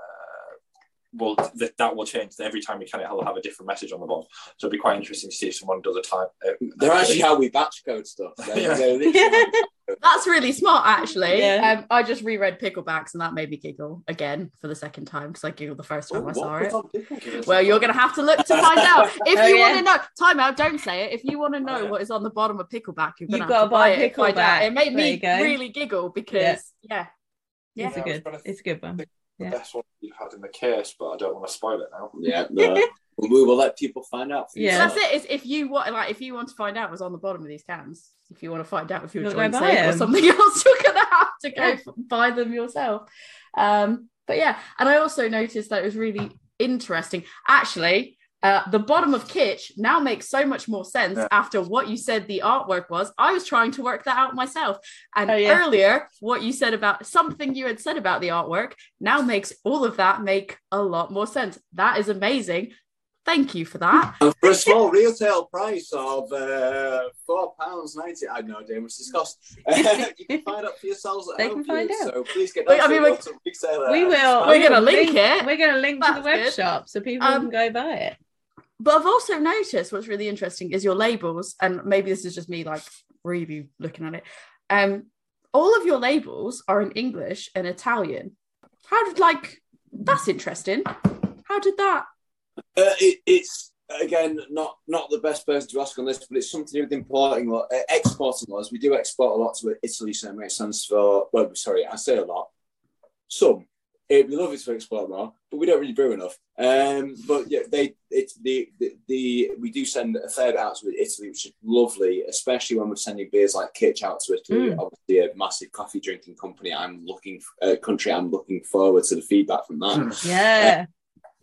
will that that will change every time we can. It'll have a different message on the bottom. So it'd be quite interesting to see if someone does a type. Uh, They're actually how we batch code stuff. They're, Yeah. they're literally That's really smart, actually. Yeah. Um, I just reread Picklebacks and that made me giggle again for the second time because I giggled the first time I saw it. Well, you're going to have to look to find out. If Oh, you yeah. want to know, time out, don't say it. If you want to know Oh, yeah. what is on the bottom of Pickleback, you're going You've to gotta have to buy buy it. and find out. Pickleback. It made There me really giggle because, yeah. Yeah. it's a Yeah, I good. to It's a good one. Think Yeah. The best one you've had in the case, but I don't want to spoil it now. Yeah, no. we will let people find out. for Yeah. That's it. Is if you want, like, if you want to find out what's on the bottom of these cans, if you want to find out if you're You'll go joint buy safe or something else, you're gonna have to go buy them yourself. Um, but yeah, and I also noticed that it was really interesting. Actually, uh, the bottom of Kitsch now makes so much more sense Yeah. after what you said the artwork was. I was trying to work that out myself. And Oh, yeah. earlier, what you said about something you had said about the artwork now makes all of that make a lot more sense. That is amazing. Thank you for that. And for a small retail price of uh, four pounds ninety, I have no idea how much this costs. you can find out for yourselves at They home. can find viewers. out. So please get Wait, down I mean, the we- bottom We will. We're gonna link it. We're going to link to the That's web good. shop so people Um, can go buy it. But I've also noticed what's really interesting is your labels, and maybe this is just me like really looking at it. Um, all of your labels are in English and Italian. How did like that's interesting. How did that? Uh, it, it's again not not the best person to ask on this, but it's something to do with importing law, uh, exporting laws. We do export a lot to Italy, so it makes sense for. Well, sorry, I say a lot. Some it'd be lovely to export more, but we don't really brew enough. Um, but yeah, they it's the, the the we do send a fair bit out to Italy, which is lovely, especially when we're sending beers like Kitsch out to Italy. Mm. Obviously, a massive coffee drinking company. I'm looking uh, country. I'm looking forward to the feedback from that. Yeah.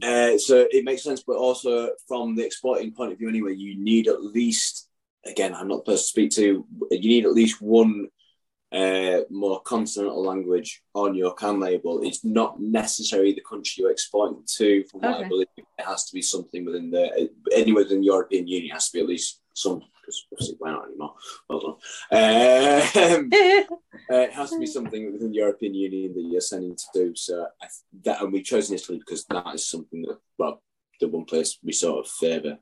Uh, so it makes sense, but also from the exporting point of view, anyway, you need at least, again, I'm not the person to speak to, you need at least one uh, more consonantal language on your can label. It's not necessarily the country you're exporting to. From what Okay. I believe, it has to be something within the anywhere within the European Union. It has to be at least some. Because obviously, we're not anymore. Well done. Um, uh, it has to be something within the European Union that you're sending to do. So I, that, and we've chosen Italy because that is something that, well, the one place we sort of favour.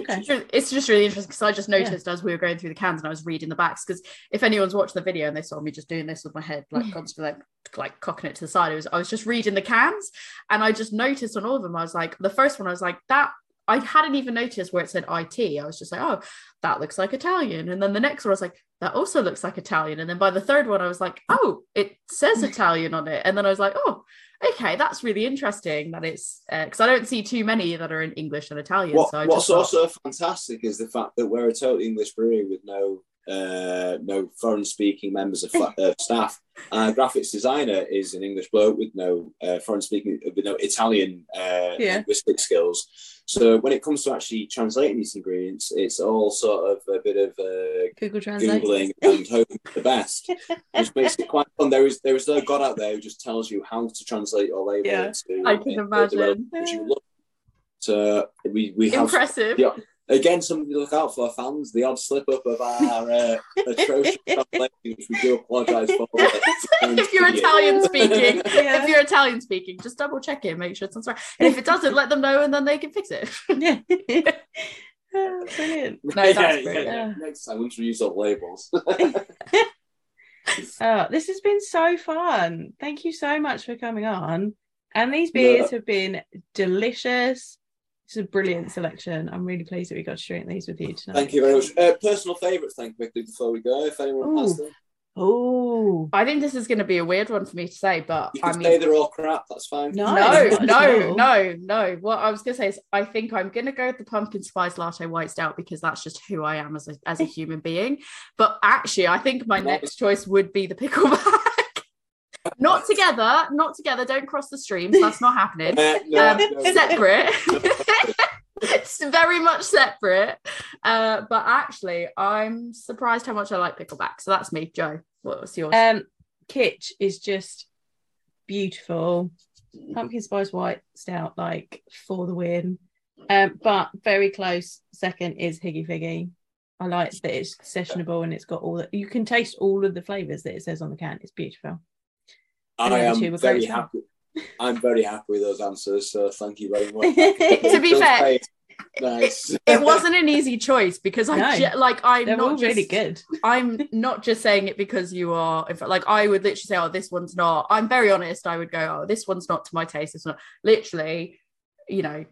Okay. It's just really interesting because I just noticed as we were going through the cans and I was reading the backs because if anyone's watched the video and they saw me just doing this with my head like constantly like, like cocking it to the side, it was I was just reading the cans and I just noticed on all of them I was like the first one I was like that I hadn't even noticed where it said IT. I was just like, oh, that looks like Italian. And then the next one I was like, that also looks like Italian. And then by the third one, I was like, oh, it says Italian on it. And then I was like, oh, okay, that's really interesting that it's uh, because I don't see too many that are in English and Italian. What, so what's thought- also fantastic is the fact that we're a totally English brewery with no uh, no foreign speaking members of fa- uh, staff. Our graphics designer is an English bloke with no uh, foreign speaking, with no Italian uh, Yeah. linguistic skills. So when it comes to actually translating these ingredients, it's all sort of a bit of uh, Google Translate. googling and hoping for the best, which makes it quite fun. There is there is no god out there who just tells you how to translate your label Yeah. into. I can into the imagine. language you love. So we we have impressive. yeah. Again, something to look out for, fans. The odd slip up of our uh, atrocious translation, which we do apologise for. if you're Italian speaking, Yeah. if you're Italian speaking, just double check it, make sure it sounds right. And if it doesn't, let them know and then they can fix it. yeah. Oh, brilliant. No, that's yeah, brilliant. yeah. Next time, once we use up labels. Oh, this has been so fun. Thank you so much for coming on. And these beers have been delicious. It's a brilliant selection. I'm really pleased that we got to drink these with you tonight. Thank you very much. Uh, personal favourites, then, quickly before we go, if anyone has them. Oh I think this is going to be a weird one for me to say, but You I can mean, say they're all crap, that's fine. No. no, no, no, no. What I was going to say is, I think I'm going to go with the pumpkin spice latte white stout because that's just who I am as a as a human being. But actually, I think my next choice would be the pickleback. not together, not together. Don't cross the streams. That's not happening. No, um, no. separate. it's very much separate. Uh, but actually, I'm surprised how much I like pickleback. So that's me, Joe. What's yours? Um, Kitsch is just beautiful. Pumpkin spice white stout, like for the win. Um, but very close second is Hyggy Figgy. I like that it's sessionable and it's got all that you can taste all of the flavors that it says on the can. It's beautiful. I the other two am were very great, happy. I'm very happy with those answers, so thank you very much. To be fair, face. nice. it wasn't an easy choice because I No. ge- like I'm They're not all just, really good. I'm not just saying it because you are. In fact, like I would literally say, "Oh, this one's not." I'm very honest. I would go, "Oh, this one's not to my taste." It's not. Literally, you know,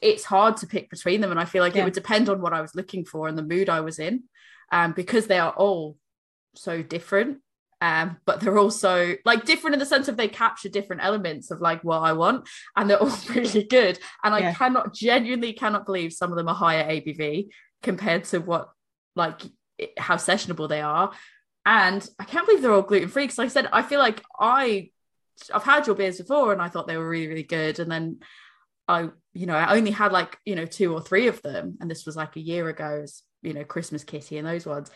it's hard to pick between them, and I feel like Yeah. it would depend on what I was looking for and the mood I was in, um, because they are all so different. Um, but they're also like different in the sense of they capture different elements of like what I want, and they're all really good. And I Yeah. cannot genuinely cannot believe some of them are higher ABV compared to what like how sessionable they are. And I can't believe they're all gluten free because, like I said, I feel like I I've had your beers before and I thought they were really really good, and then I you know I only had like you know two or three of them, and this was like a year ago, as you know Christmas Kitty and those ones.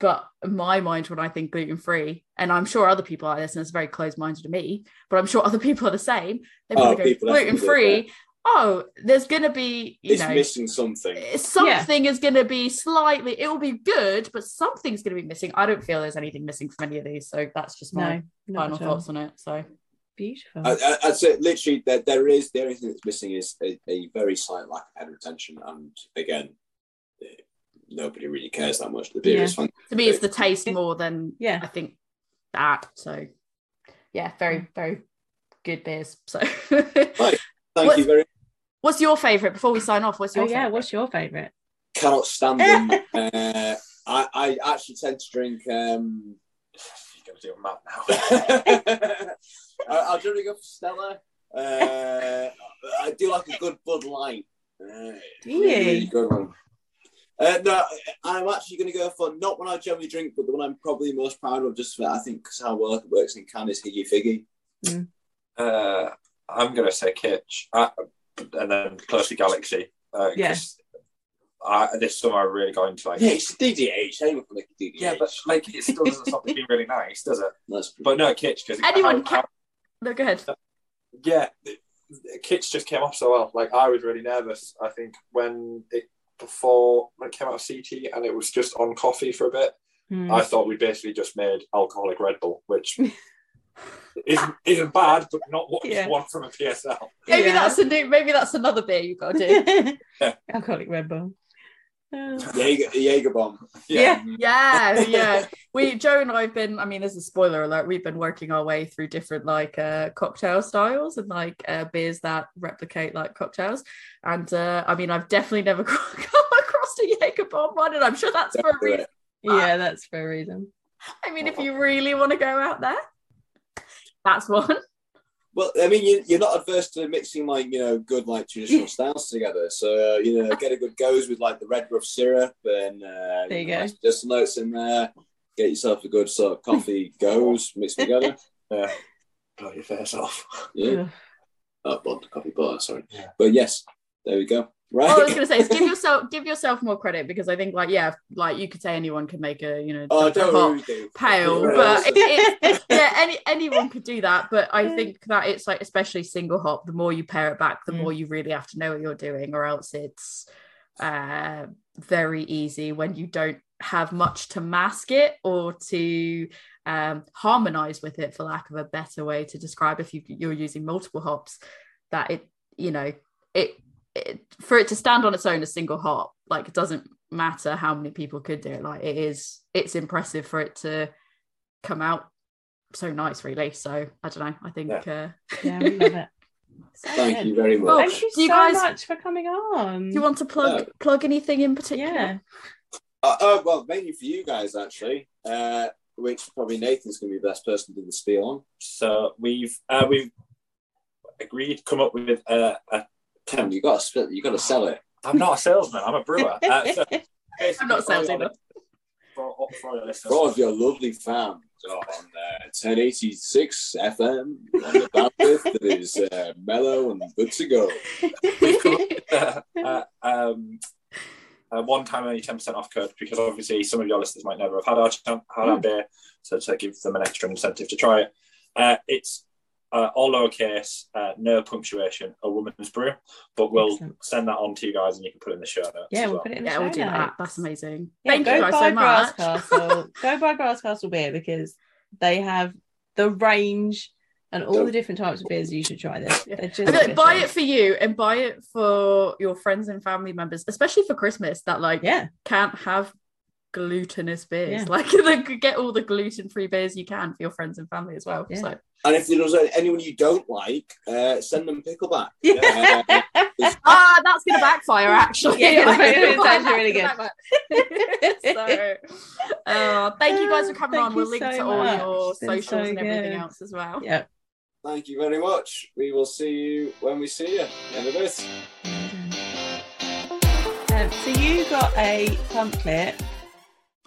But in my mind, when I think gluten free, and I'm sure other people like this, and it's very closed minded to me, but I'm sure other people are the same. They Oh, probably go gluten free. Oh, there's gonna be you It's know missing something. something is going to be slightly it will be good but something's going to be missing i don't feel there's anything missing from any of these so that's just my no, final at thoughts on it so Beautiful. I, I, I'd say literally that there is the only thing that's missing is a, a very slight lack of head retention, and again, eh, nobody really cares that much. The beer Yeah. is fun. to me it's the taste more than Yeah. i think that so yeah very very good beers so Thank What's- you very. what's your favorite before we sign off what's oh your yeah, favorite? what's your favourite? Cannot stand them. uh, I, I actually tend to drink. Um, You're going to do a map now. I, I'll generally go for Stella. Uh, I do like a good Bud Light. Uh, Do really, really you? good one. Uh, no, I'm actually going to go for not one I generally drink, but the one I'm probably most proud of, just for I think 'cause how well it works in can is Hyggy Figgy. Uh, I'm going to say Kitsch, uh, and then closely Galaxy. Uh, Yeah. 'cause I, this summer I really got into like. Yeah, it's DDH. Anyone can make a DDH. Yeah, but like it still doesn't stop it being really nice, does it? That's But no, Kitsch because Anyone can- no go ahead yeah, the- the Kitsch just came off so well. Like I was really nervous. I think when it before when it came out of CT and it was just on coffee for a bit, Hmm. I thought we basically just made alcoholic Red Bull, which isn't isn't bad, but not what Yeah. you want from a PSL. maybe Yeah. that's a new maybe that's another beer you've got to do Alcoholic Red Bull. Jaeger, Jaeger bomb. yeah. yeah yeah we joe and i've been i mean this is a spoiler alert we've been working our way through different like uh cocktail styles and like uh beers that replicate like cocktails and uh i mean i've definitely never come across a jaeger bomb one and i'm sure that's for a Don't do it. reason Yeah, that's for a reason. i mean if you really want to go out there that's one Well, I mean, you, you're not adverse to mixing like you know good like traditional styles together. So uh, you know, get a good gose with like the red rough syrup and uh, There you know, go. nice distillate notes in there. Get yourself a good sort of coffee gose mixed together. Yeah. Blow your face off. Yeah, Ugh. oh, blonde coffee bar. Sorry, Yeah. but yes, there we go. Right. all i was gonna say is give yourself give yourself more credit because i think like yeah like you could say anyone could make a you know oh, double don't hop pale but it, it, yeah any anyone could do that but i think that it's like especially single hop the more you pair it back the Mm. more you really have to know what you're doing or else it's uh very easy when you don't have much to mask it or to um harmonize with it for lack of a better way to describe if you, you're using multiple hops that it you know it, it for it to stand on its own a single hop like it doesn't matter how many people could do it like it is it's impressive for it to come out so nice really so i don't know i think uh Yeah, we love it. So Thank good. you very much. Oh, Thank you Do you so guys- much for coming on. do you want to plug Yeah. plug anything in particular yeah. Uh, uh, well, mainly for you guys actually, uh, which probably Nathan's going to be the best person to do the spiel on. So we've uh, we've agreed to come up with a, a Tim, you got to spit. You got to sell it. I'm not a salesman, I'm a brewer. Uh, so I'm not sales either. For, for your listeners. For all of your lovely fans on uh, 1086 FM on the bandwidth that is uh, mellow and good to go. We've come up with a, a, um, a one time only 10% off code because obviously some of your listeners might never have had our, had our Mm. beer. So to give them an extra incentive to try it. Uh, it's uh, all lowercase, uh, no punctuation, a woman's brew, but we'll Excellent. send that on to you guys and you can put it in the show notes. yeah, as we'll well. put it in the yeah show we'll do that notes. that's amazing Yeah, thank go you guys buy so much Brass Castle. go buy Brass Castle beer because they have the range and all the different types of beers you should try this. Yeah. Just buy it for you and buy it for your friends and family members especially for christmas that like Yeah, can't have glutinous beers. Yeah. Like like, get all the gluten-free beers you can for your friends and family as well. Yeah. So And if there's anyone you don't like, uh, send them pickleback. Yeah. Uh, ah, that's gonna backfire actually. Yeah, I it's actually really that's so, uh, thank you guys for coming Thank on. We'll link so to all much. your It's socials so and everything good. else as well. yeah. thank you very much. We will see you when we see you in a bit. Um, so you got a pump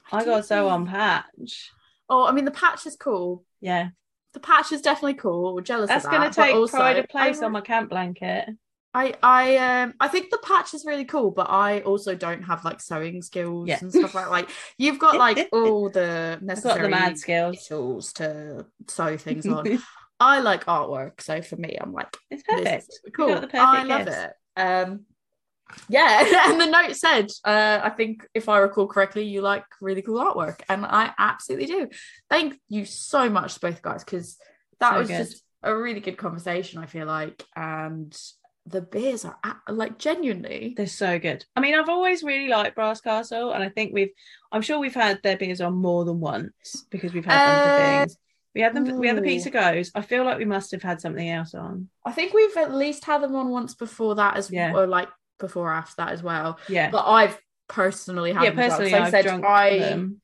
clip. I got so on patch. Oh, I mean the patch is cool. Yeah, The patch is definitely cool. We're jealous that's of going that. to take also, pride of place I, on my camp blanket. I I um I think the patch is really cool, but I also don't have like sewing skills Yeah. and stuff like like you've got like all the necessary the mad skills. tools to sew things on. I like artwork, so for me, I'm like, it's perfect. cool. I love it. Um, yeah, and the note said, uh, I think if I recall correctly, you like really cool artwork, and I absolutely do. Thank you so much to both guys because that So was good. just a really good conversation. I feel like, and the beers are like genuinely. They're so good. I mean, I've always really liked Brass Castle, and I think we've, I'm sure we've had their beers on more than once because we've had them for Uh, things. We had them. We had the pizza gose. I feel like we must have had something else on. I think we've at least had them on once before that as Yeah. well, like before after that as well. Yeah, But I've personally had yeah. well, I've I said I them.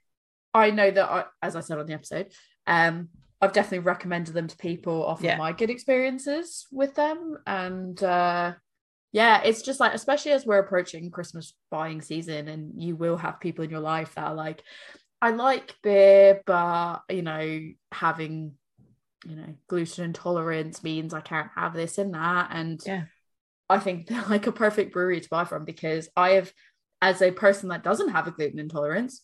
I know that I, as I said on the episode, um, I've definitely recommended them to people off Yeah. of my good experiences with them, and uh, yeah, it's just like especially as we're approaching Christmas buying season, and you will have people in your life that are like, I like beer, but you know, having you know gluten intolerance means I can't have this and that, and Yeah. I think they're like a perfect brewery to buy from because I have, as a person that doesn't have a gluten intolerance,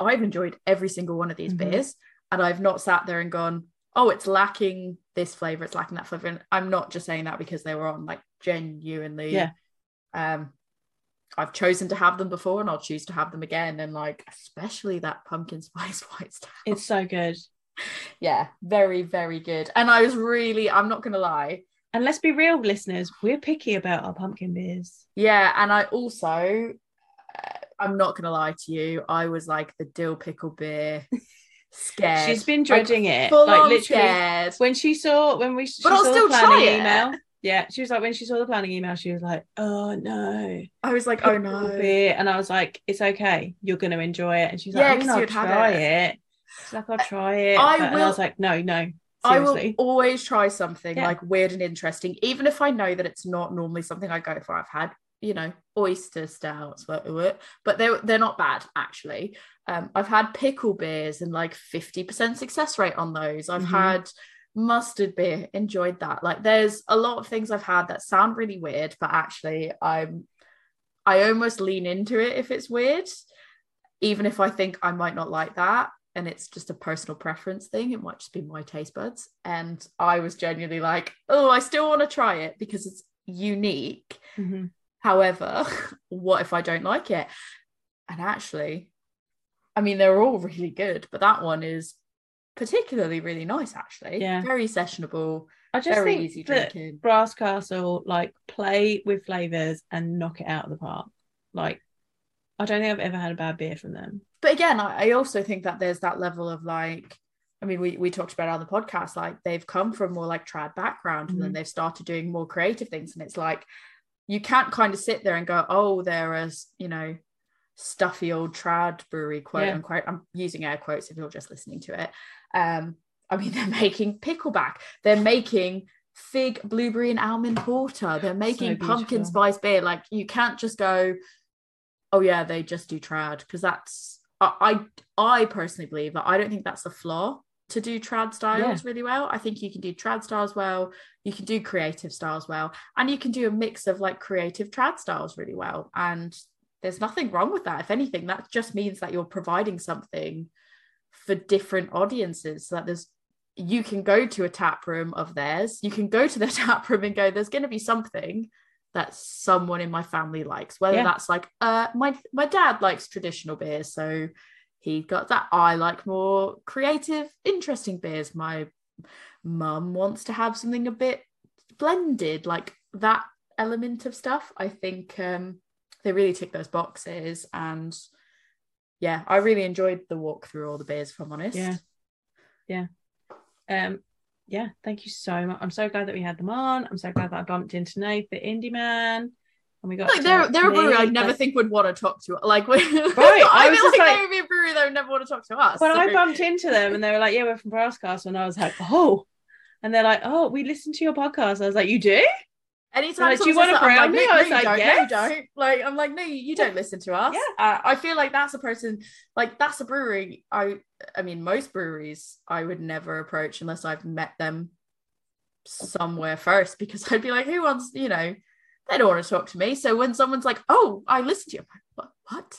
I've enjoyed every single one of these Mhm. beers, and I've not sat there and gone, "Oh, it's lacking this flavor, it's lacking that flavor." And I'm not just saying that because they were on, like genuinely. Yeah. Um, I've chosen to have them before, and I'll choose to have them again, and like especially that pumpkin spice white stout. It's so good. yeah, very very good. And I was really, I'm not gonna lie, And let's be real, listeners. We're picky about our pumpkin beers. Yeah, and I also, uh, I'm not gonna lie to you, I was like the dill pickle beer scared. She's been Like, it. full Like literally, scared. when she saw when we she But I'll still the planning try it. email. Yeah, she was like when she saw the planning email, she was like, "Oh no, I was like, oh no. beer," and I was like, "It's okay, you're going to enjoy it." And she's Yeah, like, "I mean, I'll try it. it." She's like, "I'll try it," I but- and I was like, "No, no, I will always try something Yeah. like weird and interesting, even if I know that it's not normally something I go for. I've had, you know, oyster stouts, but they're they're not bad actually. Um, I've had pickle beers and like fifty percent success rate on those. I've Mhm. had mustard beer, enjoyed that. Like, there's a lot of things I've had that sound really weird, but actually, I'm I almost lean into it if it's weird, even if I think I might not like that and it's just a personal preference thing. It might just be my taste buds. And I was genuinely like, oh, I still want to try it because it's unique. Mhm. However, what if I don't like it? And actually, I mean, they're all really good, but that one is particularly really nice, actually. Yeah. Very sessionable, I just very think easy drinking. Brass Castle like play with flavors and knock it out of the park. Like, I don't think I've ever had a bad beer from them. but again, I, I also think that there's that level of like, I mean, we, we talked about on the podcast, like they've come from more like trad background and then Mhm. they've started doing more creative things. And it's like, you can't kind of sit there and go, oh, they're a, s- you know, stuffy old trad brewery, quote Yeah. unquote. I'm using air quotes if you're just listening to it. Um, I mean, they're making pickleback, they're making fig, blueberry, and almond porter, they're making pumpkin spice beer. Like, you can't just go, oh yeah, they just do trad because that's I, I I personally believe that I don't think that's a flaw to do trad styles Yeah. really well. I think you can do trad styles well, you can do creative styles well, and you can do a mix of like creative trad styles really well. And there's nothing wrong with that. If anything, that just means that you're providing something for different audiences so that there's you can go to a tap room of theirs, you can go to their tap room and go, there's going to be something that someone in my family likes whether Yeah. that's like uh my my dad likes traditional beers so he got that i like more creative interesting beers my mum wants to have something a bit blended like that element of stuff i think um they really tick those boxes and yeah, I really enjoyed the walk through all the beers. If I'm honest, Yeah. Um, yeah, thank you so much. I'm so glad that we had them on. I'm so glad that I bumped into Nate, the Indy Man, and we got like to they're they're a brewery I'd never think would want to talk to. Like, right? I I, was feel just like, like- they would be a brewery that would never want to talk to us. when I bumped into them and they were like, "Yeah, we're from Brass Castle," and I was like, "Oh," and they're like, "Oh, we listened to your podcast." I was like, "You do?" Anytime Like, do you wanna that, I'm me? like, I no, was like, you don't, yes. no, don't. Like, I'm like, no, you don't listen to us. Yeah. Uh, I feel like that's a person, like, that's a brewery. I, I mean, most breweries I would never approach unless I've met them somewhere first because I'd be like, who wants, you know, they don't want to talk to me. So when someone's like, oh, I listen to you, I'm like, what? What?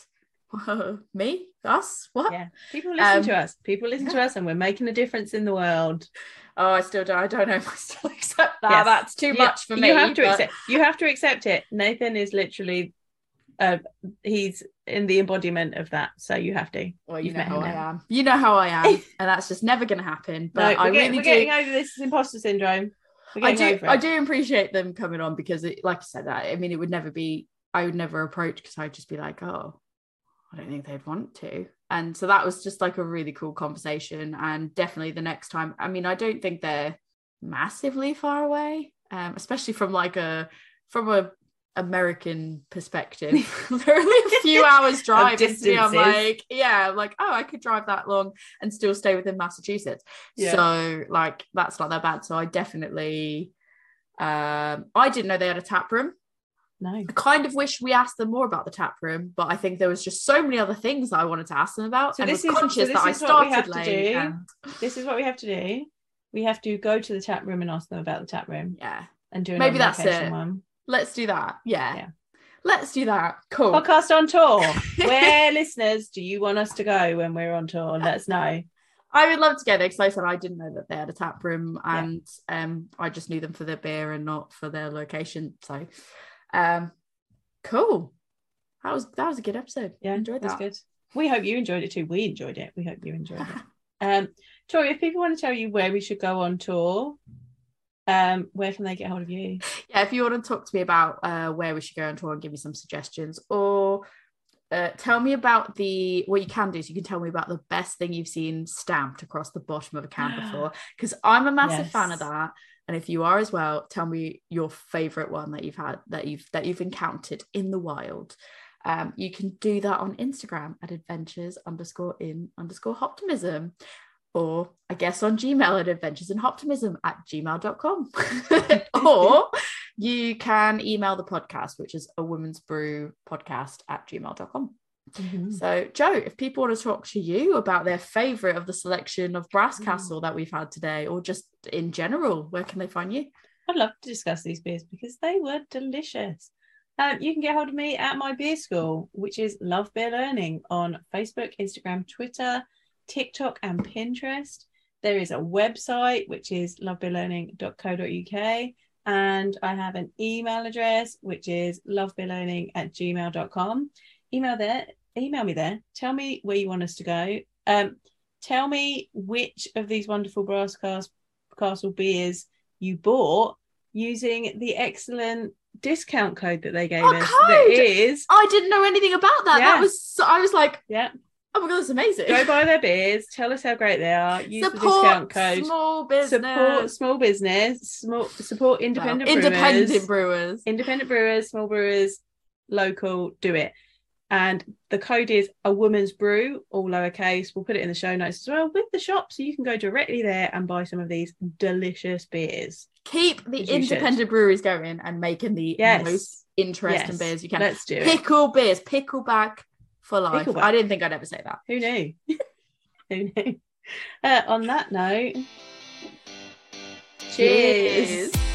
me? Us? What? Yeah, people listen Um, to us. People listen to us, and we're making a difference in the world. Oh, I still don't. I don't know if I still accept that. Yes. That's too much for me. You have to but- accept. You have to accept it. Nathan is literally, uh, he's in the embodiment of that. So you have to. Well, you You've know how I now. am. You know how I am, and that's just never going to happen. But no, I we're, get- really we're do. getting over this imposter syndrome. I do. I do appreciate them coming on because, it, like I said, that I mean, it would never be. I would never approach because I'd just be like, oh, I don't think they'd want to. And so that was just like a really cool conversation. And definitely the next time. I mean, I don't think they're massively far away, um, especially from like a from a American perspective. They're only a few hours drive. and me, I'm like, yeah, I'm like, oh, I could drive that long and still stay within Massachusetts. Yeah. So like that's not that bad. So I definitely um I didn't know they had a tap room. No. I kind of wish we asked them more about the tap room, but I think there was just so many other things that I wanted to ask them about. So and this was is- so this that I is what we started have to late. do. and- This is what we have to do. We have to go to the tap room and ask them about the tap room yeah. and do an Maybe that's it. one. Let's do that. Yeah. Yeah. Let's do that. Cool. Podcast on tour. Where listeners do you want us to go when we're on tour? Let us know. I would love to go there because I said I didn't know that they had a tap room Yeah. and um I just knew them for their beer and not for their location. So um cool. That was that was a good episode. Yeah, enjoyed that. good. We hope you enjoyed it too. We enjoyed it. We hope you enjoyed it. Um, Tori, if people want to tell you where we should go on tour, um, where can they get hold of you? yeah, if you want to talk to me about uh, where we should go on tour and give me some suggestions, or uh, tell me about the what you can do. So you can tell me about the best thing you've seen stamped across the bottom of a can before, because I'm a massive fan of that. And if you are as well, tell me your favorite one that you've had that you've that you've encountered in the wild. Um, you can do that on Instagram at adventures underscore in underscore optimism. Or I guess on Gmail at adventures in optimism at gmail.com. or you can email the podcast, which is a woman's brew podcast at gmail.com. Mm-hmm. So, Joe, if people want to talk to you about their favorite of the selection of Brass Mm. Castle that we've had today, or just in general, where can they find you? I'd love to discuss these beers because they were delicious. Um, you can get hold of me at my beer school, which is Love Beer Learning on Facebook, Instagram, Twitter, TikTok, and Pinterest. There is a website which is lovebeerlearning.co.uk, and I have an email address which is lovebeerlearning at gmail.com. Email there, email me there. Tell me where you want us to go. Um, tell me which of these wonderful brass cast, castle beers you bought using the excellent discount code that they gave Oh, us. Code! is, I didn't know anything about that. Yeah. That was so, I was like, yeah, oh my god, that's amazing. go buy their beers. Tell us how great they are. Use the discount code. small business. Support small business. Small support independent independent brewers. brewers. independent brewers, small brewers, local, do it. And the code is a woman's brew, all lowercase. We'll put it in the show notes as well with the shop, so you can go directly there and buy some of these delicious beers. Keep the you should. independent breweries going and making the Yes, most interesting yes. beers you can. Let's do it. Pickle beers, pickleback for life. I didn't think I'd ever say that. Who knew? Who knew? Uh, on that note, cheers. Cheers.